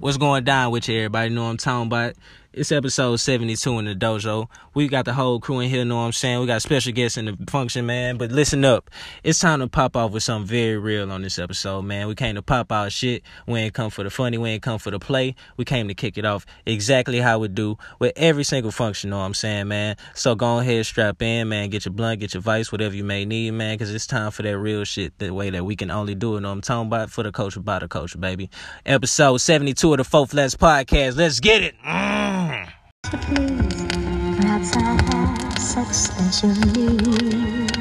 What's going down with you, everybody? Know what I'm talking about? It's episode 72 in the dojo. We got the whole crew in here, know what I'm saying? We got special guests in the function, man. But listen up. It's time to pop off with something very real on this episode, man. We came to pop our shit. We ain't come for the funny. We ain't come for the play. We came to kick it off exactly how we do with every single function, know what I'm saying, man? So go ahead, strap in, man. Get your blunt, get your vice, whatever you may need, man, because it's time for that real shit the way that we can only do it, know what I'm talking about? For the culture, by the culture, baby. Episode 72 of the Four Flats Podcast. Let's get it. Mm. Perhaps I have such special needs.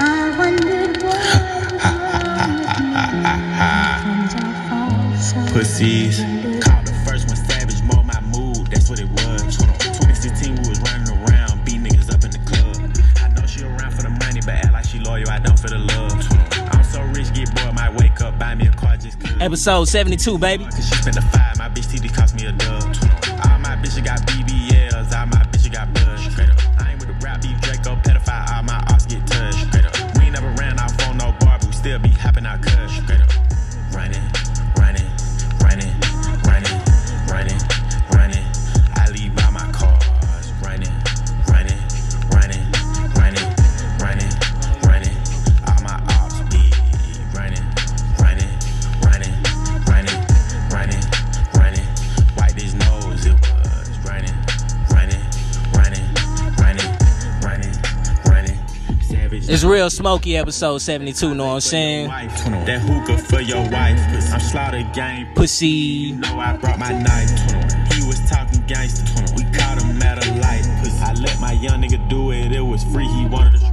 I wondered what Pussies. Called the first one savage, more my mood, that's what it was. 2016, we was running around, niggas up in the club. I know she around for the money, but act like she loyal, I don't for the love. I'm so rich, get bored, might wake up, buy me a car. Episode 72, baby. Cause she spent a five, my bitch TD cost me a dub. All my bitches got BBLs, all my bitches got. I ain't with the rap beef, Draco, pedophile, all my get touched. Never ran off on no bar, but we still be hopping out It's real smoky episode 72, know what I'm saying? That hookah for your wife. I'm slaughter gang. Pussy. You know I brought my knife. He was talking gangster. We caught him at a light. I let my young nigga do it. It was free. He wanted. Okay.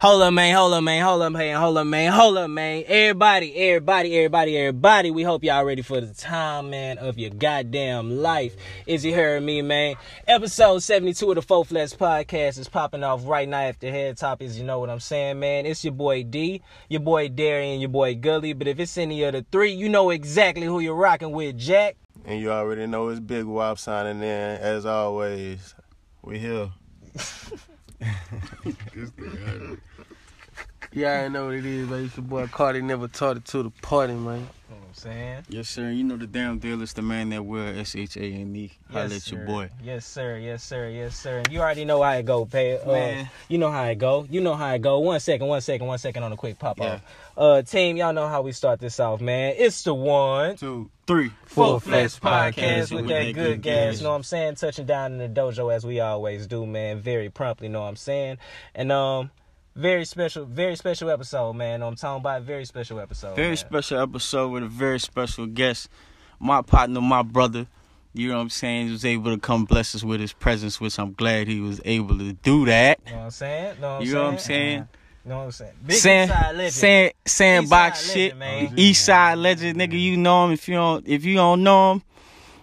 Hold up, man. Hold up, man. Hold up, man. Hold up, man. Hold up, man. Everybody, everybody, everybody, everybody. We hope y'all ready for the time, man, of your goddamn life. Is you hearing me, man? Episode 72 of the Four Flats Podcast is popping off right now after head topics. You know what I'm saying, man? It's your boy D, your boy Darian, your boy Gully. But if it's any of the three, you know exactly who you're rocking with, Jack. And you already know it's Big Wop signing in. As always, we here. You I know what it is, man. It's your boy Cartie never taught it to the party, man. You know what I'm saying? Yes, sir. You know the damn deal is the man that will S H A N E. Holla Yes, at your boy. Yes, sir. Yes, sir. Yes, sir. You already know how it go, pay. Uh, Man. You know how it go. You know how it go. One second, one second, one second on a quick pop Yeah. off. Uh, team, y'all know how we start this off, man. It's the one. Two. Four Flats Flex Podcast with that good gas. Know what I'm saying? Touching down in the dojo as we always do, man. Very promptly, know what I'm saying? And um, very special, very special episode, man. I'm talking about very special episode. Very man. special episode with a very special guest. My partner, my brother. You know what I'm saying? He was able to come bless us with his presence, which I'm glad he was able to do that. You know what I'm saying? Know what I'm You saying? know what I'm saying? Uh, know what I'm saying? Big Sand, inside legend. sand, sandbox Eastside shit. legend, man. East side legend, nigga. You know him. If you don't, if you don't know him,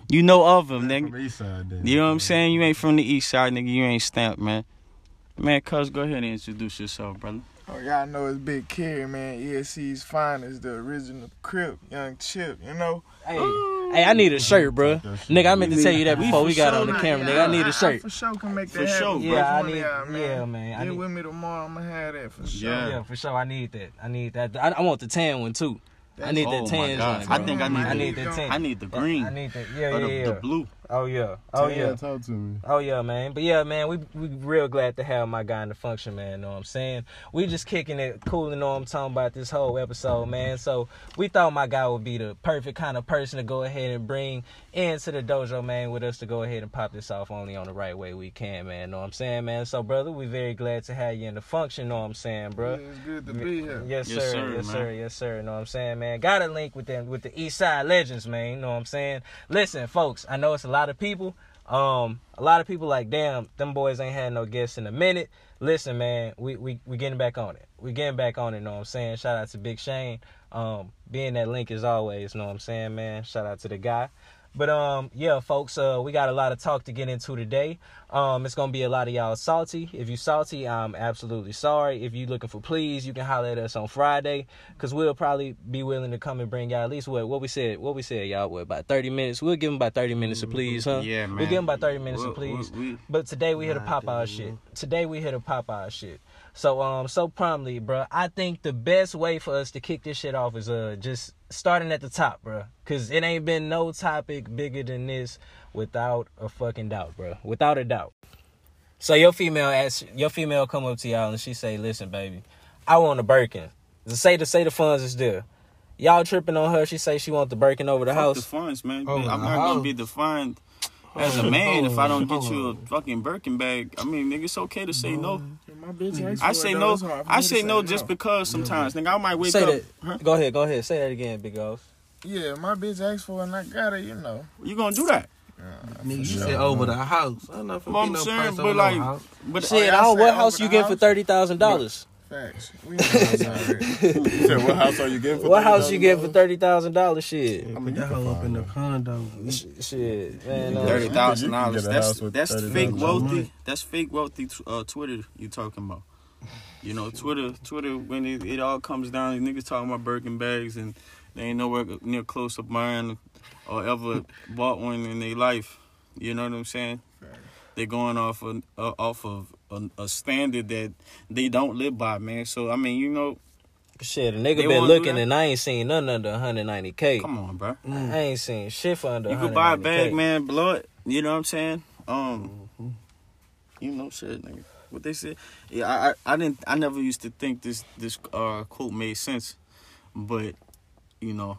you know of him, nigga. From East Side, then. You know what I'm saying? You ain't from the east side, nigga. You ain't stamped, man. Man, cuz, go ahead and introduce yourself, brother. Oh, y'all know it's Big Kerry, man. ESC's finest, the original Crip, Young Chip, you know? Hey, hey, I need a shirt, bro. Nigga, I meant to tell you that before for we got sure on the not- camera, Yeah, nigga. I need a shirt. for sure can make that For that sure, happen. bro. Yeah, I need. y'all, Yeah, man. I Get need. with me tomorrow, I'm gonna have that for sure. Yeah. Yeah, for sure. I need that. I need that. I, I want the tan one too. I need Oh that my tan God. joint. I bro. think I oh, need I the- need that tan. I need the green I need that. Yeah, or yeah, the, yeah. the blue. Oh yeah. Oh Tell yeah. Talk to me. Oh yeah, man. But yeah, man, we we real glad to have my guy in the function, man. Know what I'm saying? We just kicking it, cooling on. I'm talking about this whole episode, man. So we thought my guy would be the perfect kind of person to go ahead and bring into the dojo, man, with us to go ahead and pop this off only on the right way we can, man. Know what I'm saying, man? So brother, we very glad to have you in the function. Know what I'm saying, bro? Yeah, it's good to be here. Yes, Yes, sir. sir, yes, man. sir. Yes, sir. Know what I'm saying, man? Got a link with them with the East Side Legends, man. Know what I'm saying? Listen, folks, I know it's a lot of people. Um, a lot of people like, damn, them boys ain't had no guests in a minute. Listen, man, we we we getting back on it. We getting back on it. Know what I'm saying? Shout out to Big Shane. Um, being that link as always. Know what I'm saying, man? Shout out to the guy. But um, yeah, folks, uh, we got a lot of talk to get into today. Um, it's gonna be a lot of y'all salty. If you salty, I'm absolutely sorry. If you looking for please, you can holler at us on Friday, cause we'll probably be willing to come and bring y'all at least what what we said. What we said, y'all, what about thirty minutes? We'll give them about thirty minutes of please, huh? Yeah, man. We'll give them about thirty minutes of We- we- please. we- But today we here to pop our shit. Today we here to pop our shit. So um so promptly, bro. I think the best way for us to kick this shit off is uh just starting at the top, bro. Cause it ain't been no topic bigger than this without a fucking doubt, bro. Without a doubt. So your female ask your female come up to y'all and she say, "Listen, baby, I want a Birkin." Say the say the funds is there. Y'all tripping on her. She say she want the Birkin over the Fuck house. the funds, man. Oh, I'm the not gonna house. be defined as a man if I don't get you a fucking Birkin bag. I mean, nigga, it's okay to say no. My bitch I say no. It's hard for I me say no just because sometimes, nigga, I might wake say up. that. Huh? Go ahead, go ahead. Say that again, Big Ghost. Yeah, my bitch asked for it and I got it, you know. You gonna do that? Nigga, you said over the house. I don't know if Well, I'm no saying, price but over no like- But oh, Shit, Oh, I y'all don't. What house you getting for thirty thousand dollars? Facts. We know that's already. You said, what house are you getting for What house you getting for $30,000? thirty thousand dollars? Shit, I mean, Put you that can hoe up in the condo. Shit, man. uh, Thirty thousand dollars. You can get a That's that's fake wealthy. That's fake wealthy. Uh, Twitter you talking about? You know, Twitter. Twitter. When it, it all comes down, these niggas talking about Birkin bags and they ain't nowhere near close to buying or ever bought one in their life. You know what I'm saying? They're going off of, uh, off of a, a standard that they don't live by, man. So I mean, you know, Shit, a nigga been looking and I ain't seen nothing under 190k. come on, bro. I ain't seen shit for under. You could buy a bag, man, Blood. You know what I'm saying? Um, you know, shit, nigga. What they said? Yeah, I, I, I didn't. I never used to think this this uh quote made sense, but you know,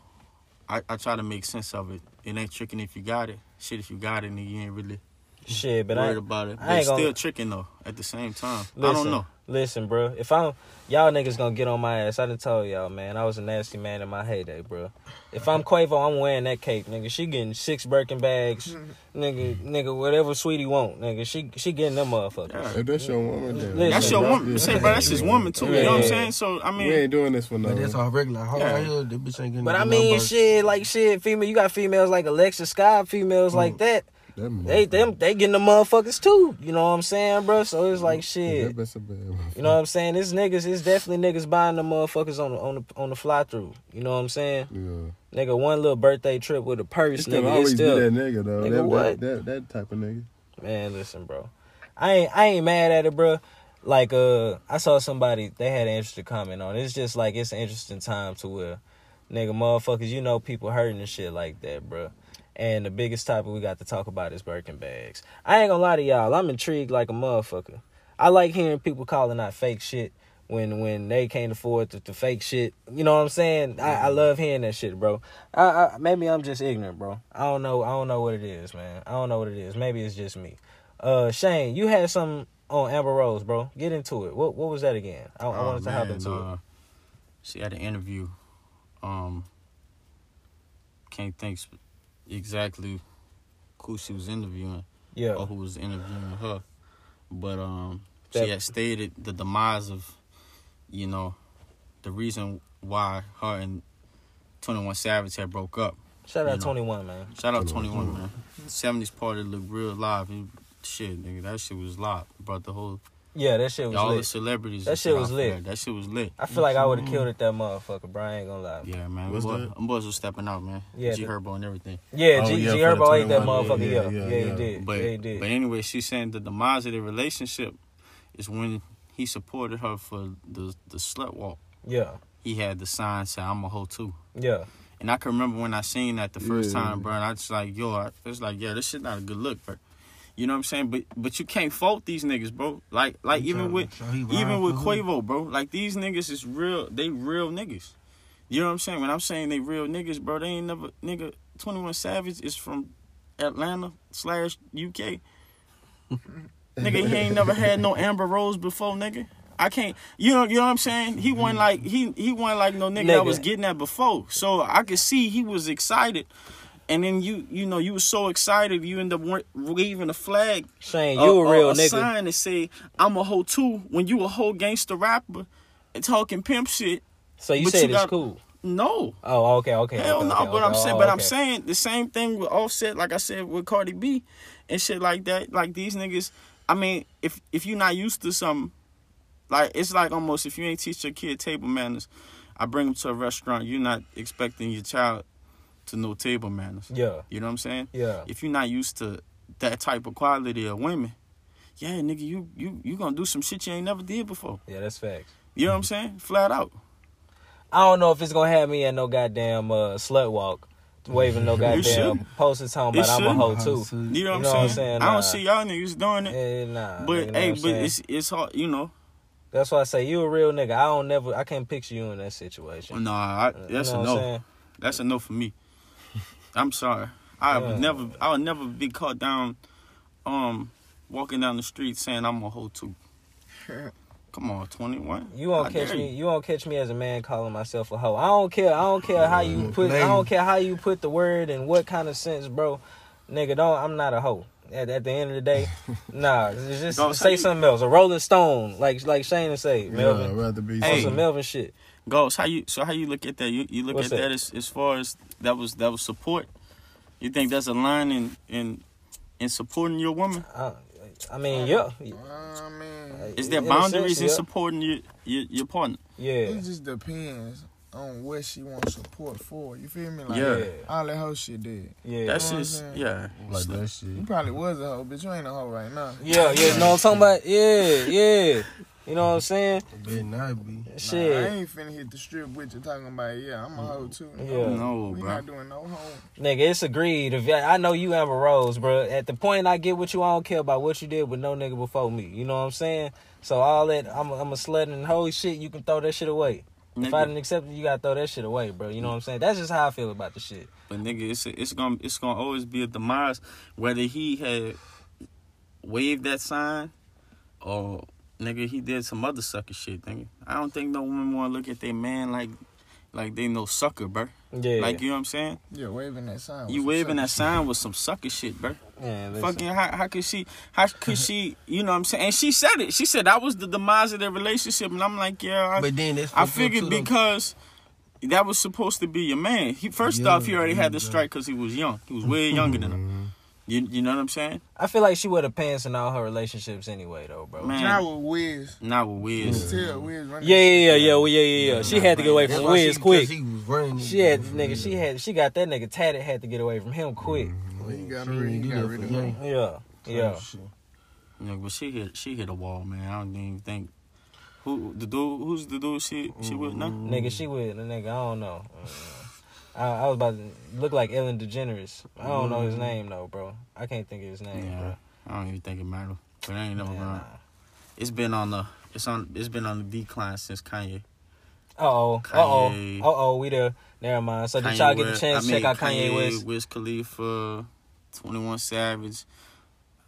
I I try to make sense of it. It ain't tricking if you got it. Shit, if you got it, nigga, you ain't really Shit, but I worried about it. I But ain't it's gonna- still tricking though. At the same time, I don't know. Listen, bro. If I'm y'all niggas gonna get on my ass, I done told y'all, man. I was a nasty man in my heyday, bro. If I'm Quavo, I'm wearing that cape, nigga. She getting six Birkin bags, nigga, nigga, whatever sweetie want, nigga. She she getting them motherfuckers. Yeah. That's your woman, then Listen, That's your bro. woman. Say, bro, that's his woman too. You know what I'm saying? So I mean, We ain't doing this for nothing. But that's all regular. Hold Yeah. on here, the bitch ain't getting But I mean, numbers. shit, like shit, female. You got females like Alexa Scott, females like mm. that. They them they getting the motherfuckers too. You know what I'm saying, bro? So it's like shit. That bitch a bad You know what I'm saying? It's niggas. It's definitely niggas buying the motherfuckers on the on the on the fly through. You know what I'm saying? Yeah. Nigga, one little birthday trip with a purse, It's nigga. always It's still that nigga though. Nigga, that, what? That, that that type of nigga. man. Listen, bro. I ain't I ain't mad at it, bro. Like uh, I saw somebody they had an interesting comment on. It's just like it's an interesting time to where, nigga, motherfuckers. You know people hurting and shit like that, bro. And the biggest topic we got to talk about is Birkin bags. I ain't gonna lie to y'all. I'm intrigued like a motherfucker. I like hearing people calling out fake shit when when they can't afford the fake shit. You know what I'm saying? I, I love hearing that shit, bro. I, I maybe I'm just ignorant, bro. I don't know. I don't know what it is, man. I don't know what it is. Maybe it's just me. Uh, Shane, you had some on Amber Rose, bro. Get into it. What what was that again? I, I Oh, wanted to hop into it. uh, She had an interview. Um, can't think exactly who she was interviewing Yeah, or who was interviewing her, but um, That- she had stated the demise of, you know, the reason why her and Twenty One Savage had broke up. shout out 21, man. Shout out Twenty One, man. Seventies party looked real live. It- shit, nigga, that shit was live. Brought the whole Yeah, that shit was lit. all the celebrities. That shit was lit. there. That shit was lit. I feel like I would have killed it that motherfucker, bro. I ain't gonna lie. Yeah, man. What's boy, that? Them boys was stepping out, man. Yeah, G the- Herbo and everything. Yeah, Oh, G, yeah, G Herbo ate that motherfucker. yeah, Yeah, yeah, yeah, yeah. he did. But yeah, he did. but anyway, she's saying the demise of their relationship is when he supported her for the the slut walk. yeah, He had the sign say I'm a hoe too. yeah. And I can remember when I seen that the first Yeah. time, bro. And I just like, yo, I, it's like, yeah, this shit not a good look, bro. You know what I'm saying? But but you can't fault these niggas, bro. Like like He even with even with for who? Quavo, bro. Like these niggas is real. They real niggas. You know what I'm saying? When I'm saying they real niggas, bro, they ain't never nigga. Twenty One Savage is from Atlanta slash UK. nigga, he ain't never had no Amber Rose before, nigga. I can't. You know, you know what I'm saying? He wasn't like he he wasn't like no nigga, that Nigga. was getting that before. So I could see he was excited. And then you, you know, you were so excited, you end up waving a flag saying you a real nigga. sign that say I'm a hoe too. When you a whole gangster rapper and talking pimp shit, So you said you it's got- cool. no. Oh, okay, okay. Hell okay, no, okay, but I'm saying, Oh, but I'm saying the same thing with Offset, like I said with Cardi B, and shit like that. Like these niggas, I mean, if if you're not used to something, like it's like almost if you ain't teach your kid table manners, I bring them to a restaurant, you're not expecting your child to no table manners. Yeah, You know what I'm saying? yeah, If you're not used to that type of quality of women, yeah, nigga, you you you gonna do some shit you ain't never did before. Yeah, that's facts. You know what I'm saying? Flat out. I don't know if it's gonna have me at no goddamn uh, slut walk, waving no goddamn shouldn't. posters talking It about I'm a shouldn't. hoe too. You know what I'm know saying? what I'm saying? I don't see y'all niggas doing it. Eh, nah, but you know hey, but saying? it's it's hard, you know. that's why I say you a real nigga. I don't never, I can't picture you in that situation. Nah, I, that's you know a no. saying? That's a no for me. I'm sorry. I Yeah. would never I would never be caught down um walking down the street saying I'm a hoe too. Come on, twenty one. You won't catch me. You won't catch me as a man calling myself a hoe. I don't care. I don't care how you put. I don't care how you put the word and what kind of sense, bro. Nigga, don't. I'm not a hoe. At, at the end of the day, nah. Just Dog, say how something else. A Rolling Stone, like like Shane would say, Yeah, Melvin. I'd rather be. Hey. Some Melvin shit. Ghost, how you so how you look at that? You you look What's at that? that, as, as far as that was that was support. You think that's a line in in in supporting your woman? I, I mean, yeah, I mean, Is there In boundaries sense, in yeah. supporting your, your your partner? yeah, it just depends on what she wants support for. You feel me? Like, Yeah. all that hoe shit did. yeah, That's know just yeah. like that shit. You probably was a hoe, but you ain't a hoe right now. yeah, yeah. No, I'm talking about. Yeah, yeah. You know what I'm saying? Better not be. Nah, I ain't finna hit the strip with you talking about, yeah, I'm a hoe too. Yeah. No, bro. we bro. not doing no hoe. nigga, it's agreed. If I know you Amber Rose, bro. At the point I get with you, I don't care about what you did with no nigga before me. You know what I'm saying? So all that, I'm, a, I'm a slut and holy shit. You can throw that shit away. If I Nigga, didn't accept it, you gotta throw that shit away, bro. You know what I'm saying? That's just how I feel about the shit. but nigga, it's it's gonna it's gonna always be a demise whether he had waved that sign or nigga he did some other sucker shit. Nigga, I don't think no woman wanna look at their man like like they no sucker, bro. Yeah, Like you know what I'm saying? Yeah, waving that sign. You was waving that sucker sign with some sucker shit, bro. yeah. listen. Fucking how how could she how could she you know what I'm saying? And she said it. She said that was the demise of their relationship and I'm like, yeah, I, But then that's I figured too, because that was supposed to be your man. He first Yeah, off he already had the strike because he was young. He was way younger than him. You you know what I'm saying? I feel like she would have pants in all her relationships anyway, though, bro. Man. Not with Wiz. Not with Wiz. can tell Wiz. Yeah, yeah, yeah, yeah, well, yeah, yeah, yeah. She had to get away from Wiz she, quick. 'cause He was running. She had nigga. She had. She got that nigga tatted. Had to get away from him quick. Mm-hmm. Well, he got She rid, he got rid of Yang. him. Yeah, yeah. Yeah, but she hit she hit a wall, man. I don't even think who the dude who's the dude she she with now? Nigga, she with the nigga. I don't know. I, I was about to look like Ellen DeGeneres. I don't know his name though, bro. I can't think of his name, Yeah. bro. I don't even think it matters. But I ain't never Yeah, gonna. nah. It's been on the it's on it's been on the decline since Kanye. Uh oh. Uh oh. Uh oh. We there. Never mind. So did y'all get the chance I to check mean, out Kanye West? Wiz Khalifa, Twenty One Savage.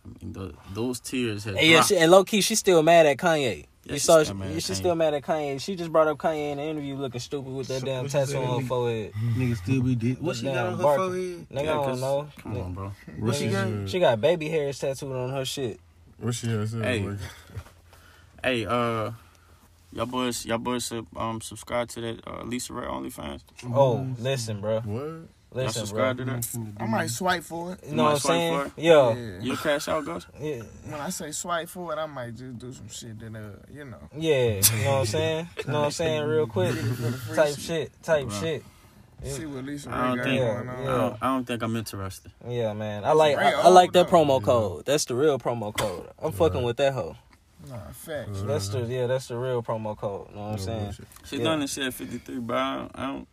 I mean, the, those tears had Hey, yeah, she, and low key, she's still mad at Kanye. Yeah, you she's saw, still mad at she's Kanye. still mad at Kanye. She just brought up Kanye in the interview, looking stupid with that So damn tattoo on her forehead. Nigga still be dead. What she got on her Bark- forehead? Nigga, Yeah, I don't 'cause- know. Come on, bro. What she got? She got baby hairs tattooed on her shit. What she had said? Hey. like, Hey, uh, y'all boys, y'all boys, uh, um, subscribe to that uh, Lisa Raye OnlyFans. Oh, listen, bro. What? Y'all Listen, bro. subscribe to that. I might swipe for it. You know what I'm saying? for it? Yeah. Yeah. You cash out, Ghost? Yeah. When I say swipe for it, I might just do some shit that, uh, you know. Yeah. You know what I'm saying? You know what I'm saying? Real quick. Get it for the free Type shit. shit. Type Right. shit. See what Lisa I don't got think. going Yeah, on. I, don't, I don't think I'm interested. Yeah, man. I like I, I like that though. promo code. That's the real promo code. I'm fucking with that hoe. Nah, facts. That's the yeah, that's the real promo code. You know what I'm saying? She Yeah. done this shit at 53, bro. I don't. I don't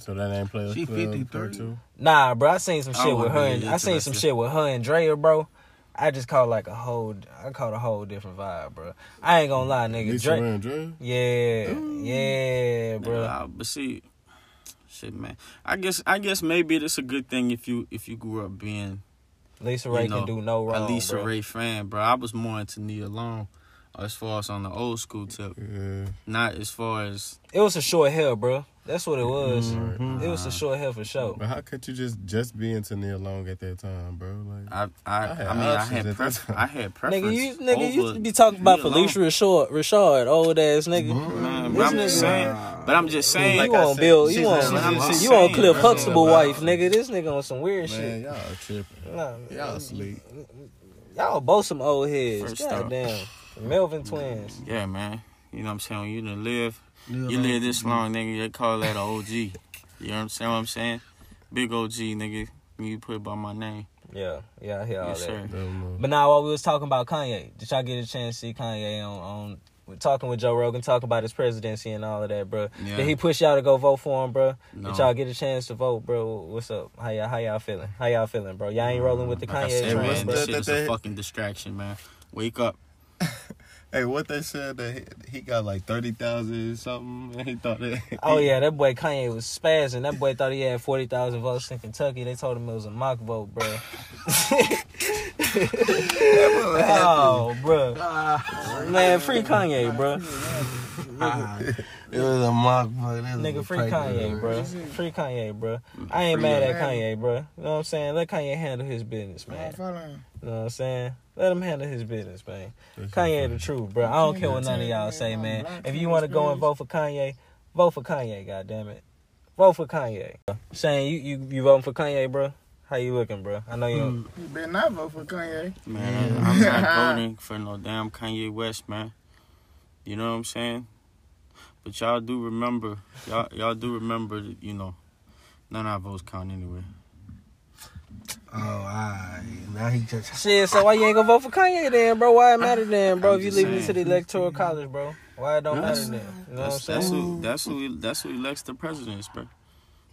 So that ain't play. She 53. too. Nah, bro, I seen some shit with her. And, I seen some shit with her and Drea, bro. I just caught like a whole, I caught a whole different vibe, bro. I ain't gonna lie, nigga. Lisa Dre, and Dre? yeah, yeah, bro. Nah, but see, shit, man. I guess. I guess maybe it's a good thing if you if you grew up being Lisa Raye you know, can do no a wrong, Lisa bro. Ray fan, bro. I was more into Nia Long, as far as on the old school tip, Yeah. not as far as It was a short hair, bro. That's what it was. Mm-hmm. It was a short hair for sure. But how could you just just be into Nia Long at that time, bro? Like, I. I. I had I, mean, I had at pref- I had preference. Nigga, you nigga over used be talking about Phylicia Rashard, Rashard, old ass nigga. Man, This but I'm just saying. But I'm just saying. you Like I want said, Bill? You she's want just- I'm you just want Cliff. Huxtable wife, nigga? This nigga on some weird man, shit. y'all tripping. Nah, Y'all sleep. Y'all both some old heads. First off. Goddamn. Melvin twins. Yeah, man. You know what I'm saying? When you done live, Live you live this long, nigga, they call that a OG. You know what I'm saying? What I'm saying? Big OG, nigga. You put it by my name. Yeah, yeah, I hear all Yes, that. sir. But now, while we was talking about Kanye, did y'all get a chance to see Kanye on on talking with Joe Rogan, talking about his presidency and all of that, bro? Yeah. Did he push y'all to go vote for him, bro? No. Did y'all get a chance to vote, bro? What's up? How y'all how y'all feeling? How y'all feeling, bro? Y'all ain't rolling with the Like I Kanye said, train, man, this shit is a fucking distraction, man. Wake up. Hey, what they said that he, he got like thirty thousand something, and he thought that. Oh yeah, that boy Kanye was spazzing. That boy thought he had forty thousand votes in Kentucky. They told him it was a mock vote, bro. oh, bro, man, free Kanye, bro. It was a mock, but it was Nigga, free Kanye, bro. Free Kanye, bro. I ain't Free mad at him. Kanye, bro. You know what I'm saying? Let Kanye handle his business, I'm man. Following. You know what I'm saying? Let him handle his business, man. Kanye the truth, bro. I don't care what none of y'all say, man. If you want to go and vote for Kanye, vote for Kanye, God damn it. Vote for Kanye. Shane, you you you voting for Kanye, bro? How you looking, bro? I know you. Mm. You better not vote for Kanye. Man, I'm not voting for no damn Kanye West, man. You know what I'm saying? But y'all do remember, y'all y'all do remember, you know, none of our votes count anyway. Oh, alright. Now he just. Shit, so why you ain't gonna vote for Kanye then, bro? Why it matter then, bro? I'm If you just leaving it to the electoral college, bro, why it don't matter then? You know what I'm That's, that's who that's who that's who elects the presidents, bro.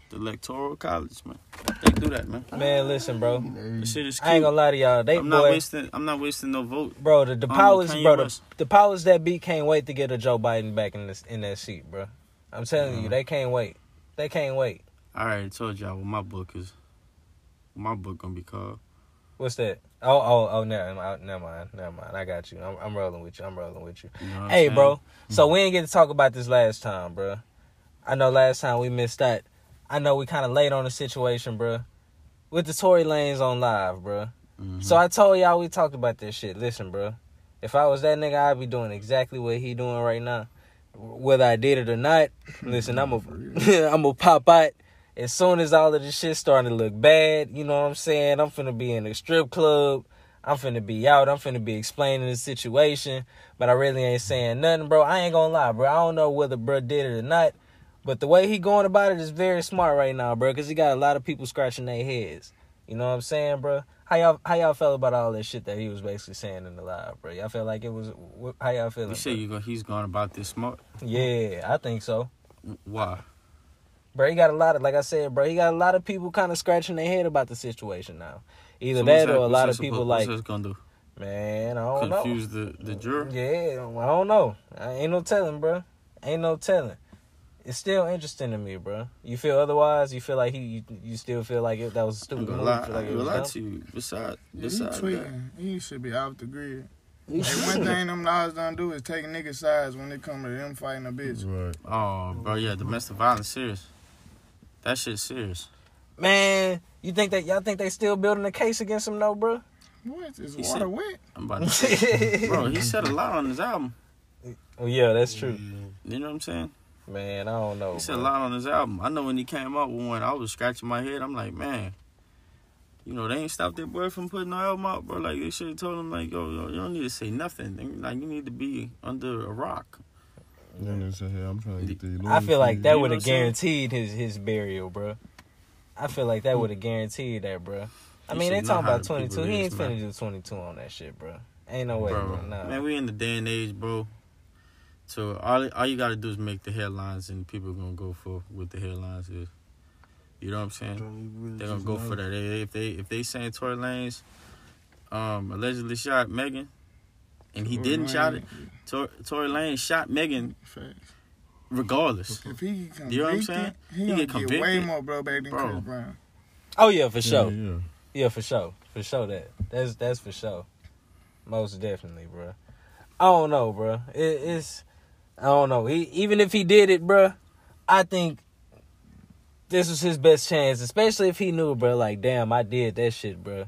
The electoral college, man. They do that, man. Man, listen, bro. The shit is I ain't cute. gonna lie to y'all. They I'm not boy, wasting. I'm not wasting no vote. bro. The, the powers, bro. The, the powers that be can't wait to get a Joe Biden back in this in that seat, bro. I'm telling Uh-huh. you, they can't wait. They can't wait. I already told y'all what my book is. My book gonna be called. What's that? Oh, oh, oh, never, mind, never mind, never mind. I got you. I'm, I'm rolling with you. I'm rolling with you. You know Hey, saying? bro. So we didn't get to talk about this last time, bro. I know last time we missed that. I know we kind of late on the situation, bro. With the Tory Lanez on live, bro. Mhm. So I told y'all we talked about this shit. Listen, bro. If I was that nigga, I'd be doing exactly what he doing right now. Whether I did it or not, listen, I'm a, I'm gonna pop out as soon as all of this shit starting to look bad. You know what I'm saying? I'm finna be in a strip club. I'm finna be out. I'm finna be explaining the situation. But I really ain't saying nothing, bro. I ain't gonna lie, bro. I don't know whether bro did it or not. But the way he going about it is very smart right now, bro. Cause he got a lot of people scratching their heads. You know what I'm saying, bro? How y'all how y'all felt about all that shit that he was basically saying in the live, bro? Y'all feel like it was how y'all feeling? You say you go, he's going about this smart. Yeah, I think so. Why? Bro, he got a lot of like I said, bro. He got a lot of people kind of scratching their head about the situation now. Either So what's that or a lot of people supposed- like, What's this gonna do? man, I don't know. Confuse the the juror? Yeah, I don't know. I ain't no telling, bro. Ain't no telling. It's still interesting to me, bro. You feel otherwise? You feel like he? You, you still feel like it, that was a I'm stupid gonna move? lie, You like I it ain't was gonna lie dumb? to you. Besides, He besides that, tweaking. He should be off the grid. Hey, one thing them laws don't do is take niggas' sides when it come to them fighting a bitch. Right. oh, bro, yeah, domestic violence serious. That shit's serious. Man, you think that y'all think they still building a case against him, though, bro? What? Is He water said- wet? I'm about to say, bro, he said a lot on his album. Oh yeah, that's true. You know what I'm saying? Man, I don't know. He said a lot on his album. I know when he came out with one, I was scratching my head. I'm like, man, you know, they ain't stopped that boy from putting no album out, bro. Like, they should have told him, like, yo, yo, you don't need to say nothing. Like, you need to be under a rock. Then they say, hey, I'm trying to get the I feel like that would have guaranteed his his burial, bro. I feel like that would have guaranteed that, bro. I mean, they should talking about 22. He ain't man. finna do 22 on that shit, bro. Ain't no way, bro. bro. Nah. Man, we in the day and age, bro. So all all you gotta do is make the headlines, and people gonna go for what the headlines is. You know what I'm saying? They're gonna go for that. They- If they if they saying Tory Lanez um allegedly shot Megan, and he didn't shot it, Tor- Tory Lanez shot Megan Facts. regardless. If he get You know what I'm saying? he, He gonna get get, way convicted. more blowback than Bro. Chris Brown. Oh yeah, for sure. Yeah, yeah. Yeah, for sure. For sure that. That's that's for sure. Most definitely, bro. I don't know, bro. It, it's I don't know. He, even if he did it, bro, I think this was his best chance, especially if he knew, bro. Like, damn, I did that shit, bro.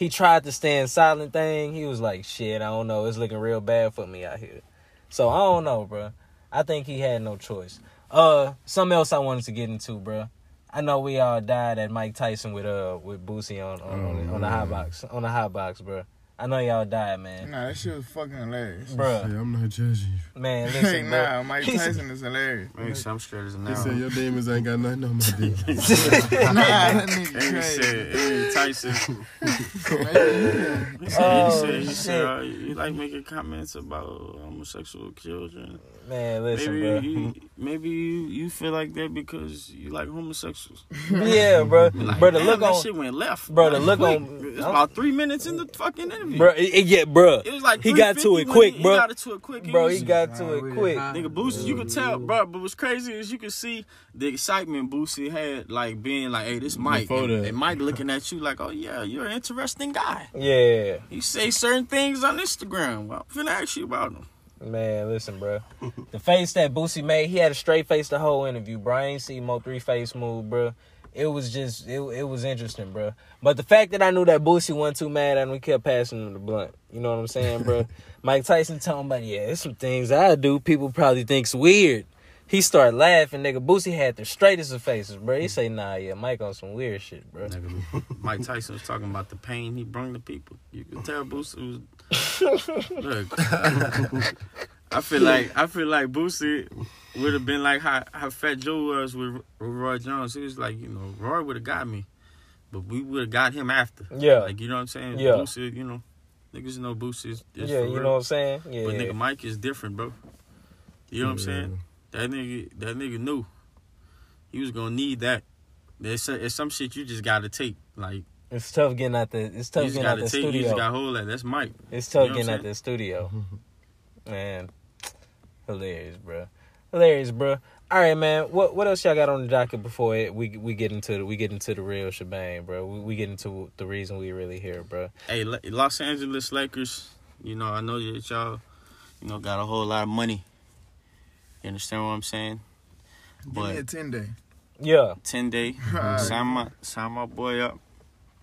He tried to stand silent thing. He was like, shit, I don't know. It's looking real bad for me out here. So I don't know, bro. I think he had no choice. Uh, something else I wanted to get into, bro. I know we all died at Mike Tyson with uh with Boosie on on, on, the, on the high box on the high box, bro. I know y'all died, man. Nah, that shit was fucking hilarious. Bro. Hey, I'm not judging you. man, Hey, listen, bro. nah, Mike Tyson is hilarious. Man, I'm straight as an He said your demons ain't got nothing on my dick. nah, that nigga And he said, hey, Tyson. Man, He said, Oh, he said, he said uh, you like making comments about homosexual children. Man, listen, maybe bro. you, maybe you, you feel like that because you like homosexuals. Yeah, bro. Like, bro, the damn, look that on, shit went left. Bro, the Like, look quick. on- It's about three minutes in the fucking interview. bro. It, it- yeah, bro. It was like he got to it quick, he, bro. He got to it quick. Bro, he got to it quick. Nigga, Boosie, you could tell, bro. But what's crazy is you could see the excitement Boosie had, like being like, "Hey, this Mike," Before and, that. and Mike looking at you like, "Oh yeah, you're an interesting guy." Yeah, You say certain things on Instagram. Well, I'm finna ask you about them. Man. Listen, bro. The face that Boosie made, he had a straight face the whole interview, bro. I ain't see Mo three face move, bro. It was just, it, it was interesting, bro. But the fact that I knew that Boosie wasn't too mad and we kept passing him the blunt. You know what I'm saying, bro? Mike Tyson telling about, yeah, there's some things I do people probably think's weird. He started laughing, nigga. Boosie had the straightest of faces, bro. He say, nah, yeah, Mike on some weird shit, bro. Nigga, Mike Tyson was talking about the pain he brought to people. You could tell Boosie was. Look, I feel like I feel like Boosie would have been like how, how Fat Joe was with, with Roy Jones. He was like, you know, Roy would have got me, but we would have got him after. Yeah. Like you know what I'm saying? Yeah. Boosie, you know, niggas know Boosie is, is yeah, you real. know what I'm saying? Yeah. But nigga Mike is different, bro. You know what I'm saying? That nigga, that nigga knew he was gonna need that. There's, there's some shit you just gotta take. Like It's tough getting out the it's you tough just getting out gotta the take. You just studio. gotta hold that. That's Mike. It's tough You know getting I'm out the studio. Man. Hilarious, bro. Hilarious, bro. All right, man. What what else y'all got on the docket before it, we we get into the, we get into the real shebang, bro? We, we get into the reason we really here, bro. Hey, Lo- Los Angeles Lakers. You know, I know that y'all, you know, got a whole lot of money. You understand what I'm saying? Give me a 10 day. Yeah, ten day, Right. sign my sign my boy up.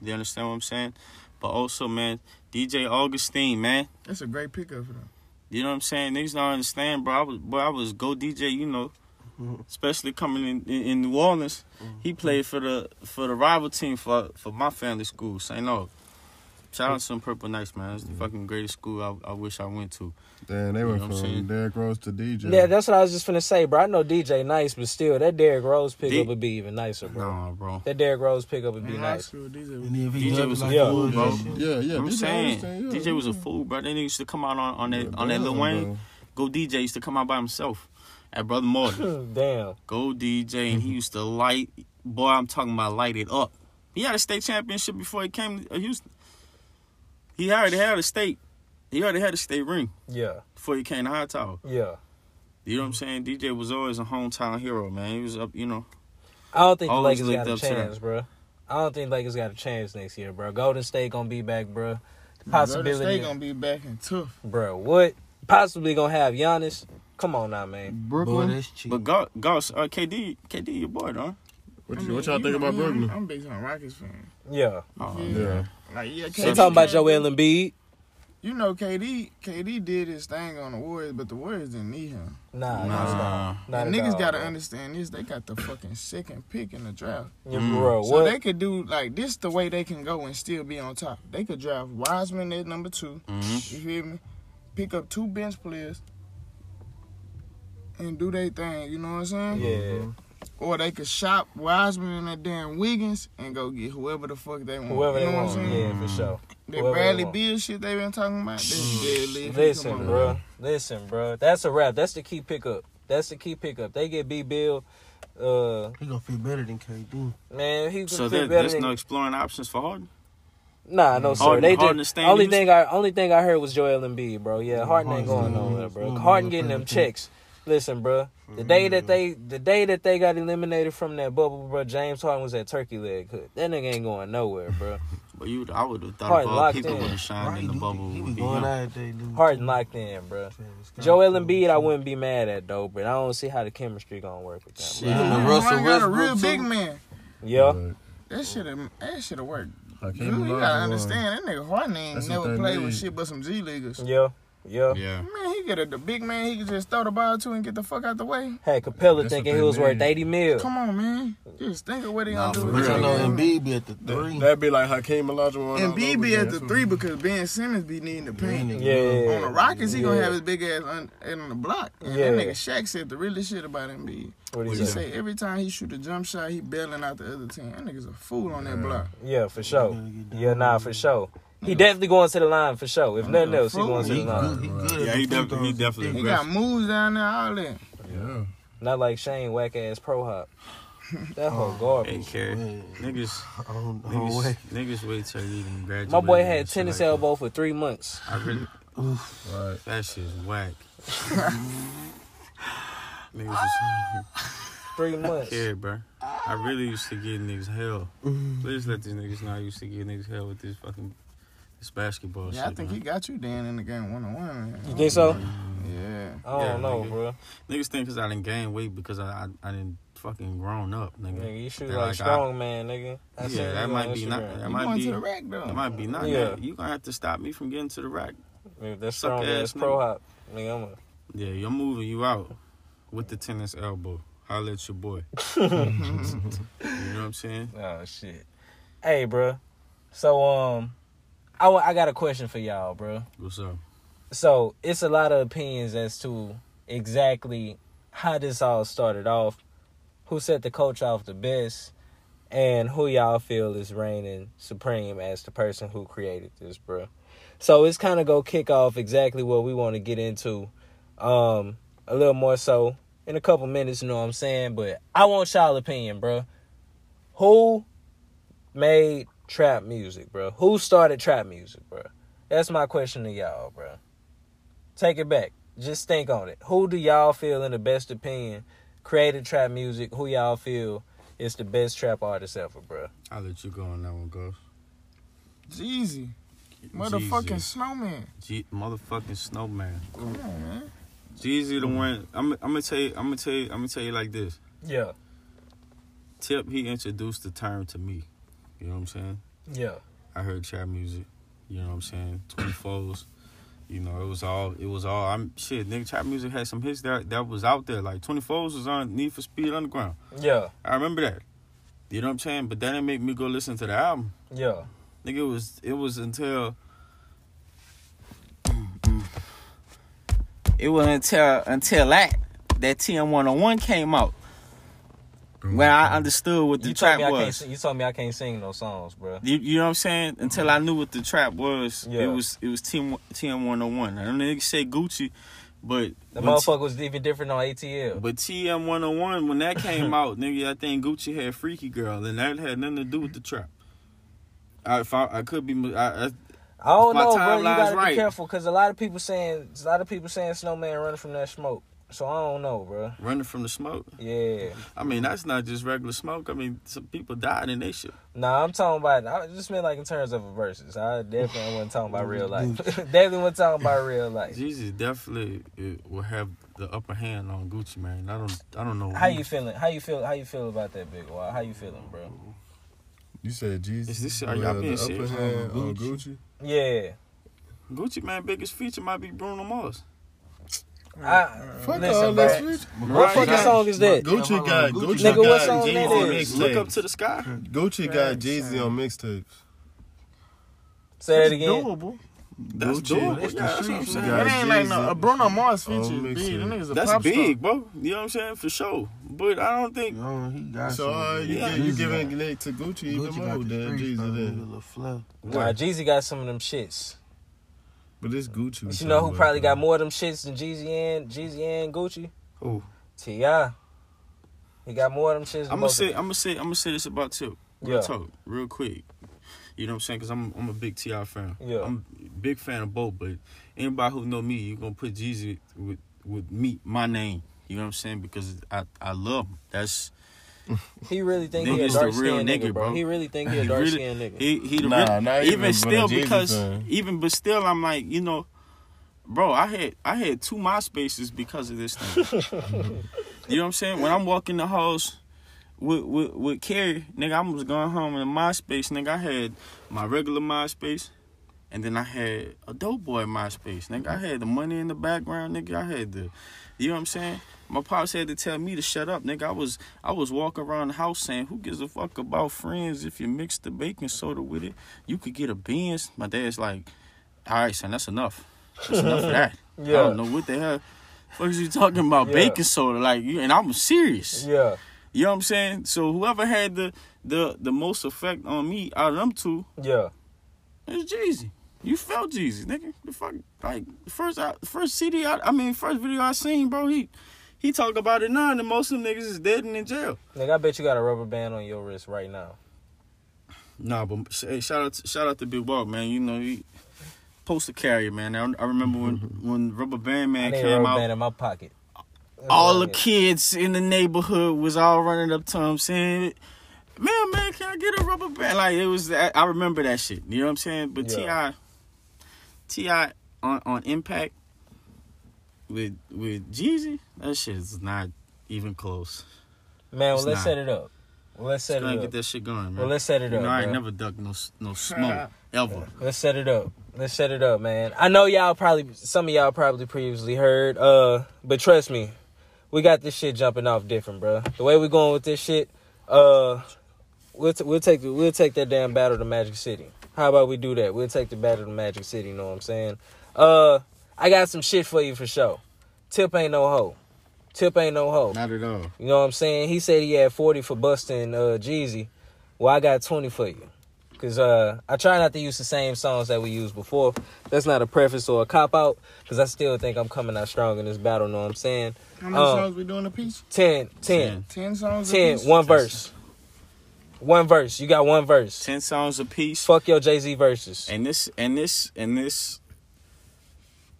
You understand what I'm saying? But also, man, DJ Augustin, man. That's a great pickup for them. You know what I'm saying? Niggas don't understand, bro. I was, boy, I was go DJ. You know, mm-hmm. especially coming in, in in New Orleans. Mm-hmm. He played for the for the rival team for for my family school, St. Louis. Shout out to some Purple Knights, man. It's the fucking greatest school I, I wish I went to. Damn, they You went know from saying? Derrick Rose to DJ. yeah. That's what I was just finna say, bro. I know DJ nice, but still, that Derrick Rose pickup D- would be even nicer, bro. No, bro. That Derrick Rose pickup would be In high nice. school, these are And if he DJ jumped was a like Yeah. fool, bro. yeah, yeah. I'm DJ saying, understand, yeah, DJ was a fool, bro. They used to come out on, on that Yeah, on that Lil Wayne. bro. Go DJ used to come out by himself at Brother Martin. Damn. Go DJ, and he used to light. Boy, I'm talking about light it up. He had a state championship before he came to Houston. He already had a state. He already had a state ring Yeah. before he came to Hightower. Yeah. You know what I'm saying? DJ was always a hometown hero, man. He was up, you know. I don't think the Always Lakers got a up to them. chance, bro. I don't think Lakers got a chance next year, bro. Golden State gonna be back, bro. Golden Possibility, State gonna be back in tough. bro. What? Possibly gonna have Giannis. Come on now, man. Boy, Brooklyn. that's cheap. But Goss, Goss uh, KD, KD, your boy, huh? What, I you, mean, what y'all think about me, I'm- Brooklyn? I'm big time Rockets fan. Yeah. Oh, Yeah. Like yeah, They KD, talking about Joel Embiid. You know, KD, KD did his thing on the Warriors, but the Warriors didn't need him. Nah, Nah. not at all. Not And niggas all, gotta bro. understand this. They got the fucking second pick in the draft. Yeah, Mm. bro. So What? they could do like this the way they can go and still be on top. They could draft Wiseman at number two. Mhm. You feel me? Pick up two bench players and do their thing. You know what I'm saying? yeah. Or they could shop Wiseman and that damn Wiggins and go get whoever the fuck they want. Whoever you they know want. what I'm saying? Yeah, for sure. That whoever they Bradley want. Beal shit they been talking about. That's deadly. if Listen, on. bro. Listen, bro. That's a wrap. That's the key pickup. That's the key pickup. They get B Beal. Uh, He gonna feel better than KD. man, he could So fit there, better there's than no exploring options for Harden. Nah, no sir. Harden- they Harden is just only thing I only thing I heard was Joel Embiid, bro. Yeah, Harden ain't going nowhere, bro. Harden getting them checks. Listen, bro. The day that mm-hmm. they the day that they got eliminated from that bubble, bro, James Harden was at turkey leg. Hut. That nigga ain't going nowhere, bro. But you, I would have thought Harden of all locked people in. would have shined in the he, bubble. he would was be going him. out there. Harden locked in, bro. Joel Embiid, I wouldn't be mad at though, but I don't see how the chemistry gonna work with that. Shit. bro. Yeah, Man, Russell got a real big man. Yeah, But That should have that should have worked. Hakeem You, you gotta understand that nigga Harden ain't That's never what played with shit but some G leaguers. yeah, Yeah. Yeah. Man, he get a the big man. He could just throw the ball to and get the fuck out the way. Had Capela That's thinking he they was worth 80 mil. Come on, man. Just think of what he Nah, gonna do. with real. I know game. Embiid be at the three. That'd be like Hakeem Olajuwon. And all B over be at the three because Ben Simmons be needing the paint. Yeah. On the Rockets, he gonna have his big ass on, on the block. And Yeah. that nigga Shaq said the realest shit about Embiid. What he He say? say every time he shoot a jump shot, he bailing out the other team. That nigga's a fool on that block. Yeah, for sure. Yeah, nah, for sure. He definitely going to the line for sure. If nothing else, he going to the line. good. He good. Yeah, he definitely, he definitely He aggressive. got moves down there, all that. Yeah. Not like Shane whack ass pro hop. That whole Hey, oh, garbage. Kerry. Man. Niggas, On, on niggas, way. niggas wait till you even graduate. My boy had tennis like that. elbow for three months. I really, Right. that shit's whack. niggas just Three months. Yeah, bro. I really used to give niggas hell. Mm-hmm. Please let these niggas know I used to give niggas hell with this fucking this basketball Yeah, shit. I think man. he got you Dan in the game one on one. You think so? Yeah. I don't Yeah, know, nigga. bro. Niggas think because I didn't gain weight because I, I I didn't fucking grown up, nigga. Nigga, you shoot They're like like, strong man, nigga. I Yeah, that might on be not- that You might be- to the rack though. It might be not. Yeah. Yeah. You gonna have to stop me from getting to the rack. If That's Suck strong ass ass pro nigga. hop. Nigga, I'm a Yeah, you're moving you out with the tennis elbow. Holla at your boy. you know what I'm saying? Oh shit. Hey, bro. So um, I I got a question for y'all, bro. What's up? So it's a lot of opinions as to exactly how this all started off, who set the coach off the best, and who y'all feel is reigning supreme as the person who created this, bro. So it's kind of go kick off exactly what we want to get into, um, a little more so in a couple minutes. You know what I'm saying? But I want y'all opinion, bro. Who made trap music, bro? Who started trap music, bro? That's my question to y'all, bro. Take it back. Just think on it. Who do y'all feel, in the best opinion, created trap music? Who y'all feel is the best trap artist ever, bro? I'll let you go on that one, Ghost. Jeezy. Motherfucking Jeezy. snowman. G- motherfucking snowman. Come on, man. Jeezy the one. I'm, I'm gonna tell you. I'm gonna tell you. I'm gonna tell you like this. Yeah, Tip, he introduced the term to me. You know what I'm saying? yeah, I heard trap music. You know what I'm saying? 24s. You know, it was all. It was all. I'm shit. Nigga, trap music had some hits that that was out there. Like 24s was on Need for Speed Underground. yeah, I remember that. You know what I'm saying? But that didn't make me go listen to the album. yeah. Nigga, it was it was until it was until until that that TM one on one came out when I understood what the You told trap me I can't. was. sing- You told me I can't sing no songs, bro. You, you know what I'm saying? Until I knew what the trap was, Yeah. it was it was TM TM one on one. I don't niggas say Gucci, but The when T- motherfucker was even different on ATL. but TM one on one when that came out, nigga, I think Gucci had Freaky Gurl, and that had nothing to do with the trap. I if I, I could be I, I, I don't know, bro. You gotta be right. careful because a lot of people saying a lot of people saying Snowman running from that smoke. So I don't know, bro. running from the smoke. Yeah. I mean, that's not just regular smoke. I mean, some people died in they shit. Nah, I'm talking about. I just meant like in terms of a versus. I definitely wasn't talking about real life. definitely wasn't talking about real life. Jeezy definitely uh, will have the upper hand on Gucci Mane. I don't, I don't know. How who- you feeling? How you feel? How you feel about that big wall? How you feeling, bro? You said Jeezy. Is this- are y'all being the upper hand On on Gucci? Gucci. Yeah. Gucci Mane biggest feature might be Bruno Mars. I, Fuck listen, all bro. that switch. What Right, fucking song is that? Gucci got on, Gucci. Gucci Nigga, what got song that Jeezy on is? Look up to the sky. Gucci got Jeezy on mixtapes. Say it again. Doable. That's Gucci. doable. It's Yeah, the that's what I'm streets, saying. got It ain't like no, a Bruno Mars on feature. Big. mixtape. That nigga's a That's pop big, bro. You know what I'm saying? For sure. But I don't think. Yo, he got So uh, you, Yeah. you giving got- it to Gucci even Gucci more got the than streets, Jeezy though, did. with a. Nah, Jeezy got some of them shits. But it's Gucci. But you know who probably got more of them shits than Jeezy and Jeezy and Gucci? Who? Ti. He got more of them shits. I'm gonna say. I'm gonna say. I'm gonna say this about Tip. Real Yeah. talk, real quick. You know what I'm saying? Because I'm I'm a big T.I. fan. Yeah. I'm a big fan of both. But anybody who know me, you're gonna put Jeezy with with me, my name. You know what I'm saying? Because I I love him. That's He really think he a dark real skinned nigga, nigga, bro. bro. He really think he a He dark really- skinned nigga. He he the Nah, real, not even, even, still Jeezy because fan. even but still I'm like you know, bro. I had I had two MySpaces because of this thing. you know what I'm saying? When I'm walking the halls with with with Kerry, nigga, I was going home in a MySpace, nigga. I had my regular MySpace, And then I had a dope boy MySpace, nigga. I had the money in the background, nigga. I had the, you know what I'm saying? My pops had to tell me to shut up, nigga. I was I was walking around the house saying, "Who gives a fuck about friends? If you mix the baking soda with it, you could get a Benz." My dad's like, "All right, son, that's enough. That's enough of that. yeah. I don't know what the hell." Fuck is you talking about Yeah. baking soda? Like, you, and I'm serious. Yeah. You know what I'm saying? So whoever had the the the most effect on me out of them two Yeah. is Jeezy. You felt Jeezy, nigga. The fuck, like the first uh, I, first CD, I, I mean, first video I seen, bro. He he talk about it now, and most of them niggas is dead and in jail. Nigga, I bet you got a rubber band on your wrist right now. Nah, but hey, shout out to, shout out to Big Walk, man. You know he poster carrier, man. I, I remember when when Rubber Band Man came rubber out. band in my pocket. all the kids in the neighborhood was all running up to him saying, "Man, man, can I get a rubber band?" Like it was. I I remember that shit. You know what I'm saying? But Yeah. T.I., T.I. on on Impact with with Jeezy, that shit is not even close. Man, well, let's not. set it up. Well, let's set it get up. that shit going, man. Well, let's set it you up. know, I ain't never ducked no no smoke ever. Let's set it up. Let's set it up, man. I know y'all probably some of y'all probably previously heard, uh, but trust me, we got this shit jumping off different, bro. The way we going with this shit, uh, we'll t- we'll take the, we'll take that damn battle to Magic City. How about we do that? We'll take the battle to Magic City. You know what I'm saying? Uh, I got some shit for you for sure. Tip ain't no hoe. Tip ain't no hoe. Not at all. You know what I'm saying? He said he had 40 for busting uh Jeezy. Well, I got 20 for you. Cause uh I try not to use the same songs that we used before. That's not a preface or a cop out. Cause I still think I'm coming out strong in this battle, You know what I'm saying? How many Uh, songs we doing a piece? 10, 10, Ten songs. 10, a piece? one verse. One verse. You got one verse. Ten songs a piece. Fuck your Jay-Z verses. And this and this and this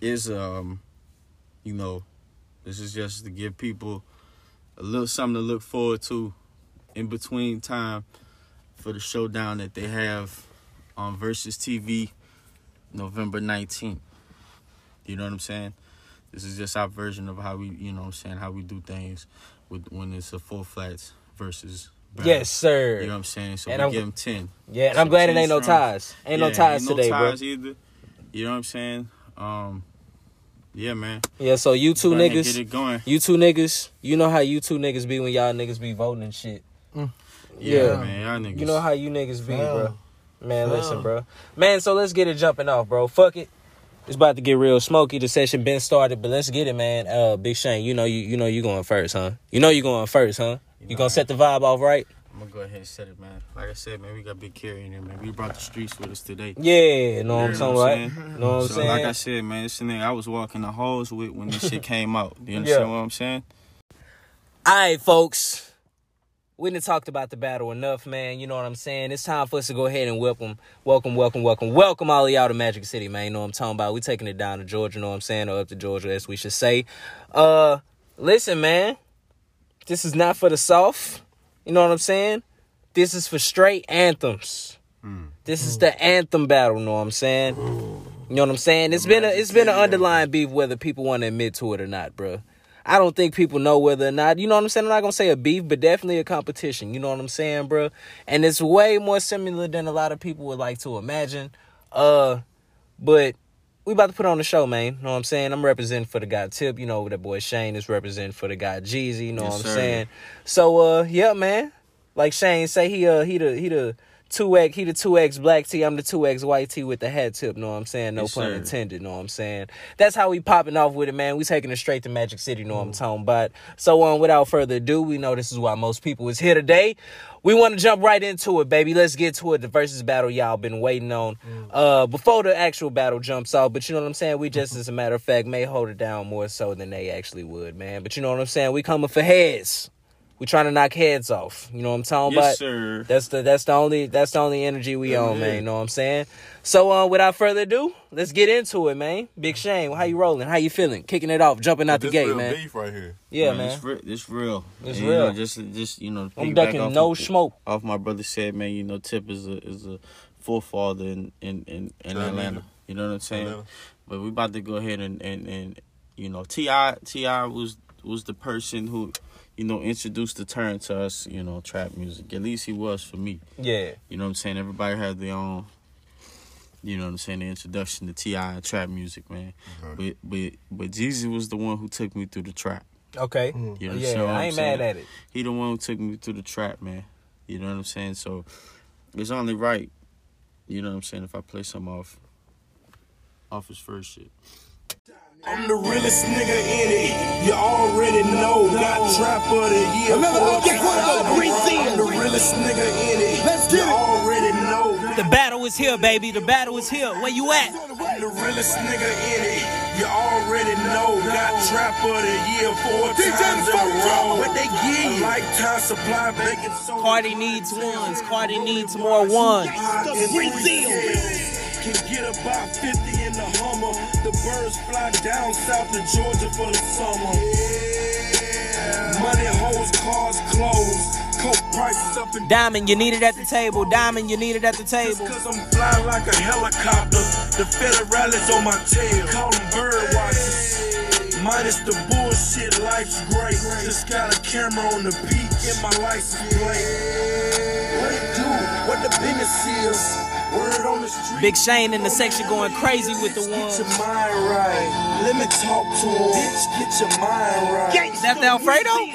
is um you know, this is just to give people a little something to look forward to in between time for the showdown that they have on Verzuz TV November 19th. You know what I'm saying? This is just our version of how we, you know what I'm saying, how we do things with when it's a Four Flats versus battle. Yes, sir. You know what I'm saying? So And we I'm- give them 10. yeah, and I'm glad it 10 ain't no ties. Ain't no ties ain't today, no bro. either. You know what I'm saying? Um, yeah, man. Yeah, so you two Go niggas. get it going. You two niggas, you know how you two niggas be when y'all niggas be voting and shit. Yeah, Yeah. man. Y'all niggas. You know how you niggas be, bro. Man, Yeah. listen, bro. Man, so let's get it jumping off, bro. Fuck it. It's about to get real smoky. The session been started, but let's get it, man. Uh, Big Shane, you know you you know you going first, huh? You know you going first, huh? You know gonna I- set the vibe off right? I'm gonna go ahead and set it, man. Like I said, man, we got Big Kerry in here, man. We brought the streets with us today. Yeah, know what I'm You talking know what? I'm saying? Know what I'm so, saying? like I said, man, this nigga I was walking the halls with when this shit came out. You understand Yeah. what I'm saying? All right, folks. We didn't talked about the battle enough, man. You know what I'm saying? It's time for us to go ahead and welcome, welcome, welcome, welcome, welcome all of y'all to Magic City, man. You know what I'm talking about? We taking it down to Georgia, you know what I'm saying? Or up to Georgia, as we should say. Uh, listen, man. This is not for the soft. You know what I'm saying? This is for straight anthems. This is the anthem battle, you know what I'm saying? You know what I'm saying? It's been a it's been an underlying beef whether people want to admit to it or not, bro. I don't think people know whether or not, you know what I'm saying? I'm not gonna say a beef, but definitely a competition. You know what I'm saying, bro? And it's way more similar than a lot of people would like to imagine. Uh, but we about to put on the show, man. You know what I'm saying? I'm representing for the guy Tip. You know that boy Shane is representing for the guy Jeezy. You know Yes, what I'm sir. saying? So, uh, yeah, man. Like Shane say, he uh he the he the two X he the two X black tee. I'm the two X white tee with the hat tip. Know what I'm saying? No Yes, pun sir. intended. Know what I'm saying? That's how we popping off with it, man. We taking it straight to Magic City. Know what I'm talking about? So, um, without further ado, we know this is why most people is here today. We want to jump right into it, baby. Let's get to it. The versus battle y'all been waiting on. Uh, before the actual battle jumps off, but you know what I'm saying. We just, as a matter of fact, may hold it down more so than they actually would, man. But you know what I'm saying. We coming for heads. We trying to knock heads off. You know what I'm talking about? Sir. That's the that's the only that's the only energy we on, man. You know what I'm saying? So uh, without further ado, let's get into it, man. Big Shane, how you rolling? How you feeling? Kicking it off, jumping out the this gate, real man. beef right here. Yeah, Man, man. It's, re- it's real. It's And, real. You know, just, just you know, I'm piggyback ducking off no of- smoke. Off my brother said, man, you know, Tip is a is a forefather in in in, in Atlanta. Atlanta. You know what I'm saying? Atlanta. But we about to go ahead and and and you know, T.I T.I was was the person who. You know, introduced the term to us, you know, trap music. At least he was for me. Yeah, You know what I'm saying? Everybody had their own You know what I'm saying? The introduction to T.I and trap music, man. Uh-huh. But but but Jeezy was the one who took me through the trap. Okay. Hmm. You oh, Yeah, understand what I I'm ain't saying? mad at it. He the one who took me through the trap, man. You know what I'm saying? So it's only right. You know what I'm saying? If I play some off off his first shit. I'm the realest nigga in it. You already know. Got trap of the year. Another get what up, Green I'm the realest nigga in it. Let's get you already know. The battle is here, baby. The battle is here. Where you at? I'm the realest nigga in it. You already know. Got trap of the year four times in a row. What they give you? Lifetime supply, making so Cartie needs ones. Cartie needs more ones. Can get about 50 in the Hummer. The birds fly down south to Georgia for the summer. Money, hoes, cars, clothes. Coke prices up and Diamond, you need it at the table. Diamond, you need it at the table. Cause I'm flying like a helicopter. The federales on my tail. Call them bird watchers. Minus the bullshit, life's great. Just got a camera on the peak in my license plate. Big Shane in the section going crazy with the Get ones. your mind right. Let me talk to him. Bitch, get your mind right. Is that the Alfredo? What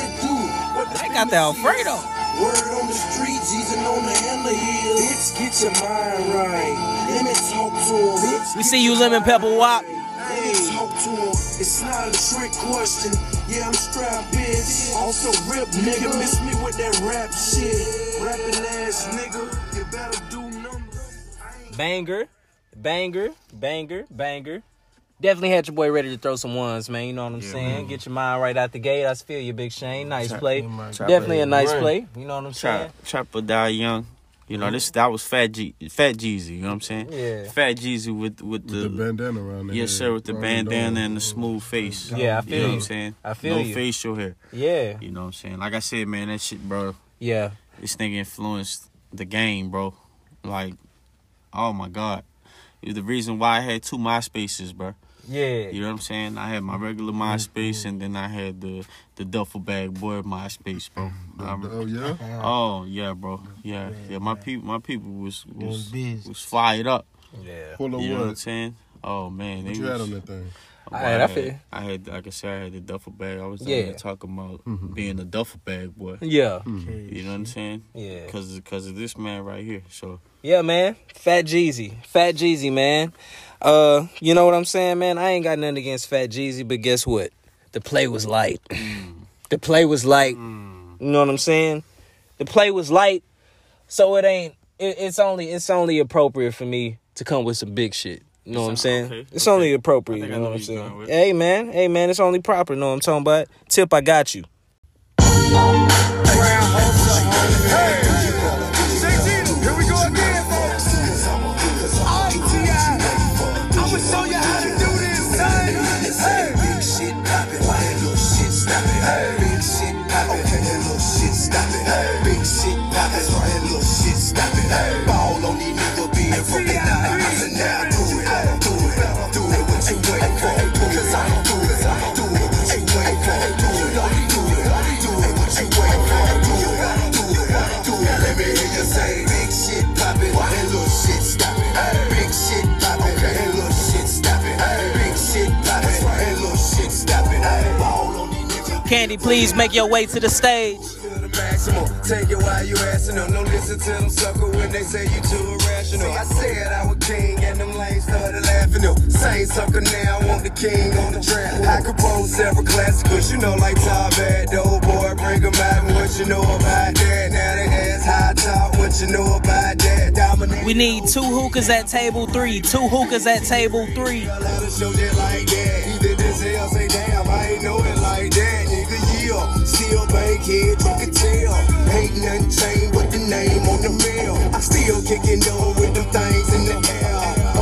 it do? What They got the Alfredo. Word on the street, Jesus on the end of hill. Bitch, get your mind right. Let me talk to him. Bitch, We see you, Lemon Pepper Wop. Right. Let me talk to him. It's not a trick question. Yeah, I'm strapped, bitch. Also rip, nigga. Miss me with that rap shit. Rapping ass nigga. You better do numbers. Banger, banger, banger, banger. Definitely had your boy ready to throw some ones, man. You know what I'm saying? Get your mind right out the gate. I feel you, Big Shane. Nice play. Definitely a nice Right. play. You know what I'm saying? Trap, Trapper die young. You know this that was Fat G, Fat Jeezy. You know what I'm saying? Yeah. Fat Jeezy with with the, The bandana around there. yes sir with the bandana and the smooth face. Yeah, I You feel know what. I'm saying? I feel no you. facial hair. Yeah, You know what I'm saying? Like I said, man, that shit, bro. yeah. This nigga influenced the game, bro. Like, oh my god, it the reason why I had two MySpaces, bro. Yeah. You know what I'm saying? I had my regular MySpace mm-hmm. and then I had the the duffel bag boy MySpace, bro. Mm-hmm. I'm- Oh yeah. oh yeah, bro. Yeah, yeah. My people, my people was was business. was fired up. Yeah. Full of You know what I'm saying? Oh man, What they you had on that thing? Oh, Alright, I had- feel you. I had, like I said, I had the duffel bag. I was Yeah. talking about mm-hmm. being a duffel bag boy. Yeah. You know mm-hmm. what I'm saying? Yeah. Cause, cause of this man right here. So Yeah, man. Fat Jeezy. Fat Jeezy, man. Uh, you know what I'm saying, man? I ain't got nothing against Fat Jeezy, but guess what? The play was light. Mm. the play was light. Mm. You know what I'm saying? The play was light, so it ain't. It, it's only. It's only appropriate for me to come with some big shit. You know what I'm saying? Okay, It's okay. only appropriate. You know know what I'm saying? Hey, man. Hey, man. It's only proper. You know what I'm talking about? Tip, I got you. Here these. Candy, please make your way to the stage. maximum. Take it while you asking them. Don't listen to them sucker when they say you too irrational. I said I was king and them lanes started laughing them. Same sucker now, I want the king on the track. I compose several classicals, you know, like Top Bad, the old boy, bring 'em out. and What you know about that? Now they ask high top, what you know about that? Dominate. We need two hookahs at table three. Two hookahs at table three. Yeah. Still bankhead, you can tell. Ain't nothing changed with the name on the mail. I still kicking door with them things in the air.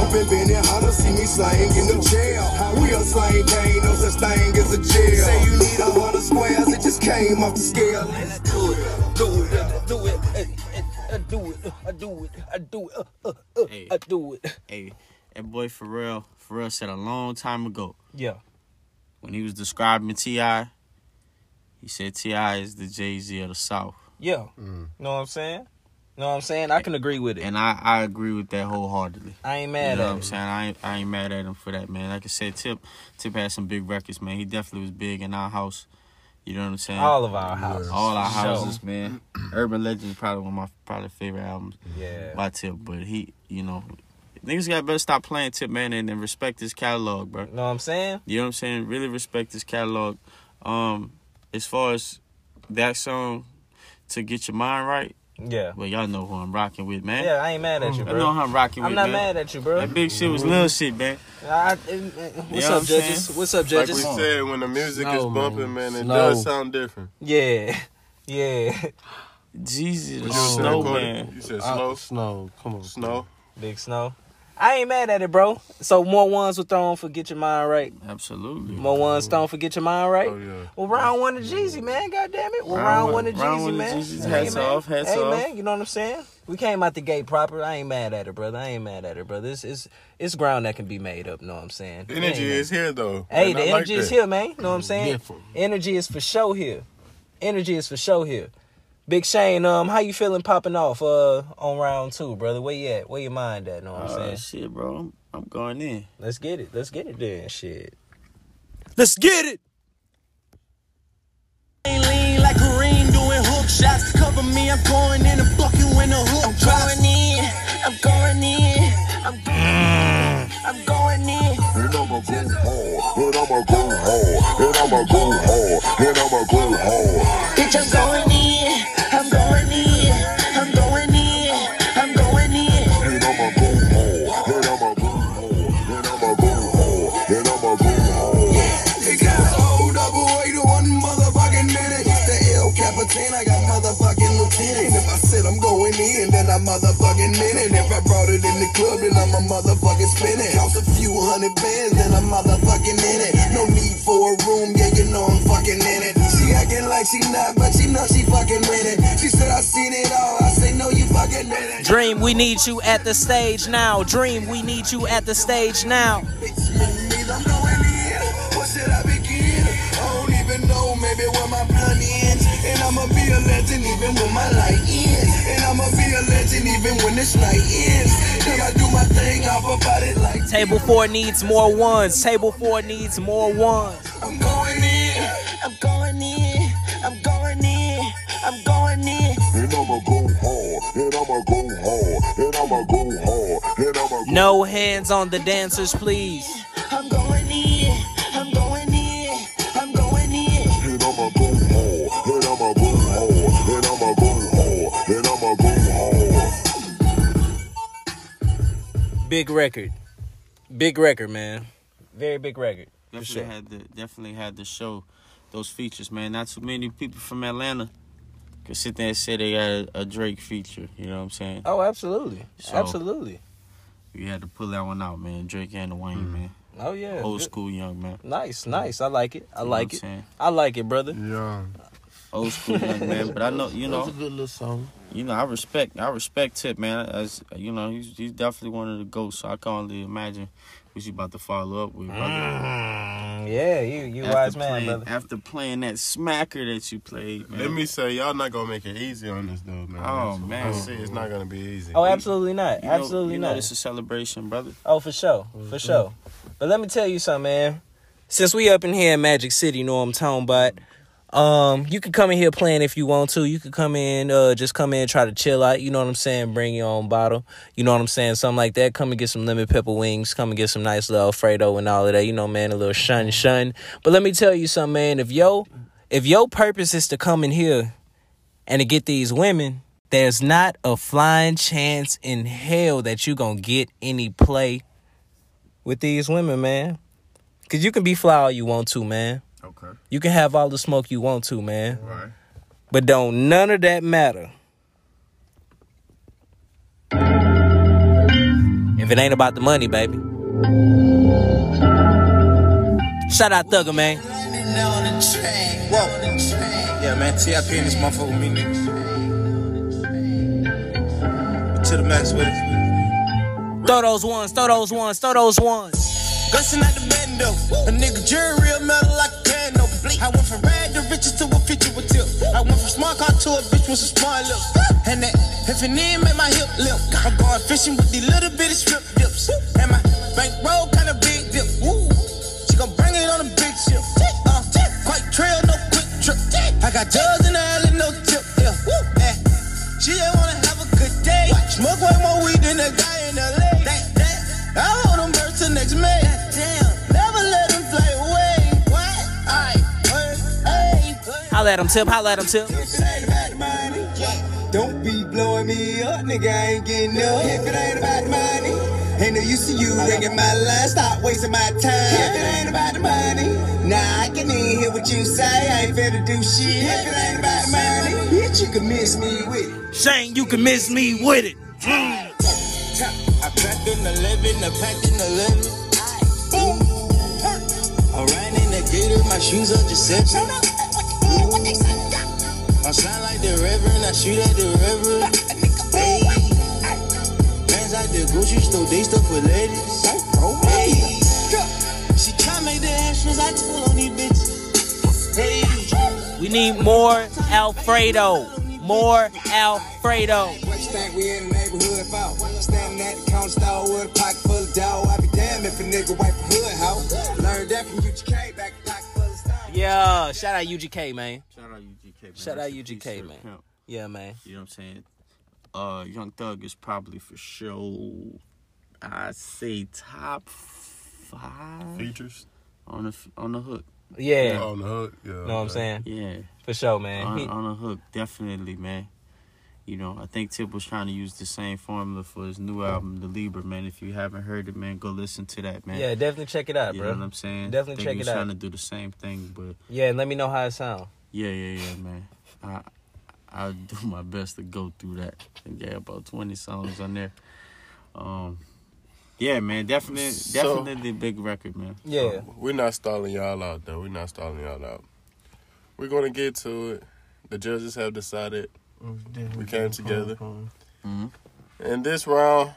Open Benny Hunter, see me slang in the jail. We a slang gang, no such thing as a jail. Say you need a hundred squares, it just came off the scale. Let's do it, do it, do it. I do it. I do it. I do it. Uh, uh, uh, Hey. I do it. hey, that boy Pharrell, Pharrell said a long time ago Yeah. when he was describing T.I, he said T.I is the Jay Z of the South. Yeah. You know what I'm saying? You know what I'm saying? I can agree with it. And I, I agree with that wholeheartedly. I ain't mad You know at what I'm saying? I ain't, I ain't mad at him for that, man. Like I said, Tip Tip had some big records, man. He definitely was big in our house. You know what I'm saying? All of our houses. All our for sure. houses, man. Urban Legend is probably one of my probably favorite albums Yeah. by Tip. But he, you know, niggas got better stop playing Tip, man, and, and respect his catalog, bro. You know what I'm saying? You know what I'm saying? Really respect his catalog. Um, as far as that song, to get your mind right. Yeah. Well, y'all know who I'm rocking with, man. Yeah, I ain't mad at you, bro. I know who I'm rocking I'm with, not man. mad at you, bro. That big shit was little shit, man. I, I- what's up, what I'm judges? saying? What's up, Like we said, when the music is bumping, man. man, it Snow. does sound different. Yeah. Yeah. Jesus, What you said, snow man. You said Uh, snow. Come on. snow. Big snow. I ain't mad at it, bro. So more ones were thrown for get your mind right. Absolutely. More ones thrown for get your mind right. Oh yeah. Well, round one of Jeezy, man. God damn it. Well, round, one of round Jeezy, one of man. Jeezy's. Hey, Hats man. off, hats hey, off. man. You know what I'm saying? We came out the gate proper. I ain't mad at it, brother. I ain't mad at it, brother. It's it's, it's ground that can be made up. You know what I'm saying? The energy It ain't is here though. Hey, And the I like energy is here, man. You know what I'm saying? Different. Energy is for show here. Energy is for show here. Big Shane, um, how you feeling popping off uh on round two, brother? Where you at? Where your mind at? Know what I'm Oh, saying? shit, bro. I'm, I'm going in. Let's get it. Let's get it then. Shit. Let's get it. Lean like Kareem doing hook shots. Cover me, I'm going in and fuck you in the hook. I'm going in, I'm going in, I'm going, I'm motherfucking it. If I brought it in the club, then I'm a motherfucking spinning. House a few hundred bands, then I'm motherfucking in it. No need for a room, yeah, you know I'm fucking in it. She acting like she not, but she know she fucking. She said I seen it all, I say no, you fucking. Dream, we need you at the stage now. Dream, we need you at the stage now. Bitch, me, I'm going in. What should I begin? I don't even know, maybe where my. And I'ma be a legend even when my light ends. And I'ma be a legend even when this night ends. Cause I do my thing off about it like Table four needs more ones. Table four needs more ones. I'm going in. I'm going in. I'm going in. I'm going in. And I'ma go hard, and I'ma go hard, and I'ma go hard, and I'ma go No hands on the dancers, please. Big record. Big record, man. Very big record. For Definitely sure. had to definitely had to show those features, man. Not too many people from Atlanta could sit there and say they got a, a Drake feature. You know what I'm saying? Oh, absolutely. So- Absolutely. We had to pull that one out, man. Drake and the Wayne, mm. man. Oh yeah. Old Good. school young man. Nice, nice. I like it. I You know like what it. I'm saying? I like it, brother. Yeah. Old school young man. But I know, you That's know, a good little song. You know, I respect, I respect Tip, man. As you know, he's he's definitely one of the ghosts. So I can only imagine what you about to follow up with. Mm, yeah, you you After wise man, playing, brother. After playing that smacker that you played, man. Let me say, y'all not gonna make it easy on this though, man. Oh, I man. see, it's not gonna be easy. Oh, absolutely not. You know- Absolutely you not. this is a celebration, brother. Oh, for sure. For sure. But let me tell you something, man. Since we up in here in Magic City, you know what I'm talking about. Um, you can come in here playing if you want to. You could come in, uh, just come in, try to chill out. You know what I'm saying? Bring your own bottle. You know what I'm saying? Something like that. Come and get some lemon pepper wings. Come and get some nice little Alfredo and all of that. You know, man, a little shun shun. But let me tell you something, man. If yo, if your purpose is to come in here and to get these women, there's not a flying chance in hell that you gonna get any play with these women, man. Cause you can be fly all you want to, man. Okay. You can have all the smoke you want to, man. Right. But don't none of that matter. If it ain't about the money, baby. Shout out Thugger, man. Whoa. Yeah, man, TIP in this motherfucker with me, niggas. To the max with it. Throw those ones, throw those ones, throw those ones. Gussin' at the bando. A nigga jury real metal like a candle. I went from rad to riches to a feature with tip. I went from smart car to a bitch with some smart lips. And that if it need make my hip limp. I'm going fishing with these little bitty strip dips. And my bankroll kinda big dip. Woo. She gon' bring it on a big ship. Uh, quite trail, no quick trip. I got drugs in the alley, no tip. Yeah. Eh. She just wanna have a good day. Smoke way more weed than the guy in LA. That, that. I hold them birds till next May. Holla at him, Tip. Holla at him, Tip. If it ain't about the money, don't be blowing me up, nigga. I ain't getting up. If it ain't about the money, ain't no use to you ringing my line. Stop wasting my time. If it ain't about the money, nah, I can even hear what you say. I ain't finna do shit. If it ain't about the money, bitch, you can miss me with it. Shane, you can miss me with it. I packed in 11, I packed in 11. Boom. I ran in the gator, my shoes are deception. I shine like the reverend, I shoot at the reverend. Hey. Man's like the grocery store, they stuff for ladies. Hey. She try make the extras, I tell on these bitches. Hey. We need more Alfredo. More Alfredo. What you think we in the neighborhood for? Standing at the counter store with a pocket full of dough. I be damned if a nigga wipe a hood hoe. Learned that from UGK back Yeah, shout out UGK, man. Shout out UGK. Man. Shout out Rest UGK, man. pimp. Yeah, man. You know what I'm saying? Uh, Young Thug is probably for sure. I say top five Features. on the on the hook. Yeah. On the hook. Yeah. You know what I'm saying? Yeah, For sure, man. on, He- on the hook, definitely, man. You know, I think Tip was trying to use the same formula for his new album, The Libra, man. If you haven't heard it, man, go listen to that, man. yeah, definitely check it out, you bro. know what I'm saying? Definitely I think check it out. trying to do the same thing, but Yeah, and let me know how it sound. yeah, yeah, yeah, man. I I'll do my best to go through that. I think yeah, about twenty songs on there. Um, yeah, man, definitely, definitely a big record, man. Yeah. We're not stalling y'all out, though. We're not stalling y'all out. We're going to get to it. The judges have decided we came together. hmm And this round,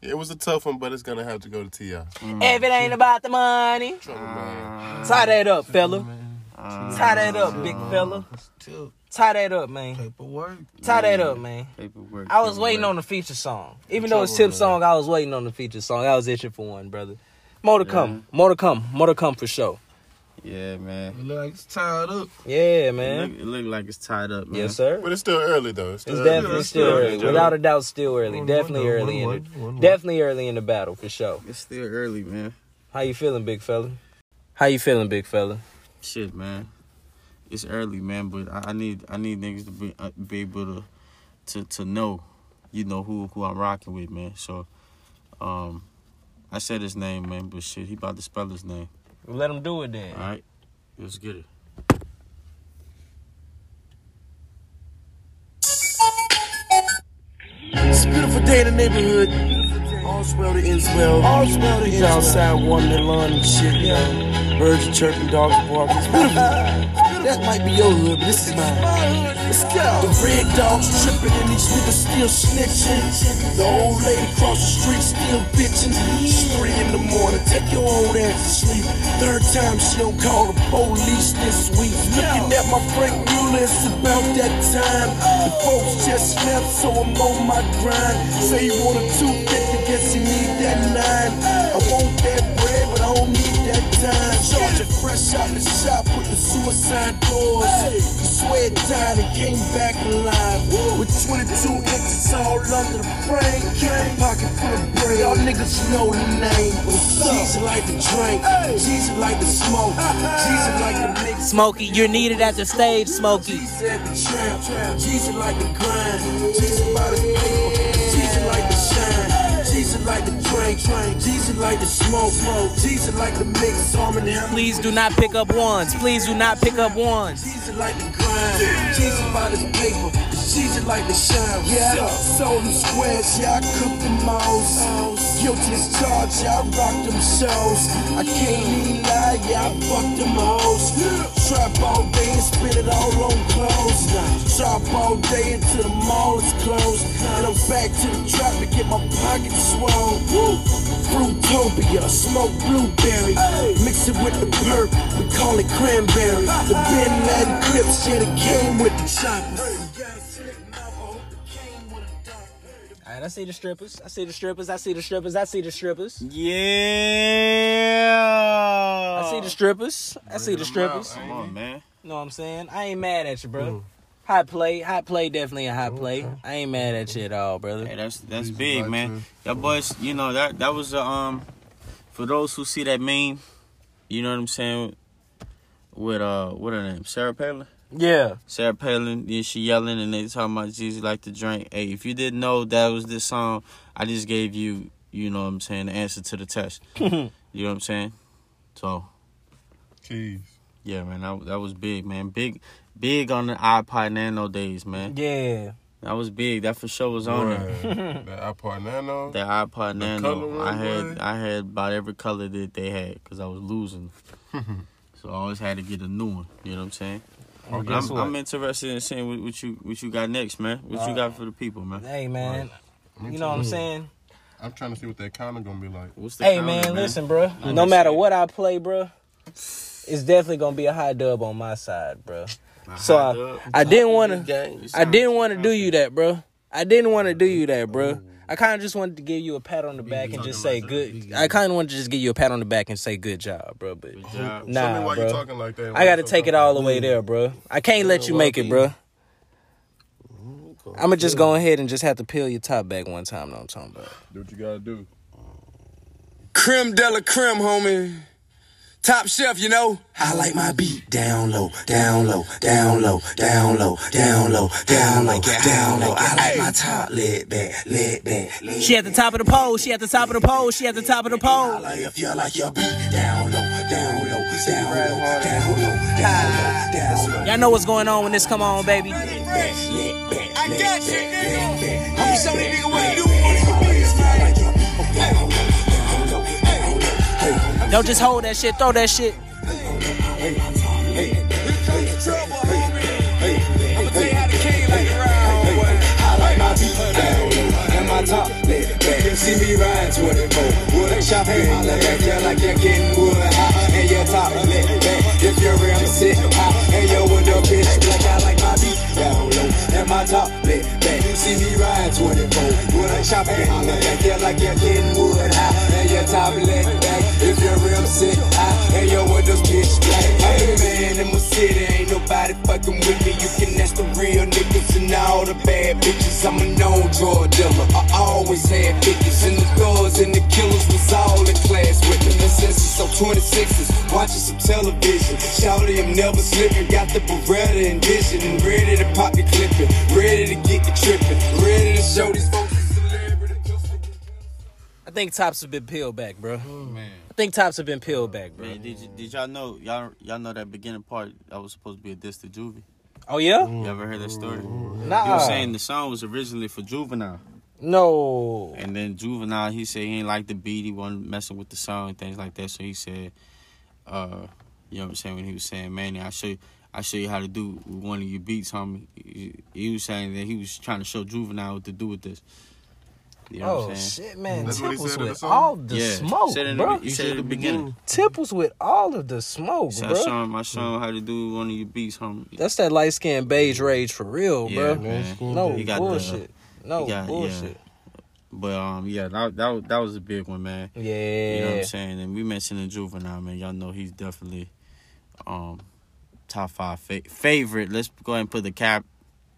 it was a tough one, but it's going to have to go to T.I. Mm. If it ain't about the money, mm. tie that up, fella. Mm. Tie that up, big fella. Tie that up, man. Paperwork. Tie that up, man. Paperwork. I was waiting on the feature song. Even though it's Tip's song, I was waiting on the feature song. I was itching for one, brother. More to come. More to come. More to come for sure. Yeah, man. It look like it's tied up. Yeah, It man. look, it look like it's tied up, man. Yes, sir. But it's still early, though. It's, It's still definitely early. still early. Joe. Without a doubt, still early. One, Definitely one, early one, in the one, one. definitely early in the battle for sure. It's still early, man. How you feeling, big fella? How you feeling, big fella? Shit, man. It's early, man, but I, I need I need niggas to be uh, be able to to to know, you know who who I'm rocking with, man. So, um, I said his name, man, but shit, he about to spell his name. Let him do it then. All right, let's get it. It's a beautiful day in the neighborhood. All's well to ends well. All's well to ends outside watering their lawn and shit, you know. Birds are chirping, dogs are barking. It's beautiful. That might be your hood, but this is mine. Let's go. The red dogs tripping and these niggas still snitching. The old lady across the street still bitching. It's three in the morning, take your old ass to sleep. Third time she don't call the police this week. Looking at my Franck Muller, it's about that time. The folks just left, so I'm on my grind. Say you want a 250, guess you need that nine. I want that bread, but I don't need that time. Georgia fresh out the shop with the suicide doors. The sweat died and came back alive. With 22 inches all under the frame. Keep a pocket full of bread. Y'all niggas know the name. Jeezy like to drink. Jeezy like to smoke. Jeezy like to mix. Smokey, you're needed at the stage, Smokey. Jeezy at the trap. Jeezy like to grind. Jeezy by the paper. Like to shine. Jeezy like to drink. Jeezy like to smoke. Jeezy like to mix. Arm and. Please do not pick up ones. Please do not pick up ones. Jeezy like to grind. Jeezy by the paper. Jeezy like to shine. Yeah, I sold them squares. Yeah, I cooked charged. Yeah, I rocked them shows. I can't even lie. Yeah, I fucked them hoes. Trap all day and spit it all on clothes. Shop all day until the mall is closed. And I'm back to the trap to get my pockets swole. Fruitopia, smoke blueberry. Mix it with the perk, we call it cranberry. The Bin Laden Crips, yeah, they came with the choppers. I see the strippers. I see the strippers. I see the strippers. I see the strippers. Yeah. I see the strippers. I see the strippers. Come on, man. Know what I'm saying? I ain't mad at you, bro. Hot play, hot play, definitely a hot play. I ain't mad at you at all, brother. Hey, that's that's big, man. That boys, you know that that was a, um for those who see that meme, you know what I'm saying, with uh what her name, Sarah Palin. Yeah. Sarah Palin, yeah, she yelling and they talking about Jeezy like to drink. Hey, if you didn't know that was this song, I just gave you, you know what I'm saying, the answer to the test. you know what I'm saying? So, Jeez. yeah, man, that, that was big, man. Big, big on the iPod Nano days, man. Yeah. That was big. That for sure was on there. that iPod Nano. The iPod The Nano. color I had boy. I had about every color that they had because I was losing. so I always had to get a new one. You know what I'm saying? Well, I'm, what? I'm interested in seeing what, what you what you got next, man. What you Uh, got for the people, man? Hey, man. Me You know what I'm saying? I'm trying to see what that counter gonna be like. What's Hey, man, listen, bro. No matter what I play, bro, it's definitely gonna be a high dub on my side, bro. So I. I didn't wanna, I didn't want to do you that, bro. I didn't want to do you that, bro. I kind of just wanted to give you a pat on the back and just say good. I kind of wanted to just give you a pat on the back and say good job, bro. But job. nah, Show me why bro. you talking like that. I got to take it all the way there, bro. I can't let you make it, bro. I'm gonna just go ahead and just have to peel your top back one time. Know what I'm talking about? Do what you gotta do. Creme de la creme, homie. Top shelf, you know. I like my beat down low, down low, down low, down low, down low, down low, down low. I like my top lit back, lit back, lit She at the top of the pole. She at the top of the pole. She at the top of the pole. like if you like your beat down low, down low, down low, down low, down low, down low. Y'all know what's going on when this come on, baby. I got you, nigga. I'm show these nigga what to do on these beats, Don't just hold that shit. Throw that shit. Like. See me ride 24, wood yeah, like you're getting wood hot, and your top lit. If sit high, and your window pitch black, I like my beat down low, and my top lit back. See me ride 24, wood yeah, like you're getting wood hot, and your top lit. If pitch black. Hey man, in my city, ain't nobody fucking with me. You can ask the real niggas and all the bad bitches. I'm a known drug dealer. I always had bitches, and the thugs and the killers was all in class with me. So 26s, watching some television. I'm never slipping. Got the Beretta vision, and ready to pop the clipping, ready to get the tripping, ready to show these folks. I think tops have been peeled back, bro. Oh, man. I think tops have been peeled back, bro. Man, did y- did y'all know y'all y'all know that beginning part that was supposed to be a diss to Juvie? Oh yeah? You ever heard that story? Nah. He was saying the song was originally for Juvenile. No. And then Juvenile, he said he ain't like the beat, he wasn't messing with the song and things like that. So he said, uh, you know what I'm saying, when he was saying, Mannie, I show you I show you how to do one of your beats, homie. He, he was saying that he was trying to show Juvenile what to do with this. You know what Oh I'm saying? shit, man! That's Tipples said the with all the Yeah. smoke, Said in the- bro. he said at the beginning. Tipples with all of the smoke, So I bro. show him, I show him how to do one of your beats, homie. That's that light skin beige rage for real, Yeah, bro. man. No He got the- bullshit. no he got- yeah. bullshit. But um, yeah, that that was, that was a big one, man. Yeah. You know what I'm saying? And we mentioned the juvenile, man. Y'all know he's definitely um top five fa- favorite. Let's go ahead and put the cap,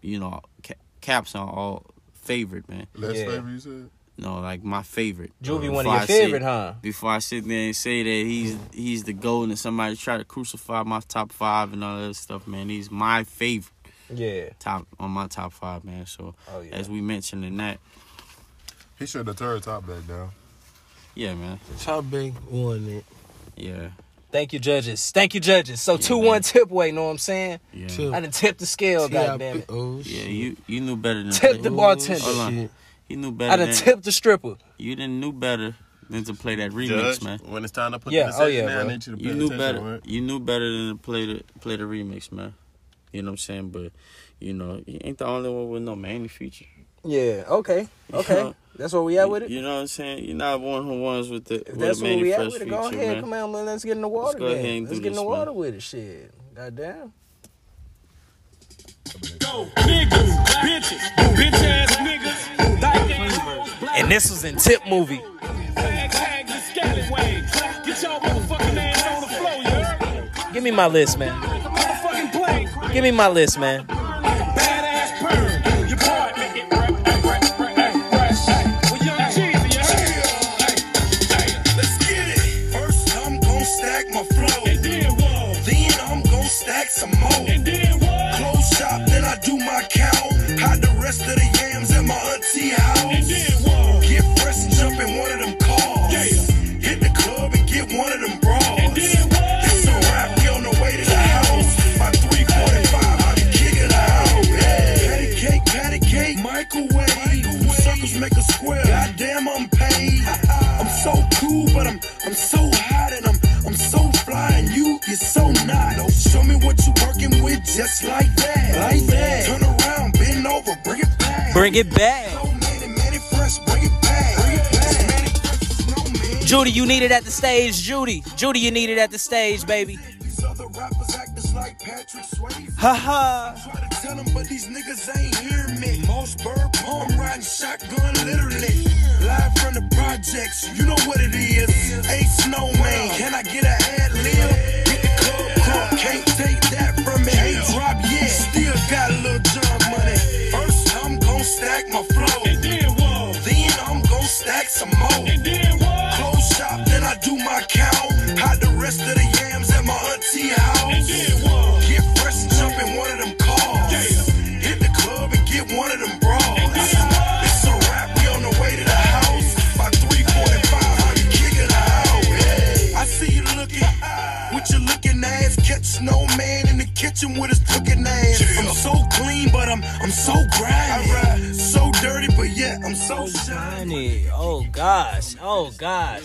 you know, ca- caps on all favorite, man. Last Yeah. favorite you said? No, like my favorite. Juvie, Before one of your I sit- favorite, huh? Before I sit there and say that he's he's the gold and somebody try to crucify my top five and all that stuff, man. He's my favorite Yeah. top on my top five, man. So Oh yeah. as we mentioned in that, He should have turned top back down. yeah, man. Top big won it. Yeah. Thank you, judges. Thank you, judges. So two man. one tip way. Know what I'm saying? Yeah. Tip. I done tipped the scale. Goddamn it. Oh, Yeah, you you knew better than Tip the bartender. Hold on. shit. You knew I better done than tipped the stripper. you didn't knew better than to play that remix, Judge, man. when it's time to put Yeah, the oh, yeah, down, bro. I need you You knew better. right? You knew better than to play the play the remix, man. You know what I'm saying? But you know, you ain't the only one with no Mannie feature. Yeah. Okay. You Okay. know? That's where we at with it. You know what I'm saying? You're not one who ones with the If with that's the where we at Fresh with it, feature, go ahead. man. Come on, man. Let's get in the water. go ahead and Let's do get in the this, water man. with it. Shit. Goddamn. Niggas, bitches, bitch ass niggas, dyke ass black And this was in Tip movie. tags, tags, and scallywags. Get y'all motherfucking ass on the floor, you heard? Give me my list, man. Give me my list, man. With, just like that. Like that. Turn around, bend over, bring it back. Bring it back. So many, Mannie Fresh, bring it back. Bring it back. Mannie Fresh, snowman. Judy, you need it at the stage. Judy. Judy, you need it at the stage, baby. These other rappers act just like Patrick Swayze. Ha ha. Try to tell them, but these niggas ain't hear me. Most bird palm riding shotgun, literally. Live from the projects, you know what it is. Ain't snowman, can I get a ad lib? Can't take that from me. Ain't drop yet, still got a little John money. First, I'm gon' stack my flow. And then what? Then I'm gon' stack some more. And then what? Close shop, then I do my count. Hide the rest of the snowman in the kitchen with his cooking ass. I'm so clean, but I'm I'm so grimy. So dirty, but yet I'm so shiny. Oh gosh. Oh gosh.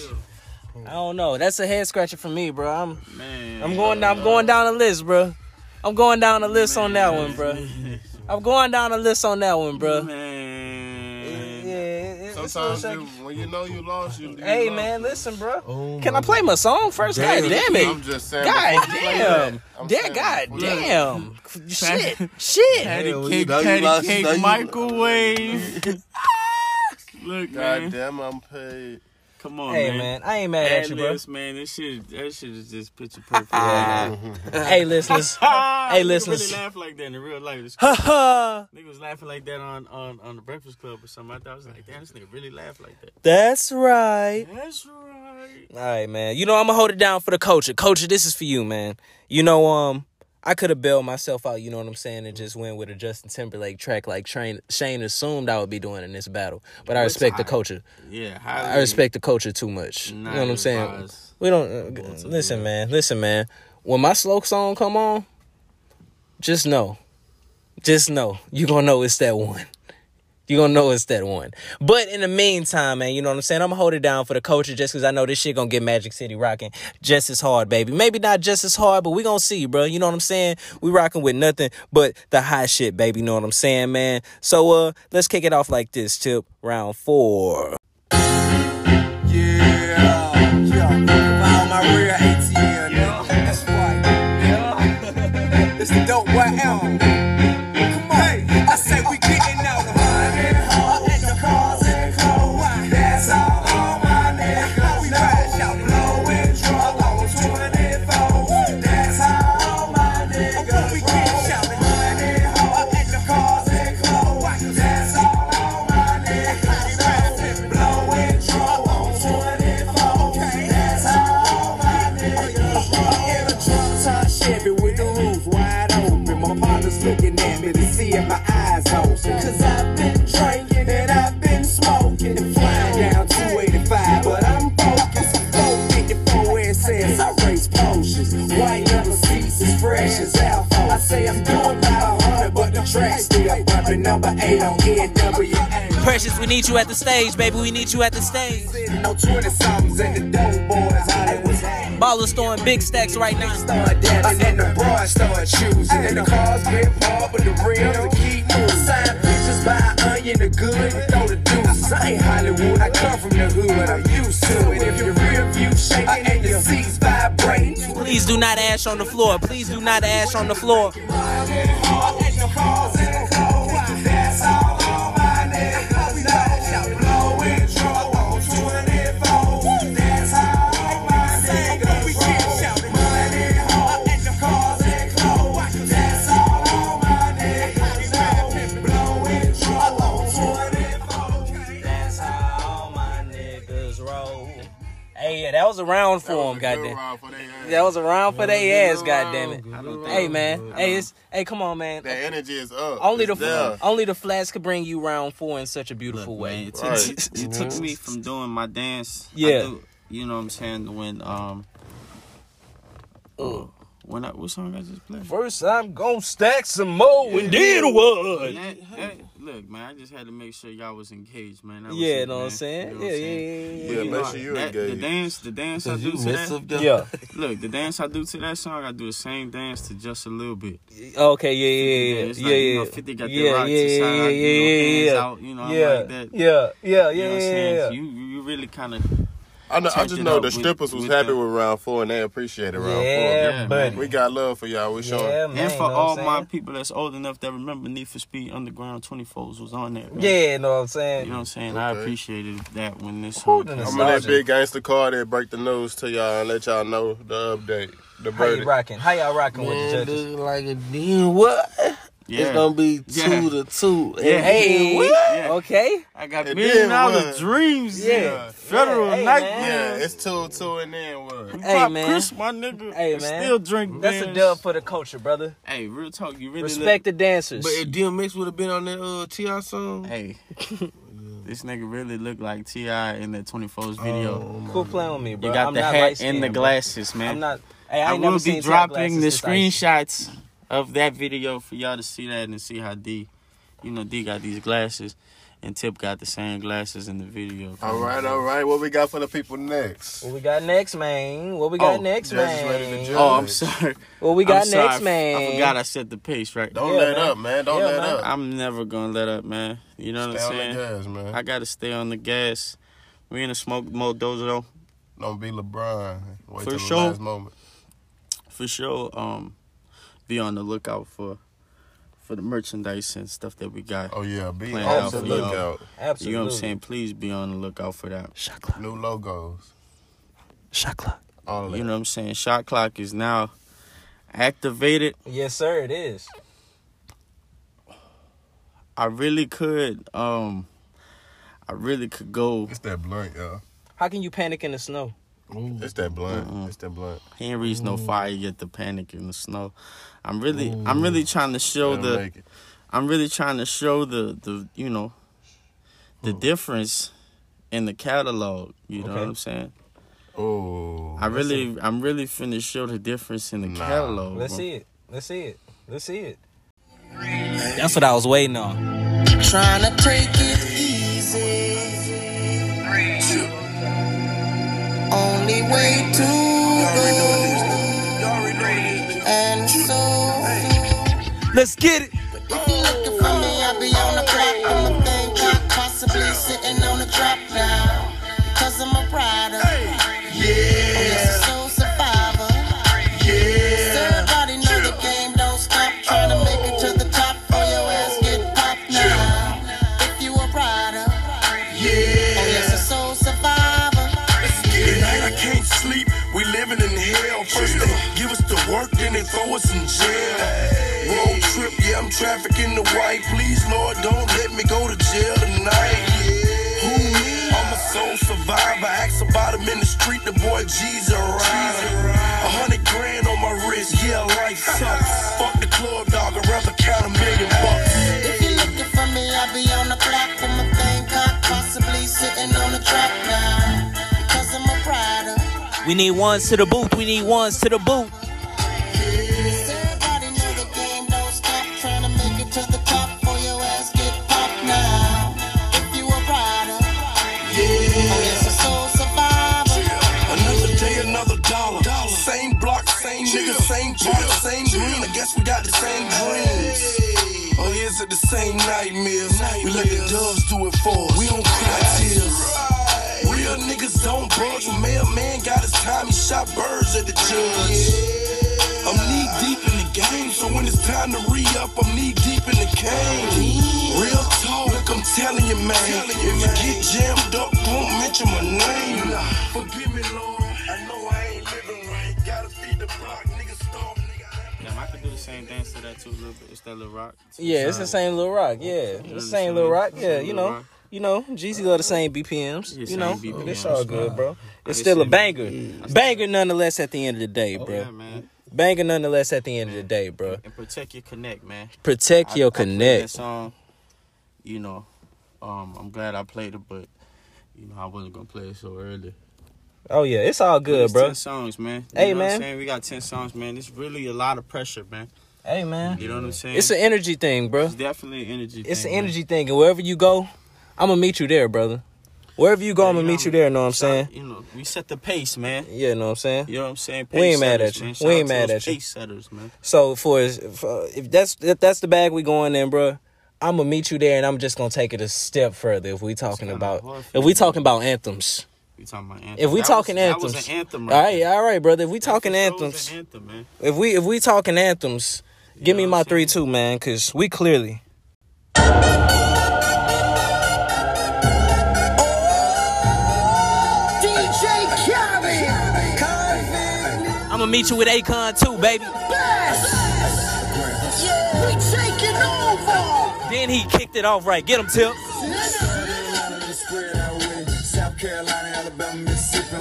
I don't know. That's a head scratcher for me, bro. I'm Man, I'm going down I'm going down the list, bro. I'm going down the list on that one, bro. I'm going down the list on that one, bro. man. Yeah, it- it's Sometimes you, when you know you lost, you. you Hey lost. man, listen, bro. Oh Can I play my song first? God damn it. I'm just saying. God before you play that, damn. I'm Yeah, saying God before you- damn. Shit. Shit. Patty Yeah, well, you cake, know you patty lost, you cake, microwave. Look, God man. damn, I'm paid. Come on, Hey man. man, I ain't mad at you, bro. Ad-libs, man. This shit, that shit is just picture perfect. Hey listeners. hey Nigga listeners. really laugh like that in real life. It's Ha ha. Nigga was laughing like that on, on, on the Breakfast Club or something. I thought I was like, damn, this nigga really laugh like that. That's right. That's right. All right, man. You know I'm gonna hold it down for the culture. Culture, this is for you, man. You know, um, I could have bailed myself out. You know what I'm saying, and just went with a Justin Timberlake track like Train, Shane assumed I would be doing in this battle. But I respect the culture. Yeah, I respect the culture too much. You know what I'm saying? We don't uh, listen, man. Listen, man. When my slow song come on, just know, just know you gonna know it's that one. You gonna know it's that one. But in the meantime, man, you know what I'm saying? I'm gonna hold it down for the culture just because I know this shit gonna get Magic City rocking just as hard, baby. Maybe not just as hard, but we gonna see, bro. You know what I'm saying? We rocking with nothing but the hot shit, baby. You know what I'm saying, man? So uh, let's kick it off like this. Tip round four. Yeah, yeah. All my real ATL, nigga. That's right. Yeah. It's the dope say I'm doing about 100, but the track still bumping. Number 8 on NWA. Precious, we need you at the stage, baby. We need you at the stage. No 20 somethings and the dope boys, Hollywood. Ballers throwing big stacks right now. And the bras start choosing. And the cars get hard, but the rims keep Sign pictures, buy onion, the good, throw the deuce. I ain't Hollywood, I come from the hood, I'm used to it. If your rear view shaking and your seats vibrating. Please do not ash on the floor. Please do not ash on the floor. That was a round for him, goddamn. That was a round for their ass, goddamn it. Hey, man. Hey, it's hey, come on, man. The energy is up. Only the It's there. only the flats could bring you round four in such a beautiful Look, way. man, it took, me, it took me from doing my dance. Yeah. do- you know what I'm saying? When um, uh, when I what song I just played? First, I'm gonna stack some more and then what? That- that- look, man, I just had to make sure y'all was engaged, man. That was Yeah, it, know what I'm saying? You know Yeah, I'm yeah, saying? yeah, yeah, yeah. make sure you that, the dance, the dance I do you to that. the- Yeah. Look, the dance I do to that song, I do the same dance to just a little bit. Okay, yeah, yeah, yeah, It's yeah, like, yeah. you know, 50 got that yeah, rock to yeah, side, yeah, you know, yeah, hands yeah, out, you know, I'm yeah, like that. yeah, yeah, yeah, You know what I'm yeah, saying? yeah. You, you really kind of. I, know, I just know up the with- strippers was with happy the- with round four and they appreciated round Yeah, Yeah, buddy. four. We got love for y'all. We showing. Yeah, man. And for all my people that's old enough that remember Need for Speed Underground 24s was on that. man. Yeah, know what I'm saying? You know what I'm saying? I Okay. appreciated that when this Who song I'm out. in that big gangster car that break the news to y'all and let y'all know the update, the How you verdict. rocking? How y'all rocking with the judges? like a then what? Yeah. It's gonna be two Yeah. to two. And Yeah. Hey, Yeah. okay. I got And million then dollar what? dreams. Yeah. Federal Yeah, hey, nightmares. Yeah, it's two two and then what? Hey, pop man. Chris, my nigga. Hey, man. Still drink That's a dub for the culture, brother. Hey, real talk. You really Respect the dancers. But if DMX would have been on that uh, T.I song, hey, this nigga really look like T.I in that 24's video. Quit playing with me, bro. you got I'm the not hat and the bro. glasses, man. I'm not. Hey, I I ain't will seen be Tap dropping the glasses this icy. screenshots of that video for y'all to see that and see how D, you know, D got these glasses, and Tip got the same glasses in the video. All right, all right. What we got for the people next? What we got next, man? What we got Oh, next, judges ready to man? Oh, I'm sorry. What we got I'm sorry. next, man? I forgot I set the pace right. Don't Yeah, let man. up, man. Don't Yeah, let man. up. I'm never gonna let up, man. You know what I'm saying? Stay on the gas, man. I gotta stay on the gas. We in a smoke mode, though. Don't be LeBron. Wait For till sure. the last moment. for sure um be on the lookout for for the merchandise and stuff that we got. Oh yeah, be Planned on out the y'all. lookout. Absolutely. You know what I'm saying? Please be on the lookout for that. Shot clock. New logos. Shot clock. All that. You know what I'm saying? Shot clock is now activated. Yes, sir. It is. I really could um I really could go It's that blunt, y'all. How can you panic in the snow? It's that blunt. Mm-mm. It's that blunt. he ain't reach no fire yet to panic in the snow. I'm really I'm really trying to show That'll the. I'm really trying to show the the you know the difference in the catalog. You know Okay. what I'm saying? Oh. I really I'm really finna show the difference in the Nah. catalog. Let's bro. see it. Let's see it. Let's see it. That's what I was waiting on. Trying to take it easy. Only way to go. And so, Let's get it. if you looking for me, I'll be on the block. I'm a clock, work, then throw us in jail. Road trip, yeah, I'm trafficking the white. Please, Lord, don't let me go to jail tonight. Who me? I'm a soul survivor. Ask about him in the street, the boy G's a rider. A hundred grand on my wrist, yeah, life sucks. Fuck the club, dog, I'd rather count a million bucks. If you looking for me, I'll be on the clock with my thing cocked, possibly sitting on the trap now. Because I'm a rider. We need ones to the booth. We need ones to the booth. Same nightmares. We let the doves do it for us. We don't cry tears. Real niggas don't budge. Mailman got his time, he shot birds at the judge. I'm knee deep in the game, so when it's time to re up, I'm knee deep in the game. Real talk, look, I'm telling you, man. If you get jammed up, don't mention my name. Forgive me, Lord. Same dance to that too, little bit. It's that little rock. Yeah, it's the same little rock. Yeah, it's the same little rock. Yeah, you know, you know, GC love the same BPMs. You know, BPMs, it's all good, bro. It's still a banger, banger nonetheless. At the end of the day, bro. yeah, man. Banger nonetheless. At the end of the day, bro. And protect your connect, man. Protect your I connect. That song, you know, um, I'm glad I played it, but you know I wasn't gonna play it so early. Oh yeah, it's all good, it's bro. Ten songs, man. You Hey, know What man. I'm saying? We got ten songs, man. It's really a lot of pressure, man. Hey man, You know what I'm saying? it's an energy thing, bro. It's definitely an energy. Thing. It's an thing, man. energy thing, and wherever you go, I'm gonna meet you there, brother. Wherever you go, I'm gonna meet you there. You know what I'm saying? You know, we set the pace, man. Yeah, you know what I'm saying. You know what I'm saying? We ain't Pace mad setters, at you. man. We ain't mad at you. Pace setters, man. So for, for if that's if that's the bag we going in, bro, I'm gonna meet you there, and I'm just gonna take it a step further. If we talking about if we talking about anthems, We talking about anthem. if we That talking was, anthems, that was an anthem, all right, all right, brother. If we talking That was anthems, an anthem, man. if we if we talking anthems, give me my three two, man, cause we clearly. DJ I'm gonna meet you with Akon too, baby. Yeah, we taking over. Then he kicked it off right. Get him, Tip.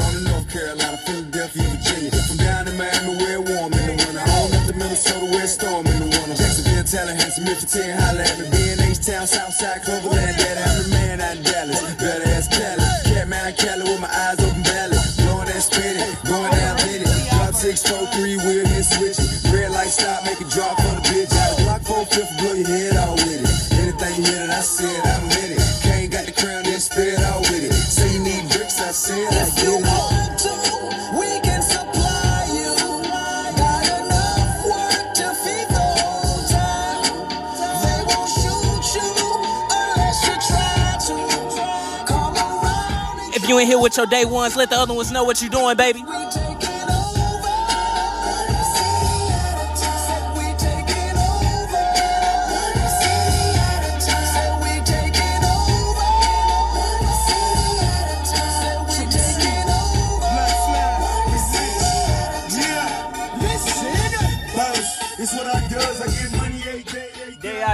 On to North Carolina, Philadelphia, Virginia. From down in Miami, where warm in the winter. On up to Minnesota, where storm in the winter. Jacksonville, Tallahassee, Memphis, 10, holla at me. B&H Town, Southside, Cloverland, Daddy, I'm the man out in Dallas. Better ass Cali. Catman, Cali with my eyes open, valley. Blowing that spinning, going down, hit it. Drop six, four, three, wheel, hit, switch it. Red light stop, make it drop for the bitch. Out Glock 4, fifth, blow your head You ain't here with your day ones, let the other ones know what you're doing, baby.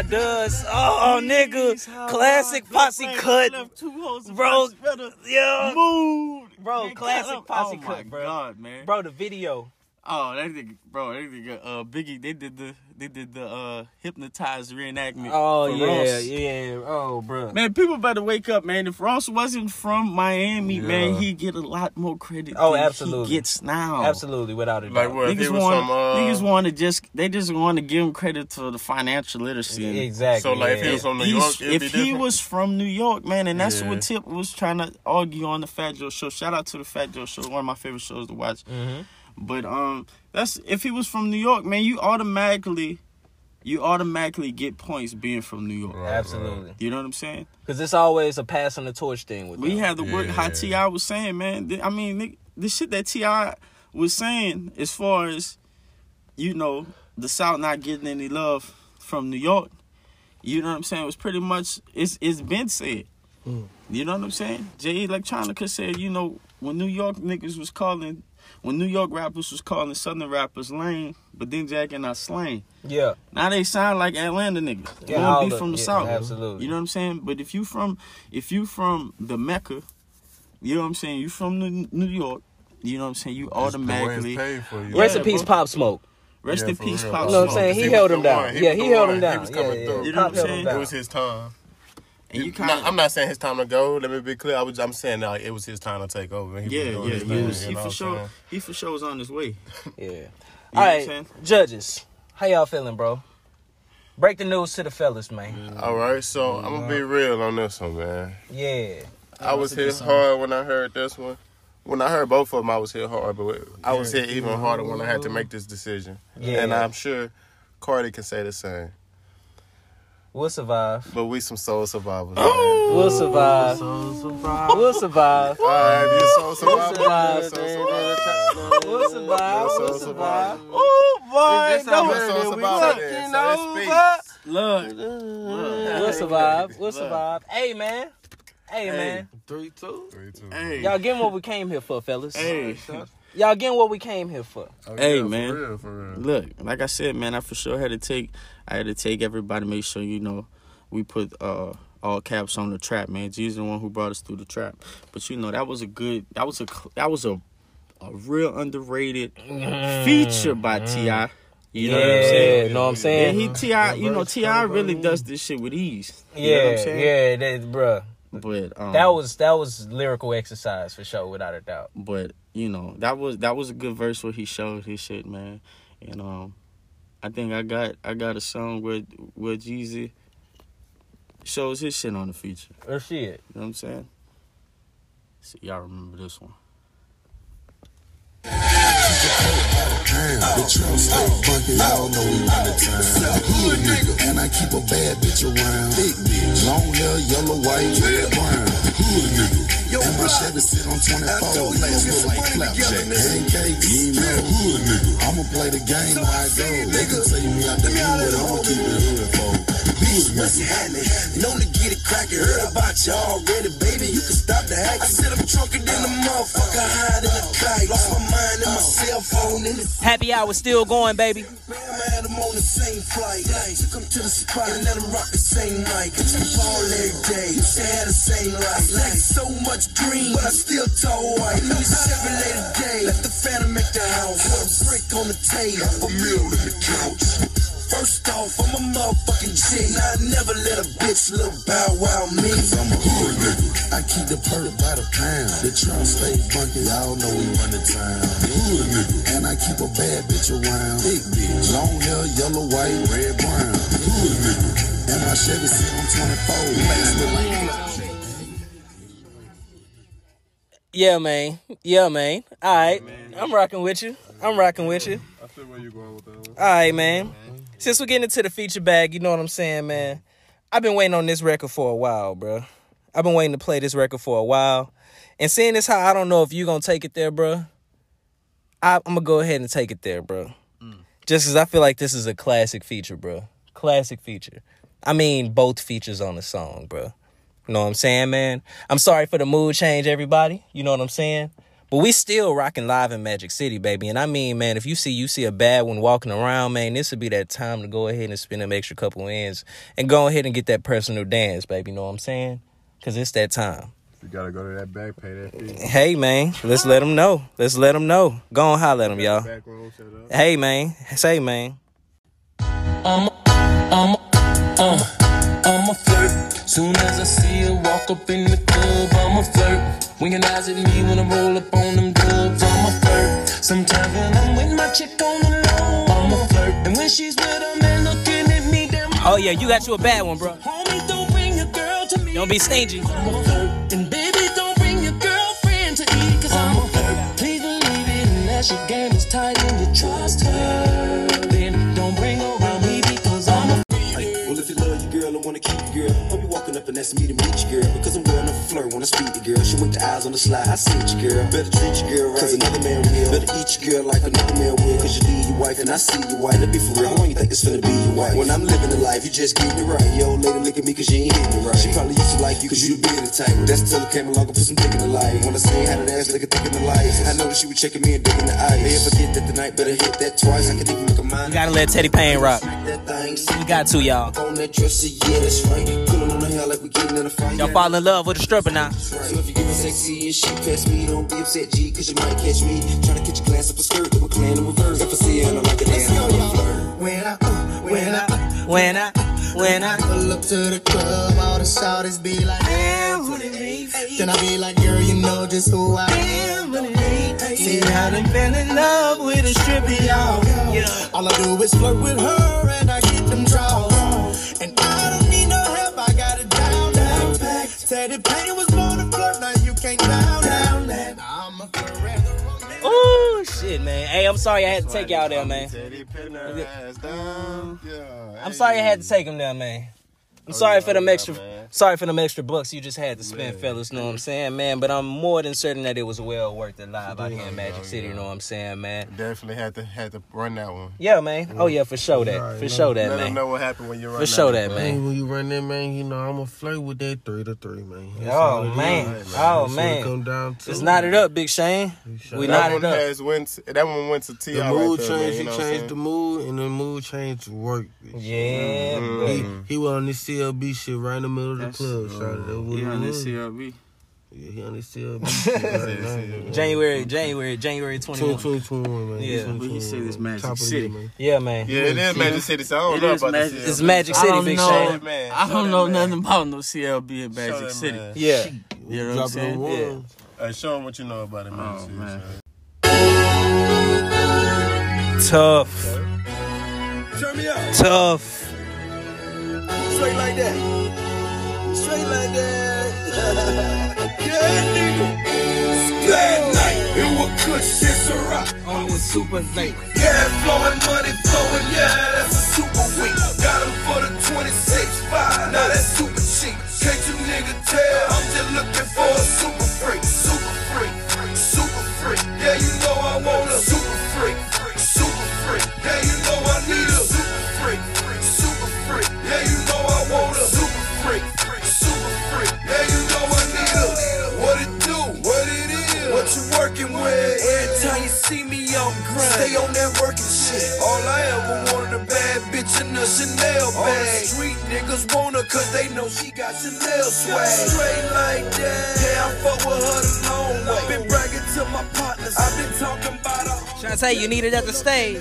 Does. Oh, nigga. Classic posse cut. Bro, yeah. Mood. Bro, classic posse oh my cut, bro. God, man. Bro, the video. Oh, that nigga, bro, that nigga, uh, Biggie, they did the, they did the, uh, hypnotized reenactment. Oh, for yeah, Ross. yeah. Oh, bro. Man, people better wake up, man. If Ross wasn't from Miami, man, he'd get a lot more credit. Oh, than absolutely. He gets now. Absolutely, without a doubt. Like what? Niggas want, from, uh, niggas want to just, they just want to give him credit for the financial literacy. Exactly. So, like, if he was from New York, it'd if be he different? was from New York, man, and that's Yeah. what Tip was trying to argue on the Fat Joe show. Shout out to the Fat Joe show, one of my favorite shows to watch. Mm-hmm. But um, that's if he was from New York, man, you automatically, you automatically get points being from New York. Absolutely. You know what I'm saying? Because it's always a passing the torch thing with We them. had the work how T.I was saying, man. I mean, the shit that T.I was saying as far as you know the South not getting any love from New York. You know what I'm saying? It was pretty much it's it's been said. You know what I'm saying? Jay Electronica said, you know, when New York niggas was calling, when New York rappers was calling Southern rappers lame, but then Jack and I slang. Yeah. Now they sound like Atlanta niggas. Yeah, Yeah, all be from the yeah, south. absolutely. You know what I'm saying? But if you from if you from the Mecca, you know what I'm saying? You from the New York. You know what I'm saying? You automatically. paid for you. Rest in peace, bro. Pop Smoke. Rest Yeah, in peace, real. Pop You know what I'm saying? He was held him down. He Yeah, was he held one. him down. He was coming Yeah, through. You know Pop what I'm saying? It was his time. And you kind of I'm not saying his time to go. Let me be clear. I was. I'm saying like it was his time to take over. He was yeah, yeah. He, thing, was, he for sure. saying? He for sure was on his way. Yeah. You All know what I'm right, judges. How y'all feeling, bro? Break the news to the fellas, man. All right, so I'm gonna be real on this one, man. Yeah. I was hit hard when I heard this one. When I heard both of them, I was hit hard, but I was hit even harder when I had to make this decision. Yeah. And I'm sure Cartie can say the same. We'll survive. But we some soul survivors. We'll survive. We'll survive. All right, you soul We'll survive, you soul man. survivor. We'll survive. We'll soul survive. Oh boy, That's how no, much soul we survivor fucking is. So it's over. Look, We'll survive. We'll survive. Hey, man. Hey, man. Three two. Three, two. hey, Y'all getting what we came here for, fellas. hey, Y'all getting what we came here for. Oh, Hey, yeah, man. For real, for real. look, like I said, man, I for sure had to take, I had to take everybody, make sure you know, we put uh all caps on the trap, man. Jeezy the one who brought us through the trap. But you know, that was a good, that was a, that was a, a real underrated feature by T.I. You know what I'm saying? You know what I'm Yeah, saying? he T.I, you know, T.I really does this shit with ease. You know what yeah, I'm saying? yeah, that, bruh. But um, That was that was lyrical exercise for sure, without a doubt. but you know that was that was a good verse where he showed his shit, man. And um, I think I got I got a song where where Jeezy shows his shit on the feature. Or shit. You know what I'm saying? So y'all remember this one? Know. Hood nigga, and I keep a bad bitch around. Big bitch, long hair, yellow, white. Hood nigga, and my Chevy sit on 24. Let's go like. You know, hood nigga, I'ma play the game how I go. They can take me out the hood, I'ma keep it hood for. Bitch, what's happening? Known to get it crackin'. Heard about you already, baby. You can stop the act. I said I'm drunker than a motherfucker, higher than a kite. Lost my mind in my cell phone in the Happy hour still going, baby. Man, I had them on the same flight. Took them to the spot and let them rock the same mic. We ball every day. Used to have the same life. Like so much green, but I still tall white. Louis seven late a day. Let the phantom make the house. Put a brick on the table. A meal in the couch. First off, I'm a motherfucking G. I never let a bitch little bow wow me. Cause I'm a hood nigga. I keep the perk by the pound. The trunk stay funky, y'all know we run the town. Hood nigga. And I keep a bad bitch around. Big bitch. Long hair, yellow, white, red, brown. Hood nigga. And my Chevy sit on 24. Face look like Yeah, man. Yeah, man. All right. I'm rocking with you. I'm rocking with you. I feel where you going with that one. All right, man. Since we're getting into the feature bag, you know what I'm saying, man. I've been waiting on this record for a while, bro. I've been waiting to play this record for a while. And seeing this how I don't know if you gonna take it there, bro. I, I'm gonna go ahead and take it there, bro. Mm. Just cause I feel like this is a classic feature, bro. Classic feature. I mean, both features on the song, bro. You know what I'm saying, man? I'm sorry for the mood change, everybody. You know what I'm saying? But we still rocking live in Magic City, baby. And I mean, man, if you see you see a bad one walking around, man, this would be that time to go ahead and spend them extra couple ends and go ahead and get that personal dance, baby. You know what I'm saying? Cause it's that time. You gotta go to that back, pay that fee. Hey, man, let's let them know. Let's let them know. Go on, holler at them, y'all. Room. Hey, man. Say, man. I'm a, I'm a, uh, I'm a flirt. Soon as I see her walk up in the club, I'm a flirt. Winking eyes at me when I roll up on them dubs, I'm a flirt. Sometimes when I'm with my chick on the low, I'm a flirt. And when she's with a man looking at me, damn, Oh, yeah, you got you a bad one, bro. homie, don't bring your girl to me. Don't be stingy. I'm a flirt. And baby, don't bring your girlfriend to eat, cause I'm a flirt. Please believe it, unless your game is tight and you trust be up me to meet your girl. Because I'm going to flirt when I speak to girl. She went the eyes on the slide, I see you, girl. Better treat your girl right. Cause another man will. Better eat your girl like another man will. Cause you leave your wife and I see your wife. Let be for real. How long you think it's finna be your wife? When I'm living the life, you just getting me right. Yo, lady, look at me cause you ain't hitting it right. She probably used to like you cause you the bigger type. That's till it came along and put some dick in the light. When I seen how that ass nigga thick in the life. I know that she was checking me and digging the eyes. Hey, if I get that tonight, better hit that twice. I can even make a mind. You gotta let T-Pain rock. You got to, y'all. On that dresser, yeah, that's right. Pulling on the hair like we getting in a fight. Y'all fall in love with a stripper now. So if you give her sexy and she pass me, don't be upset, G, cause you might catch me. Trying to catch a glance of a skirt that we're playing in reverse. If I see her I like it, then I'm gonna flirt. When I, uh, when I, When I, when I pull up to the club, all the shawties be like, damn, who they be? Then I be like, girl, you know just who I am. See how they fell in love with a stripper, y'all. Yeah. All I do is flirt with her and I get them draws. And I don't down. T-Pain was born to flirt, now you can't down, down that. I'm a forever romantic. Ooh, shit, man. Hey, I'm sorry I had to take y'all there, man. Teddy pin her ass down. Yeah. I'm sorry I had to take him there, man. I'm sorry for them extra. Sorry for them extra bucks you just had to spend, fellas. Know what I'm saying, man? But I'm more than certain that it was well worth it live out here in Magic City. You Know what I'm saying, man? Definitely had to had to run that one. Yeah, man. Oh yeah, for sure that. For sure that, Let man. them know what happened when you run that. For sure that, one. man. When you run that, man, you know I'm gonna flirt with that three to three, man. That's Oh all it man. is. Oh That's it man. Come down to. It's knotted up, Big Shane. We that knotted one up. has went. That one went to T.I. The mood changed. you he know what I'm changed the mood, and the mood changed to work. Yeah, Mm-hmm. He, he was on this CLB shit right in the middle of the That's- club. shawty. That's oh, what He it on this was. CRB. Yeah, he on this CLB shit right now. January, January, January 21. 2021, man. Yeah. But he said it's Magic Top of the City. man. Yeah, man. Yeah, it is Magic City. So I don't It know is about Magic- this. It's Magic I City, don't Big know. Shane. man. I Show don't that know man. nothing about no CLB in Show Magic that City. man. Yeah. You know what I'm Dropping saying? the Yeah. Hey, show him what you know about it, Magic Oh, man. Shane. Tough. Turn me up. Tough. Straight like that. Straight like that. yeah, nigga. Bad night. It was kush and Ciroc. On the super late. Yeah, flowing money flowing. Yeah, that's a Chanel bag. All the street niggas want her cause they know she got Chanel swag. Straight like that. Yeah, I fuck with her the long way. Been bragging to my partners. I've been talking about her. Shantae, you need it at the stage.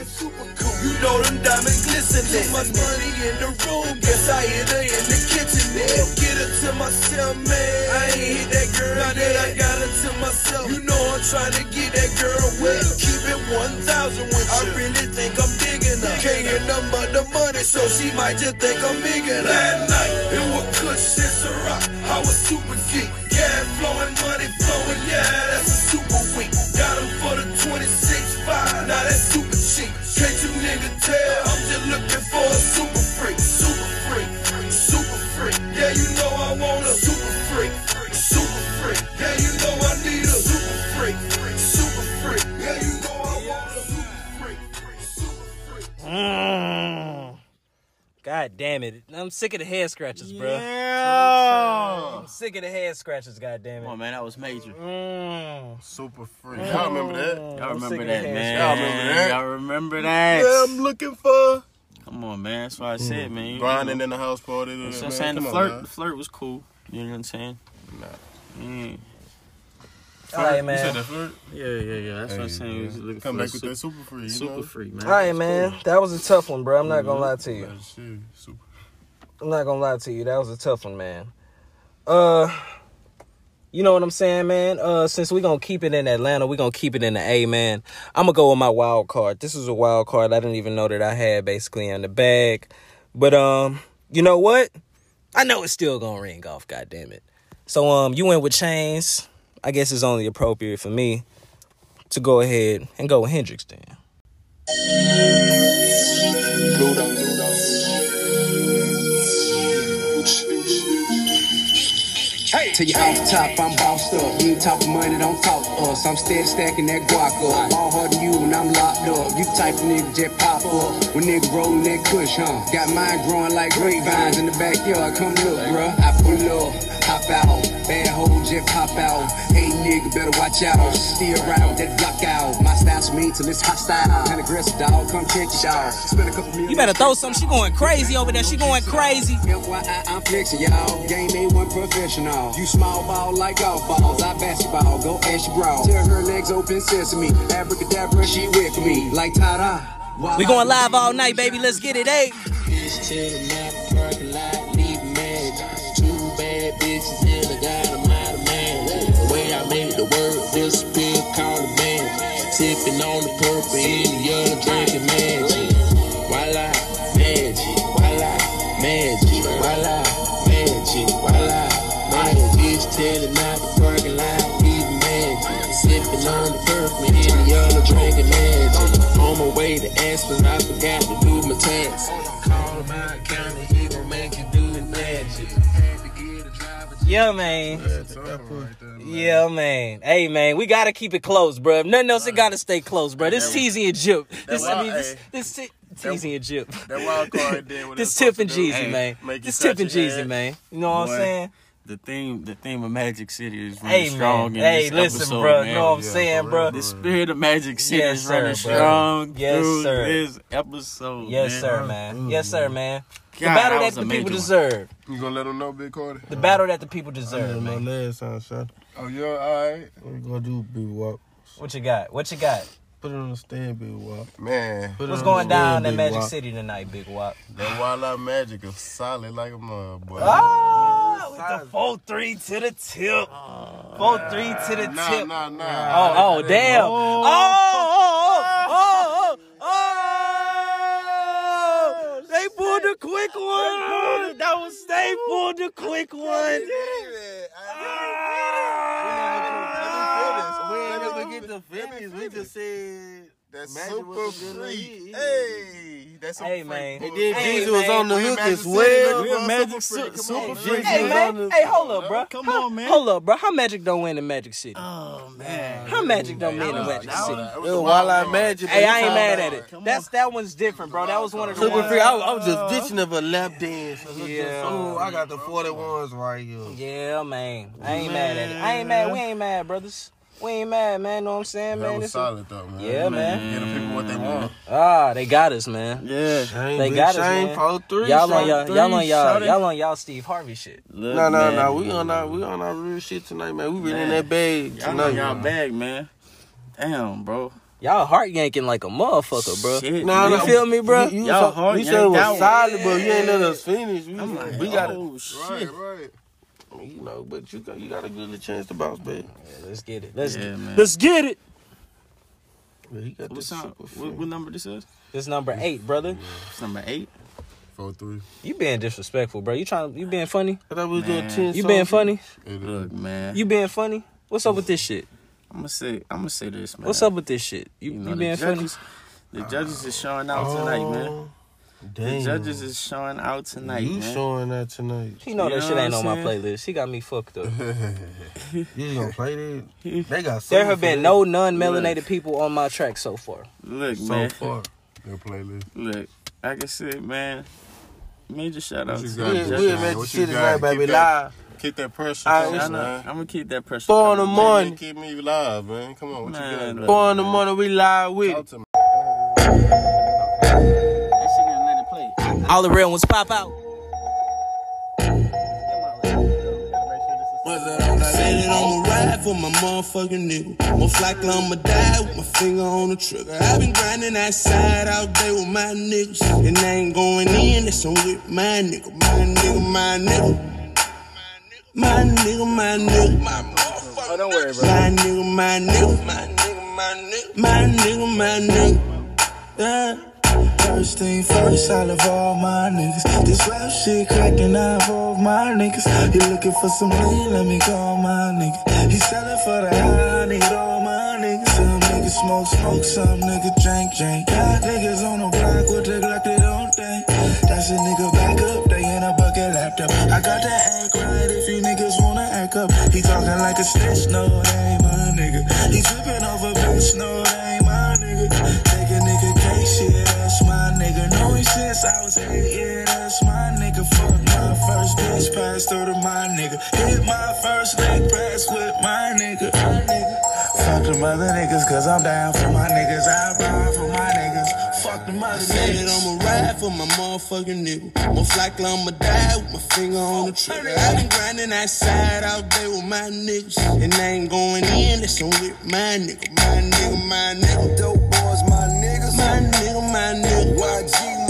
You know them diamonds glistening. Too much money in the room. Guess I hit her in the kitchen. Then get her to myself, man. I ain't hit that girl. Now that I got her to myself. You know I'm trying to get that girl wet. Keep it 1,000 with you. I really think I'm digging her. Can't hear nothing but the money, so she might just think I'm bigger. That night, it was kush and Ciroc. I was super geek. Cash flowing, money flowing. Yeah, that's a super week. Got him for the 26 5. Now that's super cheap. Can't you God damn it. I'm sick of the head scratches, bro. Yeah. I'm sick of the head scratches, god damn it. Come it. on, man, that was major. Mm. Super free. Y'all remember that? Y'all remember that, man. Y'all remember that? Y'all remember that? Yeah, I'm looking for Come on, man. That's what I said, man. You grinding know, in the house party. That's what. I'm saying. The Come on, flirt, the flirt was cool. You know what I'm saying? Nah. Mm. All right, You said man. that flirt? Yeah, yeah, yeah. That's what I'm saying. Man. was looking Come for back with super, that super free. You super know? free, man. All right, man. That was a tough one, bro. I'm not gonna lie to you. Shit, super. I'm not gonna lie to you. That was a tough one, man. Uh, you know what I'm saying, man. Uh, since we gonna keep it in Atlanta, we gonna keep it in the A, man. I'm gonna go with my wild card. This is a wild card I didn't even know that I had basically in the bag. But um, you know what? I know it's still gonna ring off. God damn it. So um, you went with chains. I guess it's only appropriate for me to go ahead and go with Hendrix then. Tell you off top, I'm bossed up. You ain't talking money, don't talk us. I'm steady stacking that guac up. Ball hard to you when I'm locked up. You type of nigga just pop up. When nigga rolling that kush, huh? Got mine growing like grapevines in the backyard. Come look, bruh. I pull up, hop out. Bad hoe just pop out. Hey nigga, better watch out. Steer out that block out. My style's mean till it's hostile. Kind of aggressive dog, come check it out. Spend a couple million. You better throw some. She going crazy over there. She going crazy. FYI, I'm flexing, y'all. Game ain't one professional. You small ball like golf balls. I basketball, go ash brawl. Tell her legs open sesame. Abracadabra, she with me. Like ta-da. We going live all night, baby. Let's get it, eh? Yeah, man. Yeah, man. Hey, man, we gotta keep it close, bro. If nothing else, it gotta stay close, bro. This Teasy and Jip. This, I mean, this, hey. this T- Teasy and Jip. That wild card there with This that Tip and supposed to do, Jeezy, hey, man. This touch Tip and Jeezy, man. You know what I'm saying? The theme, the theme of Magic City is really Hey, strong. man. in Hey, this listen, episode, bro. Man. Know what I'm saying, bro? The spirit of Magic City Yes, is sir, running bro. strong Yes, through sir. this episode. Yes, man. sir, man. Yes, sir, man. The battle that that the people one. deserve. You gonna let them know, Big Carter? The battle that the people deserve, didn't man. last time, son. Oh, you're all right. What we gonna do, Big Wop? What you got? What you got? Put it on the stand, Big Wop. Man, Put it What's going down in Big Magic Wop. City tonight, Big Wop? that wild out magic is solid like a mud, boy. Ah, with the four three to the tip. Four three to the Nah, tip. nah, nah. Oh, oh, damn. Oh, oh, oh, oh, oh. They pulled the quick one. That was they pulled the quick one. We ain't never get to finish. We just said That's Magic super was a good free. Hey, that's some Hey, free man. bullshit. And then Hey, Jeezy was on the hook as well. nigga, bro. Magic Super free. City, super free. Hey man, hey, hold up, bro. Come on, man. Hold up, bro. How Magic don't win in Magic City? Oh man. How Magic don't win in Magic City? that It was wild Wild Out card. Magic. Hey, I ain't mad at it. That's that one's different, bro. That was one of the Super ones. free. I, was- just ditching of a lap dance. I was just, Yeah. oh, I got the 41s right here. Yeah, man. I ain't mad at it. I ain't mad. We ain't mad, brothers. We ain't mad, man. Know what I'm saying, That man? was This- solid though, man. Yeah, man. Get the people what they want. Ah, they got us, man. Yeah. Shane, They Big got us, Shane, man. four, three, Y'all on y'all, y'all on y'all, y'all on y'all Steve Harvey shit. Look, No, no, man. no. We on our we on our real shit tonight, man. We really in that bag Y'all know tonight. y'all bag, man. Damn, bro. Y'all heart yanking like a motherfucker, bro. Shit. Nah, You nah, feel me, bro? You, you, Y'all so- hard you said it was solid, but you ain't let us finish. We, I'm like, we got oh, Right, right. You know, but you got you got a good chance to bounce back. Yeah, let's get it. Let's Yeah, get, let's get it. But he got What, this song, what, what number this is? This number eight, brother. It's number eight. Four three. You being disrespectful, bro. You trying? You being funny? I thought we was doing ten. You being funny? Look, man. You being funny? What's up with this shit? I'm gonna say. I'm gonna say this, man. What's up with this shit? You, You you, know, the being funny? judges, the judges is showing out tonight, man. Oh. Oh, The judges is showing out tonight, you man. showing that tonight. He know You that know shit ain't what on my playlist. He got me fucked up. You just gonna play that? They got There have been no non-melanated people on my track so far. Look, so man. far. Your playlist. Look, like I said, man. Major shout out to you the We, Judge? judges. we in man, Magic City tonight, baby. Keep Live. Keep that pressure All right, coming, I'm man. gonna keep that pressure. Four in the coming. morning. Keep me live, man. Come on, what Man, you got? look. Four in the morning, we live with All the real ones pop out. Said that I'ma ride for my motherfucking nigga. Most likely I'ma die with my finger on the trigger. i been grinding outside all day with my niggas. And I ain't going in, that's on with my nigga. My nigga, my nigga. My nigga, my nigga. My motherfucker. Oh, don't worry, bro. My nigga, my nigga. My nigga, my nigga. My nigga, my nigga. Yeah. First thing first, I love all my niggas. This rap shit cracking, I involve my niggas. You looking for some lean, let me call my nigga. He selling for the high, I need all my niggas. Some niggas smoke, smoke, some nigga drink, drink. Got niggas on the block with the Glock, they don't think. That's a nigga back up, they in a bucket laptop. I got that act right if you niggas wanna act up. He talking like a snitch, no, that ain't my nigga. He tripping off a bitch, no, that since I was eight, yeah, that's my nigga. Fuck my first bitch, pass through to my nigga. Hit my first leg press with my nigga. My nigga. Fuck them other niggas, cause I'm down for my niggas. I ride for my niggas. Fuck them other niggas. I'ma ride for my motherfucking nigga. Most likely I'ma die with my finger on the trigger. i been grinding outside all day with my niggas. And I ain't going in, that's on with my nigga. My nigga, my nigga. Dope boys, my niggas. My nigga, my nigga. YG,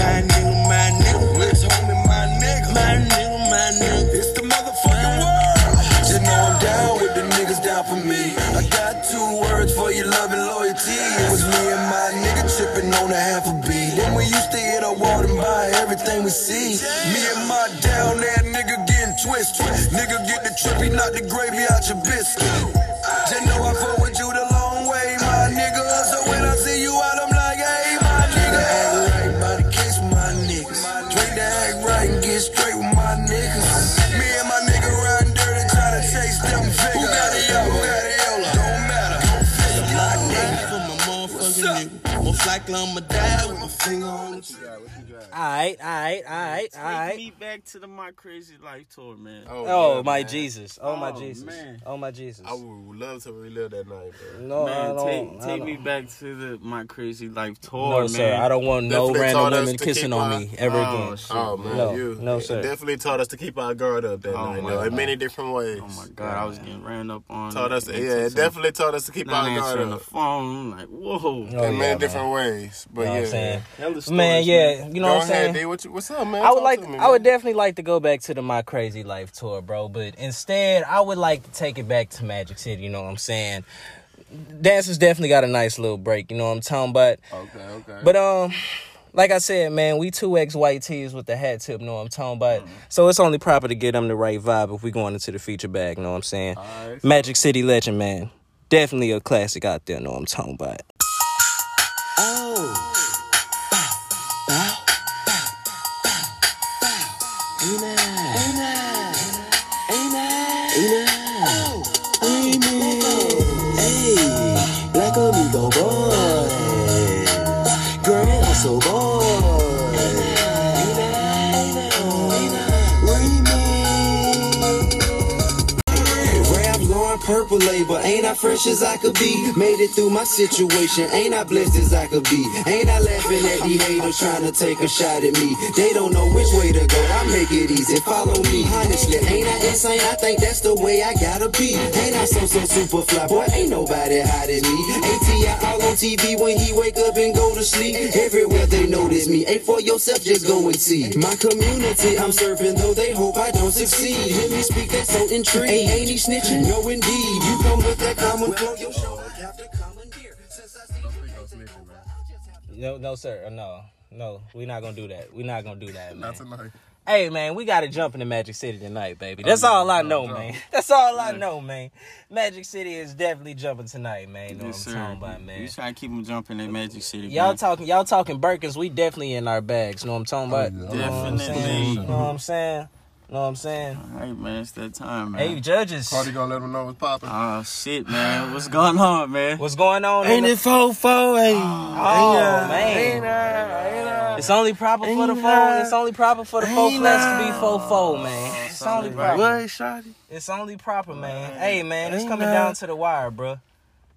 my nigga. My nigga. Rich homie, my nigga. My nigga, my nigga. It's the motherfucking world. Just know I'm down with the niggas down for me. I got two words for your love and loyalty. It was me and my nigga tripping on a half a beat. Then we used to hit a wall and buy everything we see. Me and my down there nigga getting twisted. Nigga get the trip, he knock the gravy out your biscuit. I'ma die with my finger on the trigger. Alright, alright, alright, Take alright. me back to the My Krazy Life tour, man. Oh, oh, yeah, my man. Jesus. Oh, my Oh, Jesus. man. Oh my Jesus. I would love to relive that night, bro. No, I man, don't. take I take don't- me back to the My Krazy Life tour, No, man. sir. I don't want no Definitely random us women to kissing keep on our- me ever Oh, again. shit. Oh man, No, you no, it sir. definitely taught us to keep our guard up that Oh, night, my though, in God. many different ways. Oh my god, I was getting ran up on. Taught us, yeah, it definitely taught us to keep not our guard answering the up phone. Like, whoa. Oh, in yeah, many man. different ways. But You know what yeah, I'm saying? Hella stories, Man, yeah, you know Go what I'm saying? D. What you, what's up, man? I would Talk like, to me, I would definitely like to go back to the My Krazy Life tour, bro. But instead, I would like to take it back to Magic City. You know what I'm saying? Dancers definitely got a nice little break. You know what I'm talking about? Okay, okay. But um, like I said, man, we two ex white tees with the hat tip. Know what I'm talking about? So it's only proper to get them the right vibe if we going into the feature bag. You know what I'm saying? Alright. Magic City Legend, man, definitely a classic out there. Know what I'm talking about? Oh. Label, ain't I fresh as I could be? Made it through my situation, ain't I blessed as I could be? Ain't I laughing at the haters trying to take a shot at me? They don't know which way to go, I make it easy, follow me. Honestly, ain't I insane? I think that's the way I gotta be. Ain't I so so super fly, boy? Ain't nobody hot as me. ATI all on TV when he wake up and go to sleep. Everywhere they notice me. Ain't for yourself, just go and see. My community I'm serving, though they hope I don't succeed. Hear me speak, that's so intrigued. Ain't, ain't he snitching? No, indeed. You come with that common flow, your show. Have to commandeer. Since I see you No, no, sir. Uh, No, no, we're not gonna do that. We're not gonna do that, man. Not tonight. Hey, man, we gotta jump into Magic City tonight, baby. That's all I know, man. That's all I know, man. Magic City is definitely jumping tonight, man. You Know Yes, what. I'm talking about, man. You trying to keep them jumping in Magic City. Y'all man. talking, y'all talking Birkins. We definitely in our bags. Know what I'm talking about? Know what I'm saying? Definitely. Know what I'm saying? Know what I'm saying? All right, man. It's that time, man. Hey, judges. Cartie gonna let them know what's popping. Oh ah, shit, man. What's going on, man? What's going on? Ain't it four four? Hey, Oh, oh man, it's only proper for the four. It's only proper for the four class to be four four, man. Oh, it's only proper. What, shawty? It's only proper, man. Hey, man, it's coming down to the wire, bruh.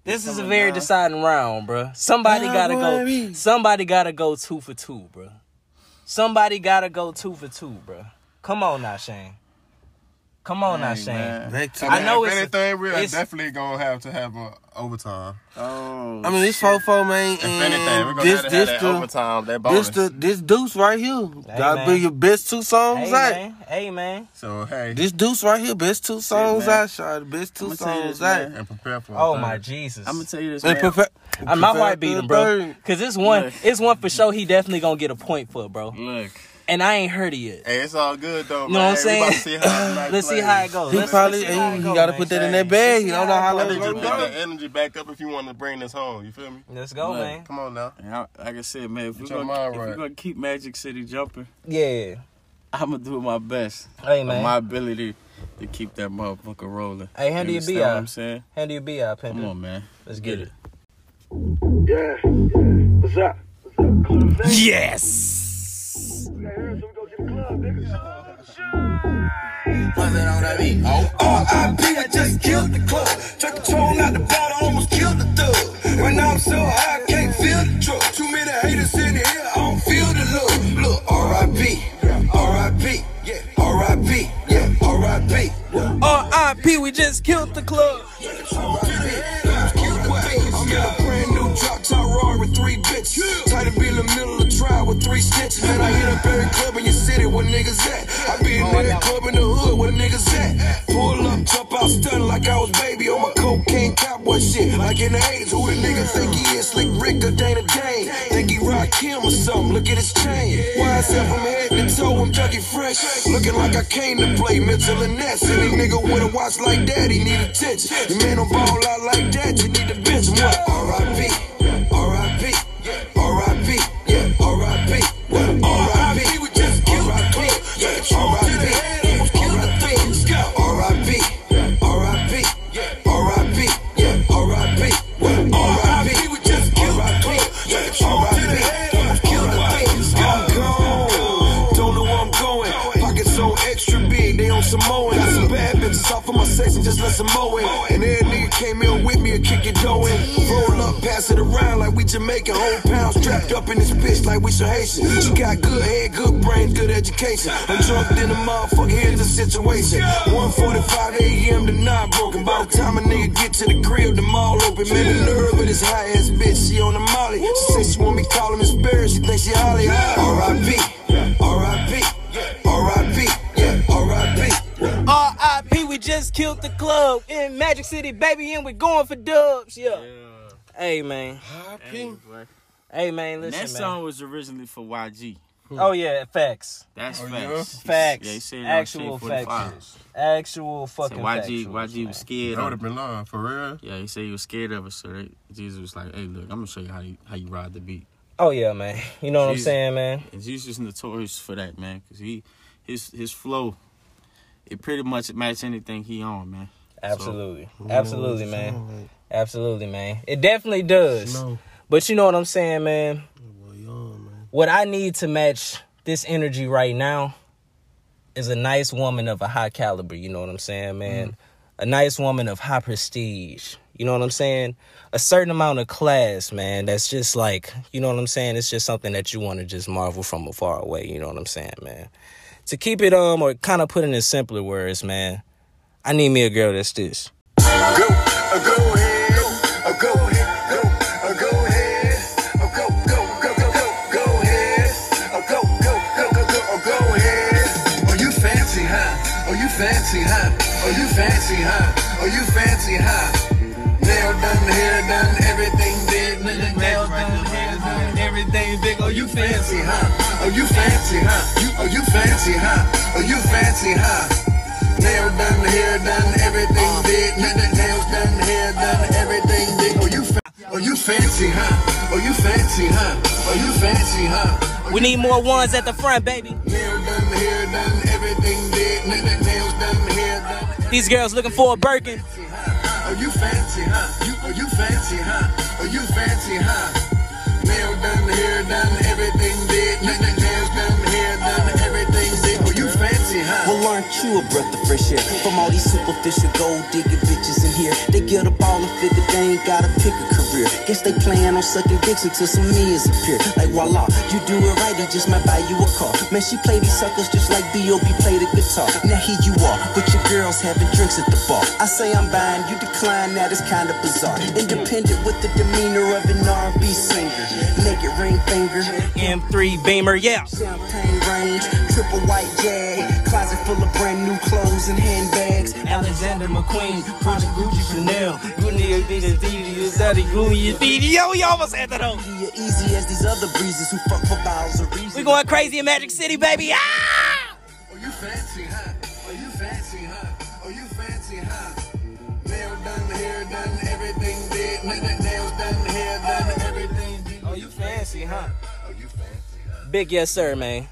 This is a very deciding round, bruh. Somebody gotta go. Somebody gotta go two for two, bruh. Somebody gotta go two for two, bruh. Come on now, Shane. Come on now, Shane. man. Back to I know if it's- anything, we're it's- definitely gonna have to have a overtime. Oh. I mean, this four four man, If and anything, we're gonna this have to have this that the overtime, that this the this deuce right here. Gotta man. be your best two songs Hey, out. man. Hey, man. so hey, This deuce right here, best two songs man. out, shawty. Best two I'ma tell you songs this, out. man. and prepare for. Oh a my. Jesus. I'm gonna tell you this, And man. prefer- uh, I might prefer white beat the him, bro. Cause it's one, Look. it's one for sure. He definitely gonna get a point for, it, bro. Look, And I ain't heard it yet. Hey, it's all good though. You know what I'm We about to saying? see Let's see how it goes. He Let's- probably let's see how it he, go, gotta put that in Shane. that bag. You don't know how how I long goes. it's gonna to the energy back up if you want to bring this home. You feel me? Let's go, Look. man. Come on now. and I, like I said, man, if we're gonna, if right. we're gonna keep Magic City jumping, Yeah. I'm gonna do my best. Hey, man. My ability to keep that motherfucker rolling. Hey, hand You your understand B what out. I'm saying? Hand your B out, pimp. Come on, man. Let's get it. Yeah. What's up? What's up? Yes. R.I.P. I just killed the club. The tone out the bottle, almost killed the thug. When I'm so high, I can't feel the truck. Too many haters in here, I don't feel the love. Look, R.I.P. R.I.P. Yeah, R.I.P. Yeah, R.I.P. R.I.P. We just killed the club. I'm in a brand new drop top with three bitches. Tight to be the middle trial with three stitches. Man, I hit up every club in your city where niggas at. I be in every club in the hood where niggas at. Pull up, jump out, stun like I was baby on my cocaine cowboy shit. Like in the 80s, who the nigga think he is? Slick Rick or Dana Dane? Think he rock Kim or something? Look at his chain. YSF from head to toe, I'm Dougie Fresh. Looking like I came to play Mitchell and Ness. Any nigga with a watch like that, he need attention. Your man don't ball out like that, you need to bench. What? R.I.P. R.I.P. R.I.P. We just. Yeah, truth to the head, almost killed the thing. Let's go. R.I.P. R.I.P. R.I.P. R.I.P. R.I.P. We just killed. Yeah, truth to the head, almost killed the thing. Let's go. Gone. Don't know where I'm going. Pockets so extra big, they on Samoan. Got some bad bitches off of my section, just let some mow. And every nigga came in with me and kick it going up, pass it around like we Jamaican. Whole pound strapped up in this bitch like we some Haitian. She got good head, good brains, good education. I'm drunk in the motherfucker, here's the situation. 1:45 a.m. the knob broken. By the time a nigga get to the crib, the mall open. Man, the nerve of this high ass bitch, she on the molly. She say she want me call him his Barry, she think she Holly. R.I.P. R.I.P. R.I.P. Yeah, R.I.P. R.I.P. We just killed the club in Magic City, baby, and we going for dubs. Yeah. Hey man. Hey man, listen, that man. song was originally for YG. Oh yeah, facts. That's Oh, facts. Facts. Yeah, he said Actual facts. 45. Actual So fucking YG, factuals, YG was scared. That of would've been long, for real. Yeah, he said he was scared of us. So they, Jeezy was like, "Hey, look, I'm gonna show you how you how you ride the beat." Oh yeah, man. You know what I'm saying, man? And Jeezy is notorious for that, man, because he his his flow, it pretty much match anything he on, man. Absolutely. So- Absolutely, man. Absolutely, man. It definitely does. No. But you know what I'm saying, man? What I need to match this energy right now is a nice woman of a high caliber, you know what I'm saying, man? A nice woman of high prestige. You know what I'm saying? A certain amount of class, man. That's just like, you know what I'm saying? It's just something that you want to just marvel from afar away, you know what I'm saying, man? To keep it um or kind of put it in simpler words, man. I need me a girl that's this. Go, go ahead, go ahead, fancy, huh? Oh, you fancy, huh? Oh, you fancy, huh? Nail done, hair done, everything did. Nail done, hair done, everything big. Oh, you fancy, huh? Oh, you fancy, huh? Oh, you fancy, huh? Oh, you fancy, huh? Nail done, hair done, everything uh. did. Nails done, hair done, everything did. Oh, you, fa- oh, you fancy, huh? Oh, you fancy, huh? Oh, you fancy, huh? Oh, we need more ones at the front, baby. Nail done, hair done, everything did. Nails done, hair done. These girls looking for a Birkin. Oh, you fancy, huh? You, oh, you fancy, huh? Oh, you fancy, huh? Nail done, hair done, everything did. Well, aren't you a breath of fresh air? From all these superficial gold digging bitches in here. They get a ball and figure they ain't gotta pick a career. Guess they plan on sucking dicks until some millions appear. Like voila, you do it right, he just might buy you a car. Man, she play these suckers just like B.O.B. play the guitar. Now here you are, but your girl's having drinks at the bar. I say I'm buying, you decline, that is kinda bizarre. Independent with the demeanor of an R&B singer. Naked ring finger. M3 Beamer, yeah. Champagne range, triple white jag, full of brand new clothes and handbags. Alexander McQueen, Project Gucci Chanel, Gucci Adidas, Adidas, Adidas, Gucci Adidas. Yo, we almost had that though. Easy as these other breezes who fuck for bottles of reason. We going crazy in Magic City, baby. Ah! Oh, you fancy, huh? Oh, you fancy, huh? Oh, you fancy, huh? Nail done, hair done, everything did. Nails done, hair done, everything did. Oh, you fancy, huh? Oh, you fancy, huh? Big yes, sir, man.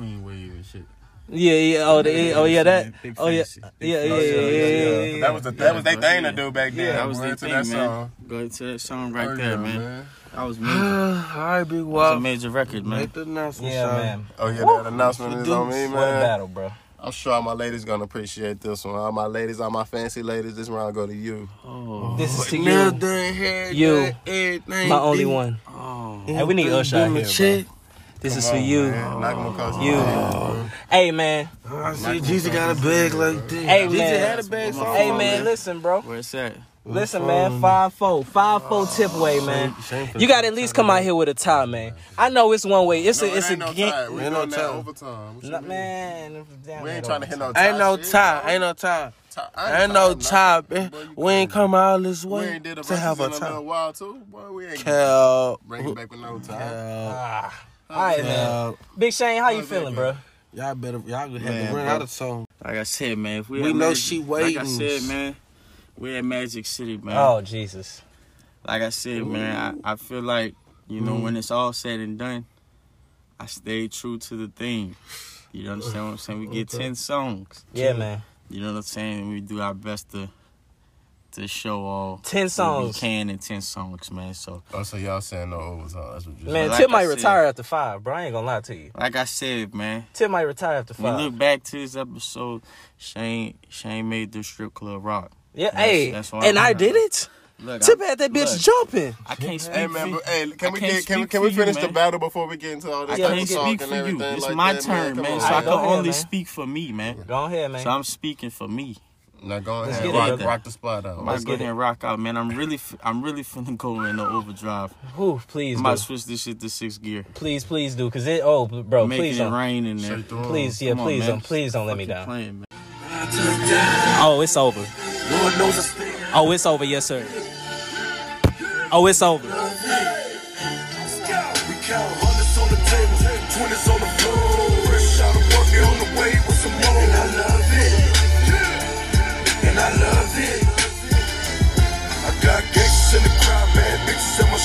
Queen wave and shit. Yeah, yeah. Oh, the, oh yeah, that. Oh yeah, yeah, yeah, yeah. That was the that was their thing to do back then. Yeah, that was their into thing, that man. song. Go into that song right Oh, there, yeah, man. man. That was major. All right, big That was a Wop. major record, man. Make the announcement, Yeah, son. man. Oh yeah, that announcement is on me, What a man. battle, bro. I'm sure all my ladies gonna appreciate this one. All my ladies, all my fancy ladies, this round go to you. Oh, This is to Nail you, done, hair You. my only did. one. oh. Hey, we need Usher out here, check. bro. This Come is for on, you, man. Knock 'em across the you. head. Hey, man. I see Jeezy got a bag like this. Hey, Jeezy man. had a bag. so Hey, I'm man. Listen, bro. Where it's at? Listen, man, five four, five four ah, tip way, man. You gotta at least come out here with a tie, man. I know it's one way. It's No, a, it's it a ain't no gang. We Ain't no doing that time. overtime. What you No, mean? man, damn We ain't trying to hit no overtime. tie. Ain't no shit, tie. Ain't no tie. Tie- I Ain't no tied tie, man. Boy, We ain't crazy. come all this We way ain't did a to have a in a tie. while too. Boy, we ain't Cal. bring it back with no tie. Cal. All right, man. Cal. Big Shane, how you feeling, going? bro? Y'all better, y'all gonna have Man, to run bro. out of song. Like I said, man. If we, We know Magic- she Like I said, man. we're at Magic City, man. Oh Jesus. Like I said, man. I, I feel like you know Mm. when it's all said and done, I stayed true to the theme. You understand what I'm saying? We get ten songs. Yeah, man. You know what I'm saying? We do our best to to show all 10 what songs. we can in ten songs, man. So Oh, so y'all saying no overtime? That's what you Man, Like Tip I might said- retire after five, bro. I ain't gonna lie to you. like I said, man. Tip might retire after When we look back to this episode, Shane Shane made the strip club rock. Yeah, That's- hey, that's why and I'm- I did it. Look, Tip I- had that bitch look, jumping. I can't speak Hey for man, you. but, hey, I can we can't get can, we- can we for you, finish the battle before we get into all this I can't of get- talk speak and for you. everything It's like my that, turn, Come man. So I Alright, can ahead, only man. speak for me, man. Go ahead, man. So I'm speaking for me. Now go Let's ahead, get rock, rock the spot out. I'm about Let's go get ahead it. and rock out, man. I'm really, f- I'm really finna go in the overdrive. Whew, please I'm about do. switch this shit to sixth gear. Please, please do, cause it. Oh, bro, Making please it don't. rain in there. Please, yeah, Come please man. don't, please don't let me down. Playing, man. Oh, it's over. Lord knows Oh, it's over. Yes, sir. Oh, it's over.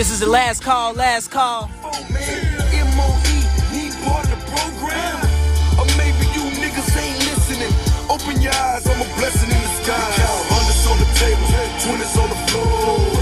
This is the last call. Last call. Oh man, MOE, part of the program. Or maybe you niggas ain't listening. Open your eyes, I'm a blessing in hundreds on the table, twenties on the floor.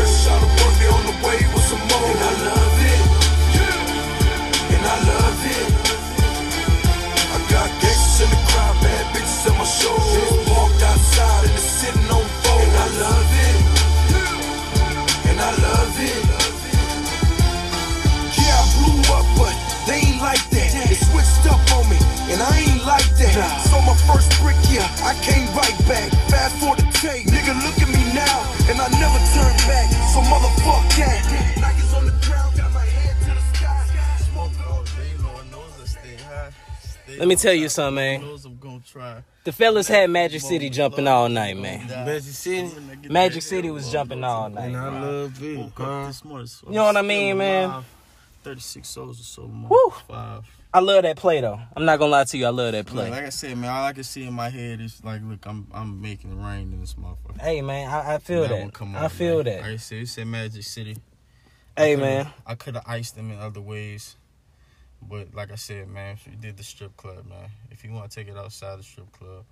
First brick, yeah, I came right back. Fast forward the tape, nigga, look at me now, and I never turn back. So motherfuck that. Niggas on the ground, got my head to the sky. Smoke all day, Lord knows I stay high. Stay Let me tell you something, man. Knows I'm gonna try. The fellas had Magic City jumping all night, man. Magic City. Magic City was jumping all night. And I love it. Woke up huh? this morning, so You know what I mean, man? Thirty-six souls or so. More. Woo. Five. I love that play though. I'm not gonna lie to you. I love that play. like I said, man, all I can see in my head is like, look, I'm I'm making rain in this motherfucker. Hey man, I, I feel That that. one come I feel man. that. Like I said, you said Magic City. Hey, I man. I could have iced them in other ways, but like I said, man, you did the strip club, man, if you want to take it outside the strip club,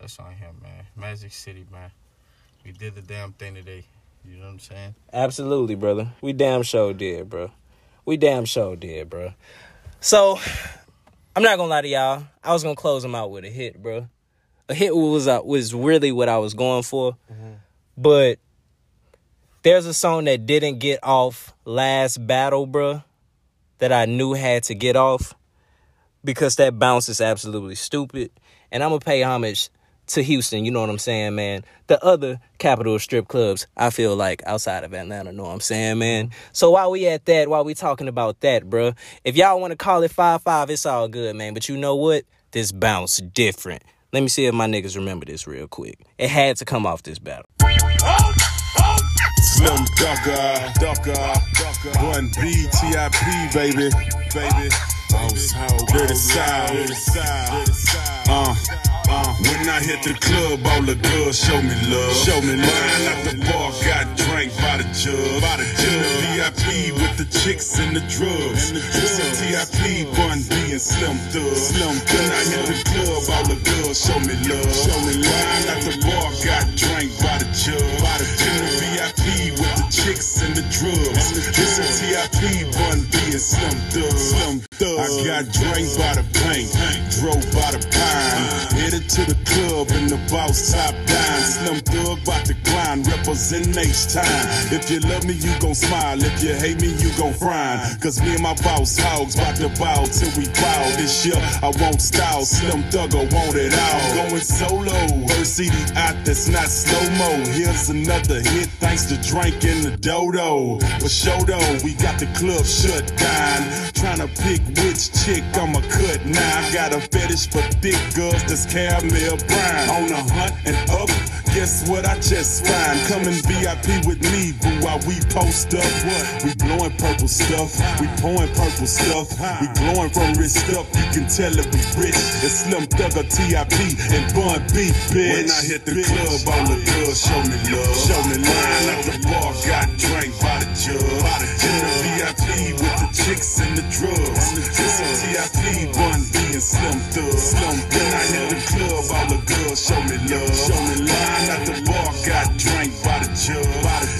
that's on him, man. Magic City, man. We did the damn thing today. You know what I'm saying? Absolutely, brother. We damn sure did, bro. We damn sure did, bro. So, I'm not gonna lie to y'all. I was gonna close them out with a hit, bro. A hit was uh, was really what I was going for, but there's a song that didn't get off last battle, bro. That I knew had to get off because that bounce is absolutely stupid, and I'm gonna pay homage to Houston. You know what I'm saying, man? The other capital strip clubs, I feel like outside of Atlanta, know what I'm saying, man? So while we at that, while we talking about that, bro, if y'all want to call it 5-5, it's all good, man. But you know what? This bounce different. Let me see if my niggas remember this real quick. It had to come off this battle. Slim Ducker, Ducker, Bun B T I P, baby, baby. Dirty South, uh, When I hit the club, all the girls show me love. Show me love. Mine at the bar got drank by the jug, by the jug. VIP with the chicks and the drugs. And the drugs. TIP, Bun B and Slim Thug. Slim Thug. When I hit the club, all the girls show me love. Show me love. Mine at the bar got drank by the jug, by the jug. VIP with the chicks and the drugs. And the drugs. TIP, Bun B and Slim Thug. Slim Thug. I got drank by the paint, drove by the pine, uh. headed to the club and the boss top down. Slim Thug bout to grind, represent H time. If you love me, you gon' smile. If you hate me, you gon' frown. Cause me and my boss hogs bout to bow till we bow. This year I won't style, Slim Thugger want it all. Going solo, first CD out that's not slow mo. Here's another hit thanks to drinking the dodo. But sure though, we got the club shut down. Tryna pick which chick I'ma cut now. I got a fetish for thick girls that's caramel brown. On a hunt and up. Guess what I just find? Come in VIP with me, boo, while we post up. What? We blowing purple stuff, we pouring purple stuff, we glowing from wrist up. You can tell if we rich. It's Slim Thugger, TIP, and Bun B, bitch. When I hit the club, all the girls show me love. Show me line at the bar, got drank by the jug. In the VIP with the chicks and the drugs. It's a TIP, Bun B, and Slim Thug. Slim When I hit the club, all the girls show me love. Show me line at the bar, got drank by the jug.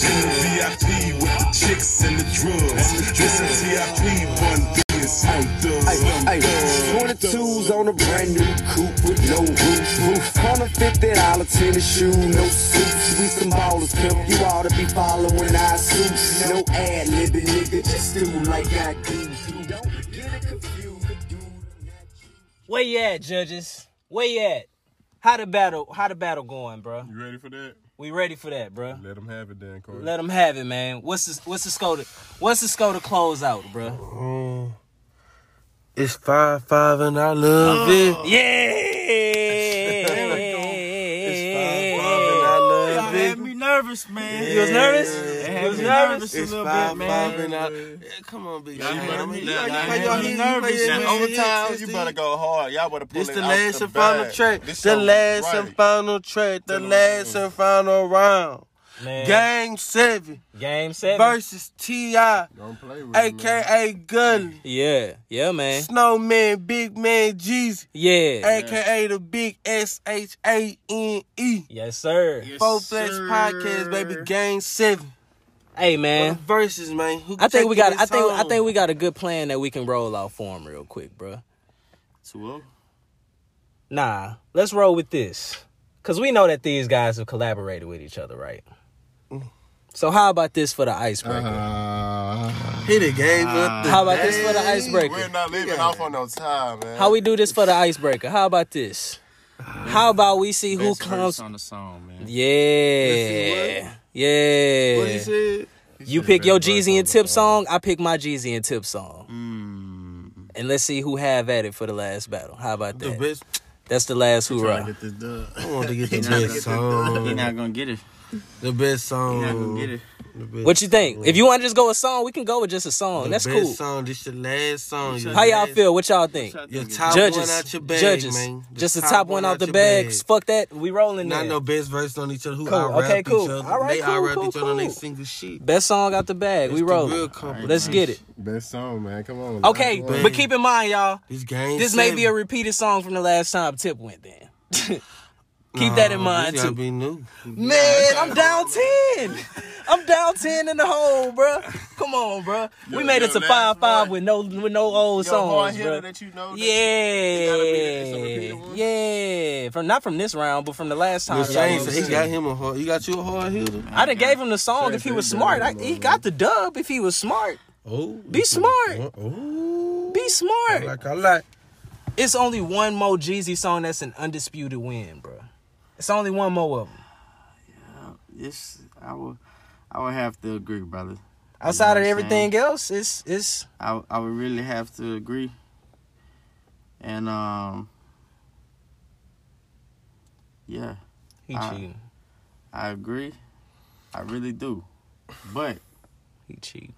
In the VIP with the chicks and the drugs. It's a TIP, Bun B, and Slim Thug. Hey, 22s on a brand new coupe with no roof. roof. On a $50 tennis shoe, no suits. We some ballers, pimp. You ought to be following our suits. No ad libbing, nigga. Just do like I do. Don't get it confused. Where you at, judges? Where you at? How the battle? How the battle going, bro? You ready for that? We ready for that, bro? Let them have it then, Corey. Let them have it, man. What's the what's the score? To, what's the score to close out, bro? Mm, it's five five and I love it. Yeah. It's five five and I love it. Y'all it. had me nervous, man. You was nervous? It was nervous? nervous a It's little five bit, five man. and I. Yeah, come on, big Y'all man. had I mean, me- you y'all like- had y'all me hit- nervous, you Now, overtime, you better go hard. Y'all better pull This it the out last the and final bag. track. This The last right. and final track. The last and final round. Man. Game seven Game seven. versus T.I. Don't play with aka Gully. Yeah. Yeah, man. Snowman, Big Man Jeezy, Yeah. aka the Big S H A N E. Yes, sir. Four Flats Podcast, baby. Game seven. Hey, man. the verses, man. Who I think we got. I this think. I think we got a good plan that we can roll out for him real quick, bro. Two Nah, let's roll with this, cause we know that these guys have collaborated with each other, right? Mm. So how about this for the icebreaker? Uh, Hit it, gave up the How about this for the icebreaker? We're not leaving off on no time, man. How we do this for the icebreaker? How about this? How about we see who Best verse comes? on the song, man. Yeah, yeah. What he said? You pick your Jeezy and Tip song. I pick my Jeezy and Tip song. Mm. And let's see who have at it for the last battle. How about The that? best. That's the last Trying to hoorah. get this. I want to get the not best gonna- not gonna get it. The best He not gonna get it. The best- What you think? If you want to just go with song, we can go with just a song. the That's best cool. song. This your last song. your How y'all feel? What y'all think? Your top Judges, one out your bag, judges, man. just the top, one out the your bags. bag. Fuck that. We rolling Not there. no best verse on each other. Who Cool. out rap Okay, cool. each other. All right, they cool, out rap cool, each other on their cool. single shit. Best song out the bag. we It's the rolling. real competition. Let's get it. Best song, man. Come on. Okay, but keep in mind, y'all. This game. This may be a repeated song from the last time Tip went. Then keep that in mind This too. be new. Man, I'm down ten. I'm down ten in the hole, bro. Come on, bro. We Your- made it to last five five with no with no old Your hard songs, bro. that you know. that- Yeah, gotta be- it's a repeated one? yeah. From not from this round, but from the last time. Lil Shane was he in. got him a hard. You got you a hard hitter. I done gave him the song Shane if he was smart. I, he got the dub if he was smart. Oh, Be smart. Oh, Be smart. like I like. It's only one more Jeezy song that's an undisputed win, bro. It's only one more of them. Yeah, it's I would I would have to agree, brother. Outside know of everything else, it's it's I I would really have to agree. And um yeah, he I- cheating. I agree. I really do. But He cheating.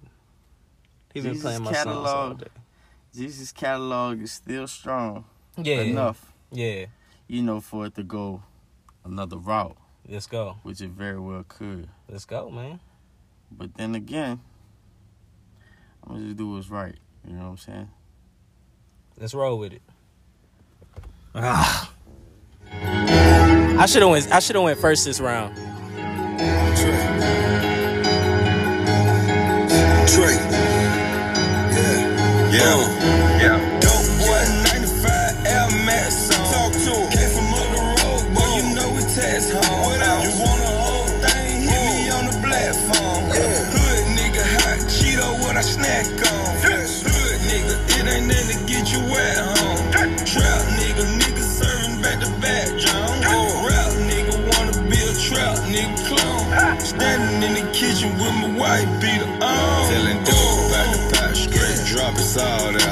He been Jesus playing my songs all day. Jeezy's catalog is still strong Yeah, enough, Yeah, you know, for it to go another route, let's go. which it very well could. Let's go, man. But then again, I'm gonna just do what's right. You know what I'm saying? Let's roll with it. Ah. I should have went. I should have went first this round. Trey. Yeah. Yeah. Yeah. White beater on. Oh. Telling dope about the pot, straight drop it's all there.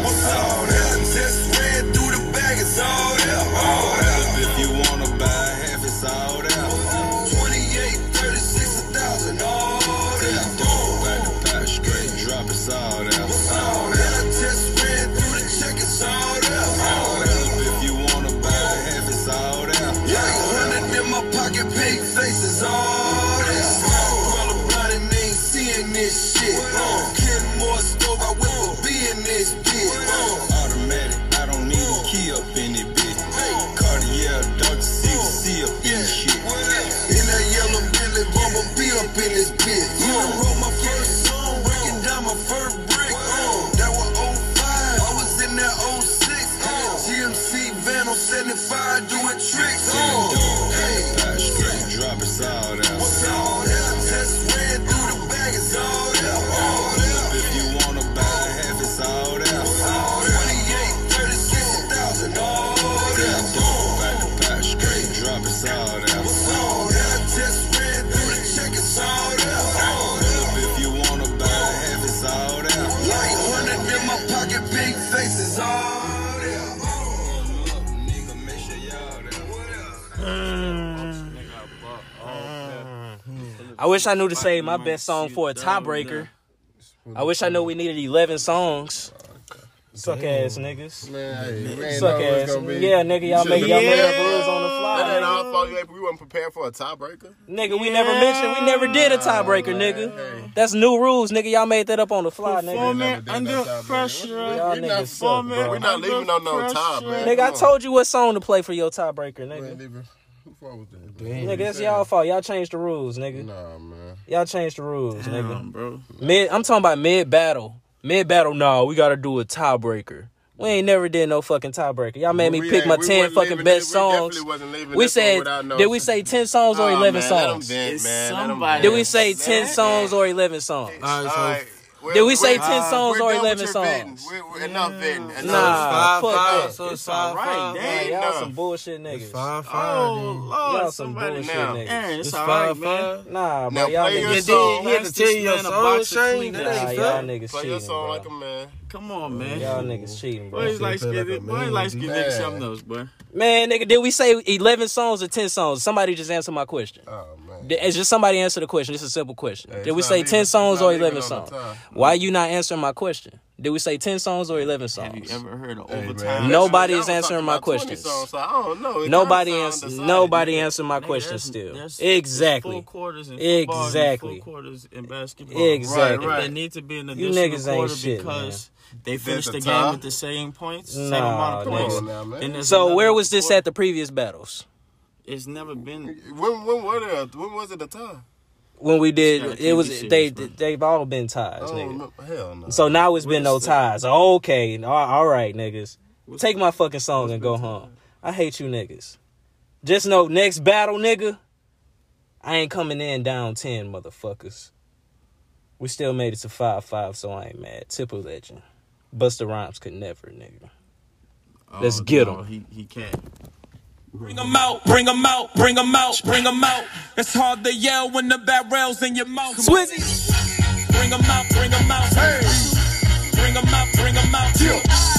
I wish I knew to say my best song for a tiebreaker. I wish I knew we needed 11 songs. Suck ass niggas. Man, Suck ass. Yeah, nigga, y'all make y'all make up rules on the fly. That ain't nigga. our fault. You ain't- We weren't prepared for a tiebreaker. Nigga, we never mentioned, we never did a tiebreaker, nigga. That's new rules, nigga. Y'all made that up on the fly, nigga. Performing under pressure. Y'all niggas suck, bro. We're not leaving on no tie, man. Nigga, I told you what song to play for your tiebreaker, nigga. Who fault was that? Nigga, that's y'all fault. Y'all changed the rules, nigga. Nah, man. Y'all changed the rules, Damn, nigga. bro. Mid, I'm talking about mid battle. Mid battle, no, we gotta do a tiebreaker. We ain't never did no fucking tiebreaker. Y'all made me We pick my ten fucking best it- we songs. definitely wasn't We said, no- did we say ten songs or Oh, eleven man, songs? vent, man. Somebody- Did we say ten songs or eleven songs? All right. Did we say ten uh, songs or eleven songs? We're, we're enough vetting. Enough. Nah, fuck that. So it's It's five, alright, five. damn. Y'all enough. some bullshit niggas. Five, five. Oh. Lord, Y'all some somebody bullshit now. niggas. Aaron, it's It's all right, five, man. five. Nah, Now bro, y'all play your niggas. You song. did. He had to tell you your Man, a soul box of shame. Kleenex. That Nah, ain't y'all fair. niggas Play your cheating, song like a man. Come on, man. Y'all niggas cheating, bro. Boys like feel like a skin, boys man. like skin Man. niggas something else, boy. Man, nigga, did we say eleven songs or ten songs? Somebody just answer my question. Oh, man. It's just somebody answer the question. It's a simple question. Hey, Did we say leaving- ten songs or eleven songs? time. Why you not answering my question? Did we say ten songs or eleven songs? Have you ever heard of Hey, overtime? Nobody is answering my questions. songs, so I don't know. It Nobody kinda answer. Nobody answered my Nigga, question there's- still. there's- there's Exactly. Four quarters in football Exactly. Four quarters in basketball. Exactly. If They need to be an You additional niggas ain't quarter shit, because they Is finished the the game with the same points, same Nah, amount of points. now, man. Then there's So where was this quarter. at the previous battles? It's never been. When, when, were there, when was it the time? When we did, it was they they've all been ties, I nigga. Hell no. So now it's been no ties. Okay, all all right, niggas. Take my fucking song and go home. I hate you niggas. Just know next battle, nigga. I ain't coming in down ten, motherfuckers. We still made it to five five, so I ain't mad. Tipper legend. Busta Rhymes could never, nigga. Let's Oh, get no, 'em. He he can't. Bring 'em out, bring 'em out, bring 'em out, bring 'em out. It's hard to yell when the barrel's in your mouth. Swizzy. Bring 'em out, bring 'em out. Hey. Bring 'em out, bring 'em out. Bring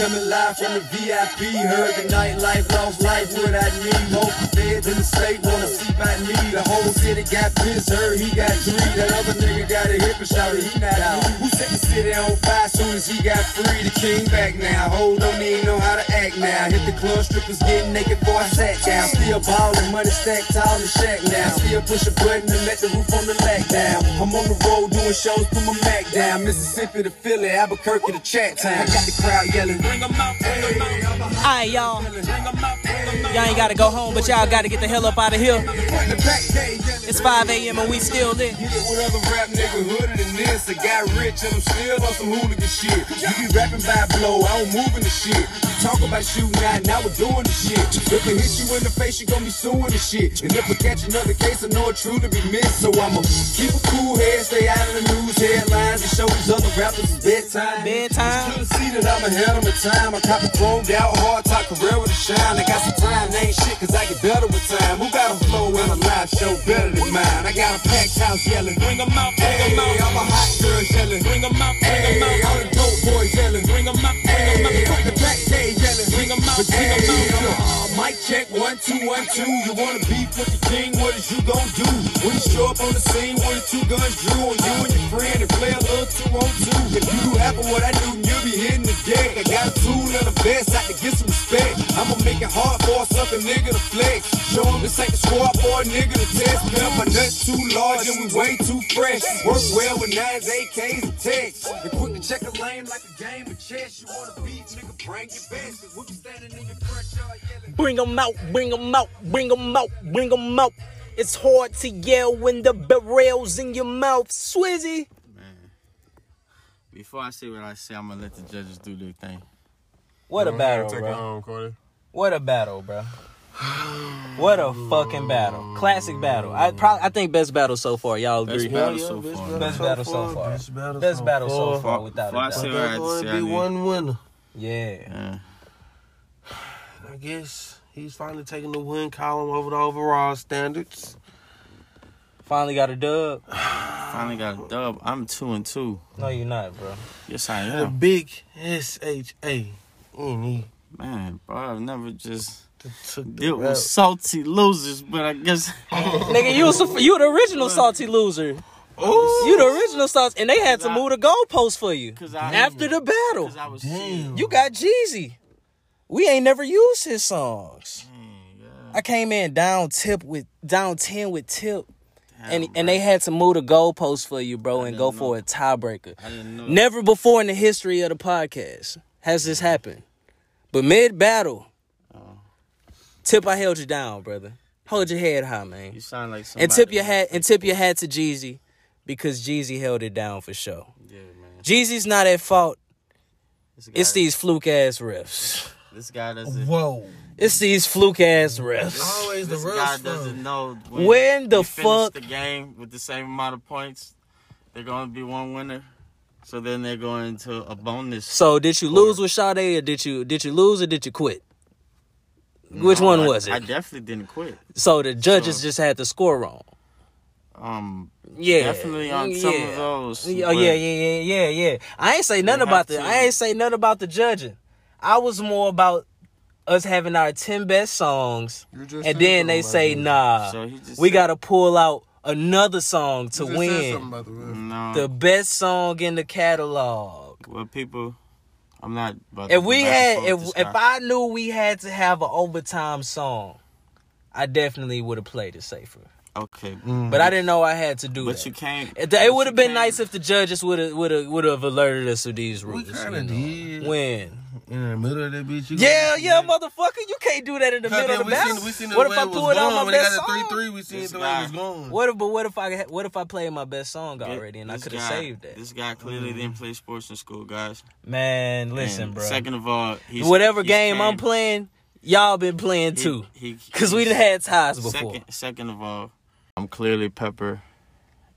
coming live from the VIP. Heard the nightlife, lost life without me. Most feds in the state wanna see by me. The whole city got pissed, heard he got three. That other nigga got a hip and shouted he not out. Who set the city on fire soon as he got free? The king back now. Hold don't even know how to act now. Hit the club, strippers getting naked before I sat down. Still ballin', money stacked tall in the shack now. Still push a button and let the roof on the lack down. I'm on the road doing shows, put my Mac down. Mississippi to Philly, Albuquerque to Chat Town. I got the crowd yelling. Bring 'em out, bring 'em out. Alright, y'all. Bring 'em out, bring 'em out. Y'all ain't gotta go home, but y'all gotta get the hell up out of here. The back day yelling. It's 5 a.m. and we still lit. Get with other rap nigga hooded than this. I got rich and I'm still on some hooligan shit. You be rapping by blow, I don't move in the shit. You talk about shooting out, now we're doing the shit. If I hit you in the face, you gon' be suing the shit. And if I catch another case, I know it true to be missed. So I'ma keep a cool head, stay out of the news headlines, and show these other rappers it's bedtime. Bedtime. See that I'm ahead of my time. I cop a chromed out hard top career with a shine. I got some time, they ain't shit, cause I get better with time. Who got a flow and a live show better than mine. I got a packed house yelling, bring 'em out, bring 'em out. I'm a hot girl yelling, bring 'em out, bring 'em out. All the dope boys yelling, bring 'em out, bring 'em out. Fuck the back day yelling, bring 'em out, bring 'em out. Mic check, one, two, one, two. You wanna beef with the king, what is you gon' do? When you show up on the scene, one or two guns drew on you and your friend and play a little two on two. If you do happen what I do, you'll be hitting the deck. I got a tool and a vest, I can get some respect. I'ma make it hard for sucker nigga to flex. Show this ain't the squad for a nigga to test. Man, my nuts too large and we way too fresh. Work well with nines, AKs, and techs. And quick to check a lane like a game of chess. You wanna beat, nigga, bring your best. Cause we be standing in your front yard yelling. Bring 'em out, bring 'em out, bring 'em out, bring 'em out. It's hard to yell when the barrel's in your mouth. Swizzy. Before I say what I say, I'm gonna let the judges do their thing. What a battle, Take it home, Corey. What a battle, bro. What a fucking battle. Classic battle. I probably I think best battle so far. Y'all agree? Best battle so far. Best battle so far. Best battle Best so battle so far. far without Before I a say doubt. what I There's had to going say, to I be one winner. Yeah. Yeah. I guess he's finally taking the win column over the overall standards. Finally got a dub. Finally got a dub. I'm two and two. No, you're not, bro. Yes, I am. The am. big S H A N E. Man, bro, I've never just took the dealt with salty losers, but I guess. Nigga, you was you the original salty loser. Oh. You the original salty, and they had to move the goalpost for you I- after the battle. I was You got Jeezy. We ain't never used his songs. Mm, I came in down tip with down ten with tip, and and they had to move the goalpost for you, bro, and go for a tiebreaker. Never before in the history of the podcast has this happened. But mid battle, oh. tip, I held you down, brother. Hold your head high, man. You sound like And tip your hat and tip your hat to Jeezy because Jeezy held it down for sure. Yeah, man. Jeezy's not at fault. It's these fluke ass refs. This guy doesn't. Whoa. It's these fluke ass refs. Always the This real guy stuff. doesn't know When the you finish fuck- the game with the same amount of points, they're going to be one winner. So then they're going to a bonus. So did you lose with Sade or did you did you lose or did you quit? Which one I- was it? I definitely didn't quit. so the judges So- just had the score wrong. Um, Yeah, definitely on some yeah. of those. Oh yeah, yeah, yeah, yeah, yeah. I ain't say nothing about have the. to- I ain't say nothing about the judging. I was more about us having our ten best songs, just and then they say, about "Nah, So we said- got to pull out another song to You just said win about the. No, the best song in the catalog." well, people, I'm not. About If to we had, if if I knew we had to have an overtime song, I definitely would have played it safer. Okay, mm-hmm. But I didn't know I had to do it. but that. you can't. It, it would have been can't- nice if the judges would have would have would have alerted us to these rules. We you know. did. When? In the middle of that bitch. You Yeah, yeah, motherfucker, you can't do that in the middle of the we battle. seen, we seen the what if I it was pulled out going. my best song? 3 3, we seen This the way it was going. What if, but what if I what if I played my best song already and I could have saved that? This guy clearly didn't mm-hmm. play sports in school, guys. Man, listen, And bro. Second of all, he's, Whatever game I'm playing, y'all been playing he- too. Cause we done had ties before. Second, second of all, I'm clearly pepper,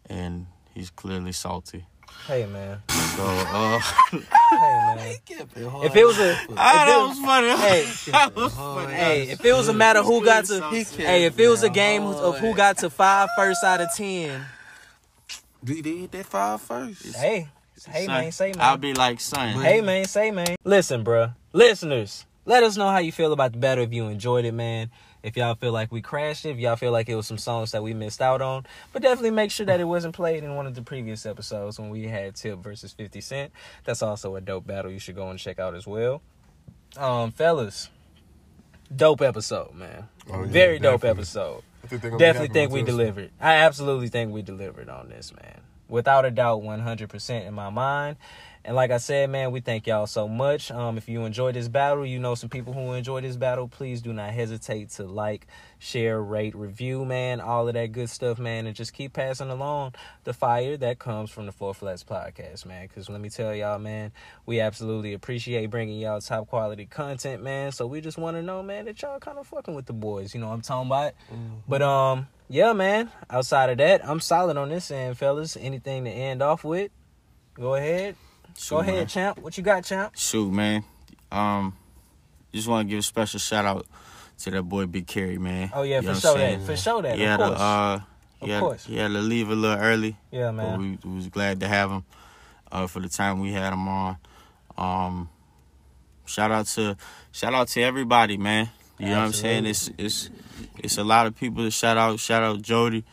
and he's clearly salty. Hey man, So, uh, hey man. If it was a, if ah, it that was- was funny. Hey, that was funny. Hey, if it was a matter who got to, hey, if it was a game of who got to five first out of ten, They they hit that five first. hey, hey Son, man, say man, I'll be like, son. hey man, say man. Listen, bruh, listeners, let us know how you feel about the battle. If you enjoyed it, man. If y'all feel like we crashed it, if y'all feel like it was some songs that we missed out on, but definitely make sure that it wasn't played in one of the previous episodes when we had Tip versus 50 Cent. That's also a dope battle you should go and check out as well. Um, fellas, dope episode, man. Oh, yeah, Very dope definitely. episode. Think they're gonna be Definitely think we delivered. I absolutely think we delivered on this, man. Without a doubt, 100% in my mind. And like I said, man, we thank y'all so much. Um, if you enjoyed this battle, you know some people who enjoy this battle, please do not hesitate to like, share, rate, review, man, all of that good stuff, man, and just keep passing along the fire that comes from the Four Flats podcast, man. Because let me tell y'all, man, we absolutely appreciate bringing y'all top quality content, man. So we just want to know, man, that y'all kind of fucking with the boys. You know what I'm talking about? But um, yeah, man. Outside of that, I'm solid on this end, fellas. Anything to end off with? Go ahead. Shoot, Go ahead, man. champ. What you got, champ? Shoot, man. Um, just want to give a special shout out to that boy Big Kerry, man. Oh, yeah, You for I'm sure that. saying? For sure that, Yeah, of had course. to, uh, Of he had, course. he had to leave a little early. Yeah, but man. we, we was glad to have him uh, for the time we had him on. Um, shout out to shout out to everybody, man. You know what I'm saying? It's it's it's a lot of people to shout out. Shout out Jody.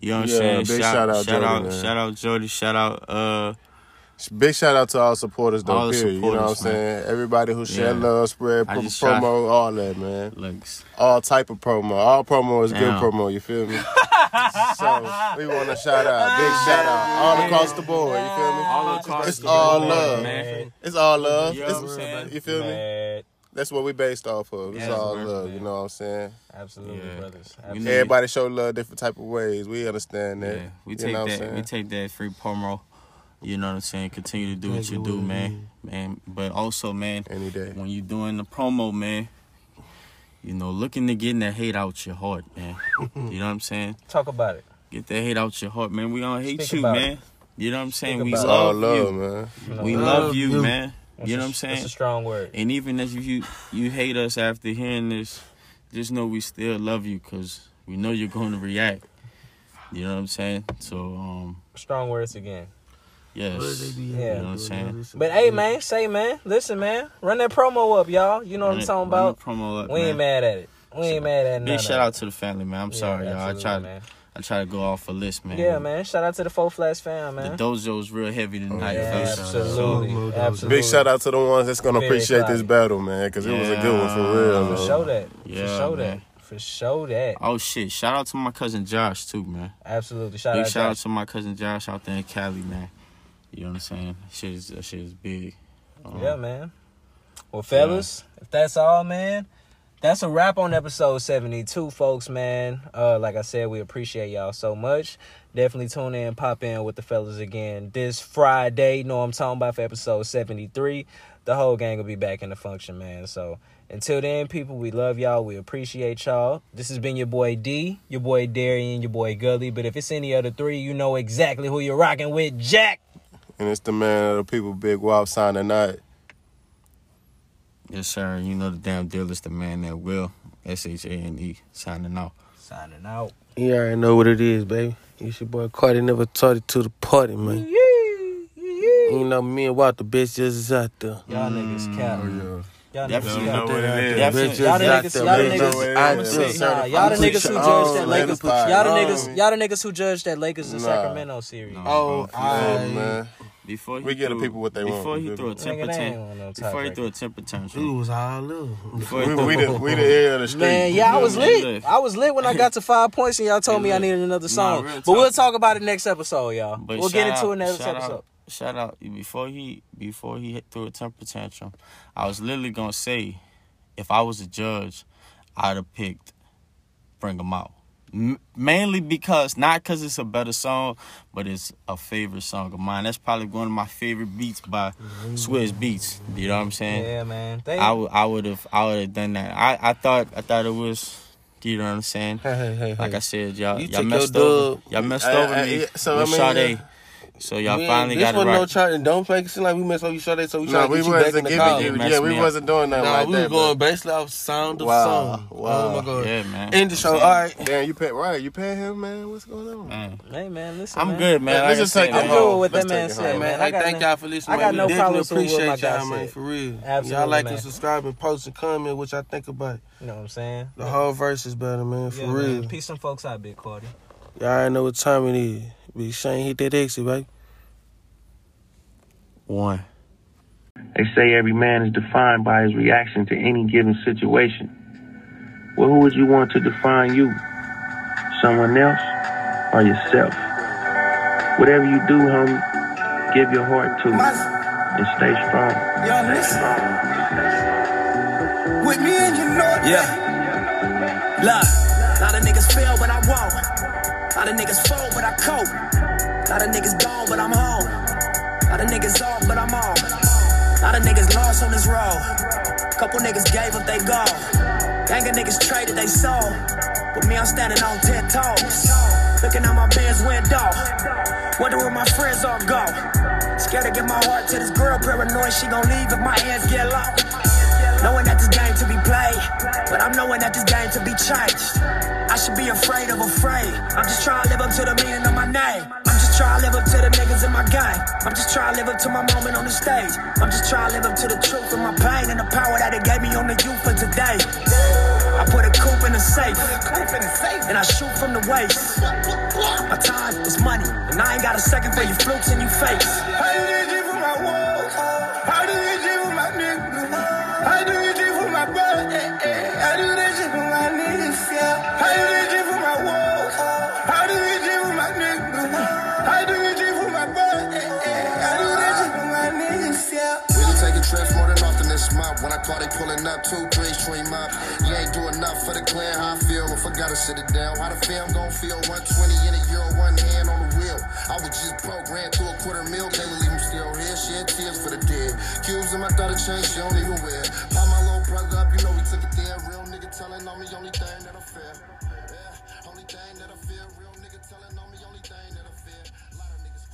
You know what I'm Yeah, saying? big shout, shout out shout Jody, out, man. shout out Jody. Shout out uh Big shout out to all supporters though. All the period. you know what I'm man. saying? Everybody who share Yeah. love, spread pro- just shot- promo, all that, man. Like, all type of promo. All promo is good promo. You feel me? so we want to shout out, big shout out, all across the board. You feel me? All across it's the all board, love, man. It's all love. You know It's- what I'm you feel me? That's what we based off of. It's Yeah, all man. love. You know what I'm saying? Absolutely, Yeah. brothers. Absolutely. Everybody show love different type of ways. We understand that. Yeah, we You take know that. We take that free promo. You know what I'm saying? Continue to do what you it do, with man. Man, but also, man, any day when you doing the promo, man, you know, looking to getting that hate out your heart, man. you know what I'm saying? Talk about it. Get that hate out your heart, man. We don't hate Speak you, man. it. You know what I'm saying? Speak We about love, All love, you, man. We Love love you, you. man. That's you know what I'm saying? that's a strong word. And even if you you hate us after hearing this, just know we still love you because we know you're going to react. You know what I'm saying? So, um, Strong words again. Yes. You Yeah. know what I'm saying? But hey, man, say, man, listen, man, run that promo up, y'all. You know what I'm talking about. promo up, we ain't man. mad at it. We ain't mad at none Big shout out to the family, man. I'm Yeah, sorry, y'all. I absolutely, try, man. I try to go off a list, man. Yeah, man. Shout out to the Four Flats fam, man. The man. dojo's real heavy tonight. Yeah, absolutely. So- Absolutely. Big shout out to the ones that's gonna Very appreciate this battle, man, because it was a good one for real. For man. sure that. Yeah, For sure man. that. For sure that. Oh shit! Shout out to my cousin Josh too, man. Absolutely. Shout Big out shout out to my cousin Josh out there in Cali, man. You know what I'm saying? Shit is that shit is big. Um, Yeah, man. Well, fellas, if that's all, man, that's a wrap on episode 72, folks, man. Uh, like I said, we appreciate y'all so much. Definitely tune in, pop in with the fellas again this Friday. Know what I'm talking about for episode 73. The whole gang will be back in the function, man. So until then, people, we love y'all. We appreciate y'all. This has been your boy D, your boy Darian, your boy Gully. But if it's any other three, you know exactly who you're rocking with. Jack. And it's the man of the people, Big Wop, signing night. Yes, sir. You know the damn deal is the man that will. S H A N E signing out. Signing out. You already know what it is, baby. It's your boy Cartie never taught it to the party, man. You know me and Walt the best just is out there. Y'all niggas mm. cap. Y'all Definitely niggas know what it is. Y'all Definitely. y'all the niggas, y'all niggas. I'ma say, nah, y'all the niggas who own judged that Lakers, y'all the niggas, y'all the niggas who judged that Lakers and Sacramento series. Oh, man. Before We give the people what they want, Before you he threw a temper Nigga, they ain't tantrum. Before he tiebreaker. threw a temper it tantrum. was all love. We, we, the, we the ear of the street. Man, yeah, I was lit. I was lit when I got to five points and y'all told me I needed another song. real but we'll talk about it next episode, y'all. But we'll get into out- it next episode. Out, shout out before he before he hit threw a temper tantrum. I was literally gonna say, if I was a judge, I'd have picked "Bring 'Em Out." M- mainly because not because it's a better song, but it's a favorite song of mine. That's probably one of my favorite beats by Swizz Beatz. You know what I'm saying? Yeah, man. They, I would I would have I would have done that. I, I thought I thought it was. You know what I'm saying? Hey, hey, hey, Like. I said, y'all You your messed over. dub. Y'all messed I- over I- me so, with I mean, Sade. Uh, So y'all We finally this got it wasn't right. no try. Don't make it seem like we messed up you Sade, so we No, trying to we get you back in wasn't the giving you. Yeah, we up. wasn't doing nothing Nah, like we that. was going basically off sound of Wow, song. wow. Oh my god. Yeah, man. End the show. All right. Damn, you pay right? You paying him, man? What's going on? Man, hey, man, listen, I'm man. good, man. Let's Like just take said, it I'm man. good with what that man said, man. I I thank y'all for listening. I got man. no we problems definitely with my appreciate y'all, man, for real. Absolutely, y'all like man. and subscribe and post and comment what y'all think about. You know what I'm saying? The whole verse is better, man, for real. Peace some folks out, Big Cartie. Y'all already know what time it is. Big Shane hit that exit, baby. One. They say every man is defined by his reaction to any given situation. Well, who would you want to define you? Someone else or yourself? Whatever you do, homie, give your heart to it and stay strong. Y'all Stay listen. strong. With me and you know it. Yeah. Look, lot of niggas fail, but I won't. Lot of niggas fall, but I cope. Lot of niggas gone, but I'm home. Lot of niggas off, but I'm on. Lot of niggas lost on this road. Couple niggas gave up they go. Gang of niggas traded they soul. But me, I'm standing on ten toes. Looking out my Benz window. Wonder where my friends all go. Scared to give my heart to this girl, paranoid she gon' leave if my hands get low. Knowing that this game to be played, but I'm knowing that this game to be changed. I should be afraid of afraid. I'm just trying to live up to the meaning of my name. I'm just trying to live up to the niggas in my gang. I'm just trying to live up to my moment on the stage. I'm just trying to live up to the truth of my pain and the power that it gave me on the youth for today. I put a coupe in a safe, and I shoot from the waist. My time is money, and I ain't got a second for your flukes in your face. They pulling up two, three, stream up. You ain't do enough for the clan. How I feel if I gotta sit it down. How the film gon' feel? 120 in a euro, one hand on the wheel. I was just ran through a quarter mil. Can't believe I'm still here. Shed tears for the dead. Cubes in my daughter chain, she don't even wear. Pop my little brother up, you know we took it there. Real nigga telling on me, only thing that I fear. Yeah, only thing that I fear. Real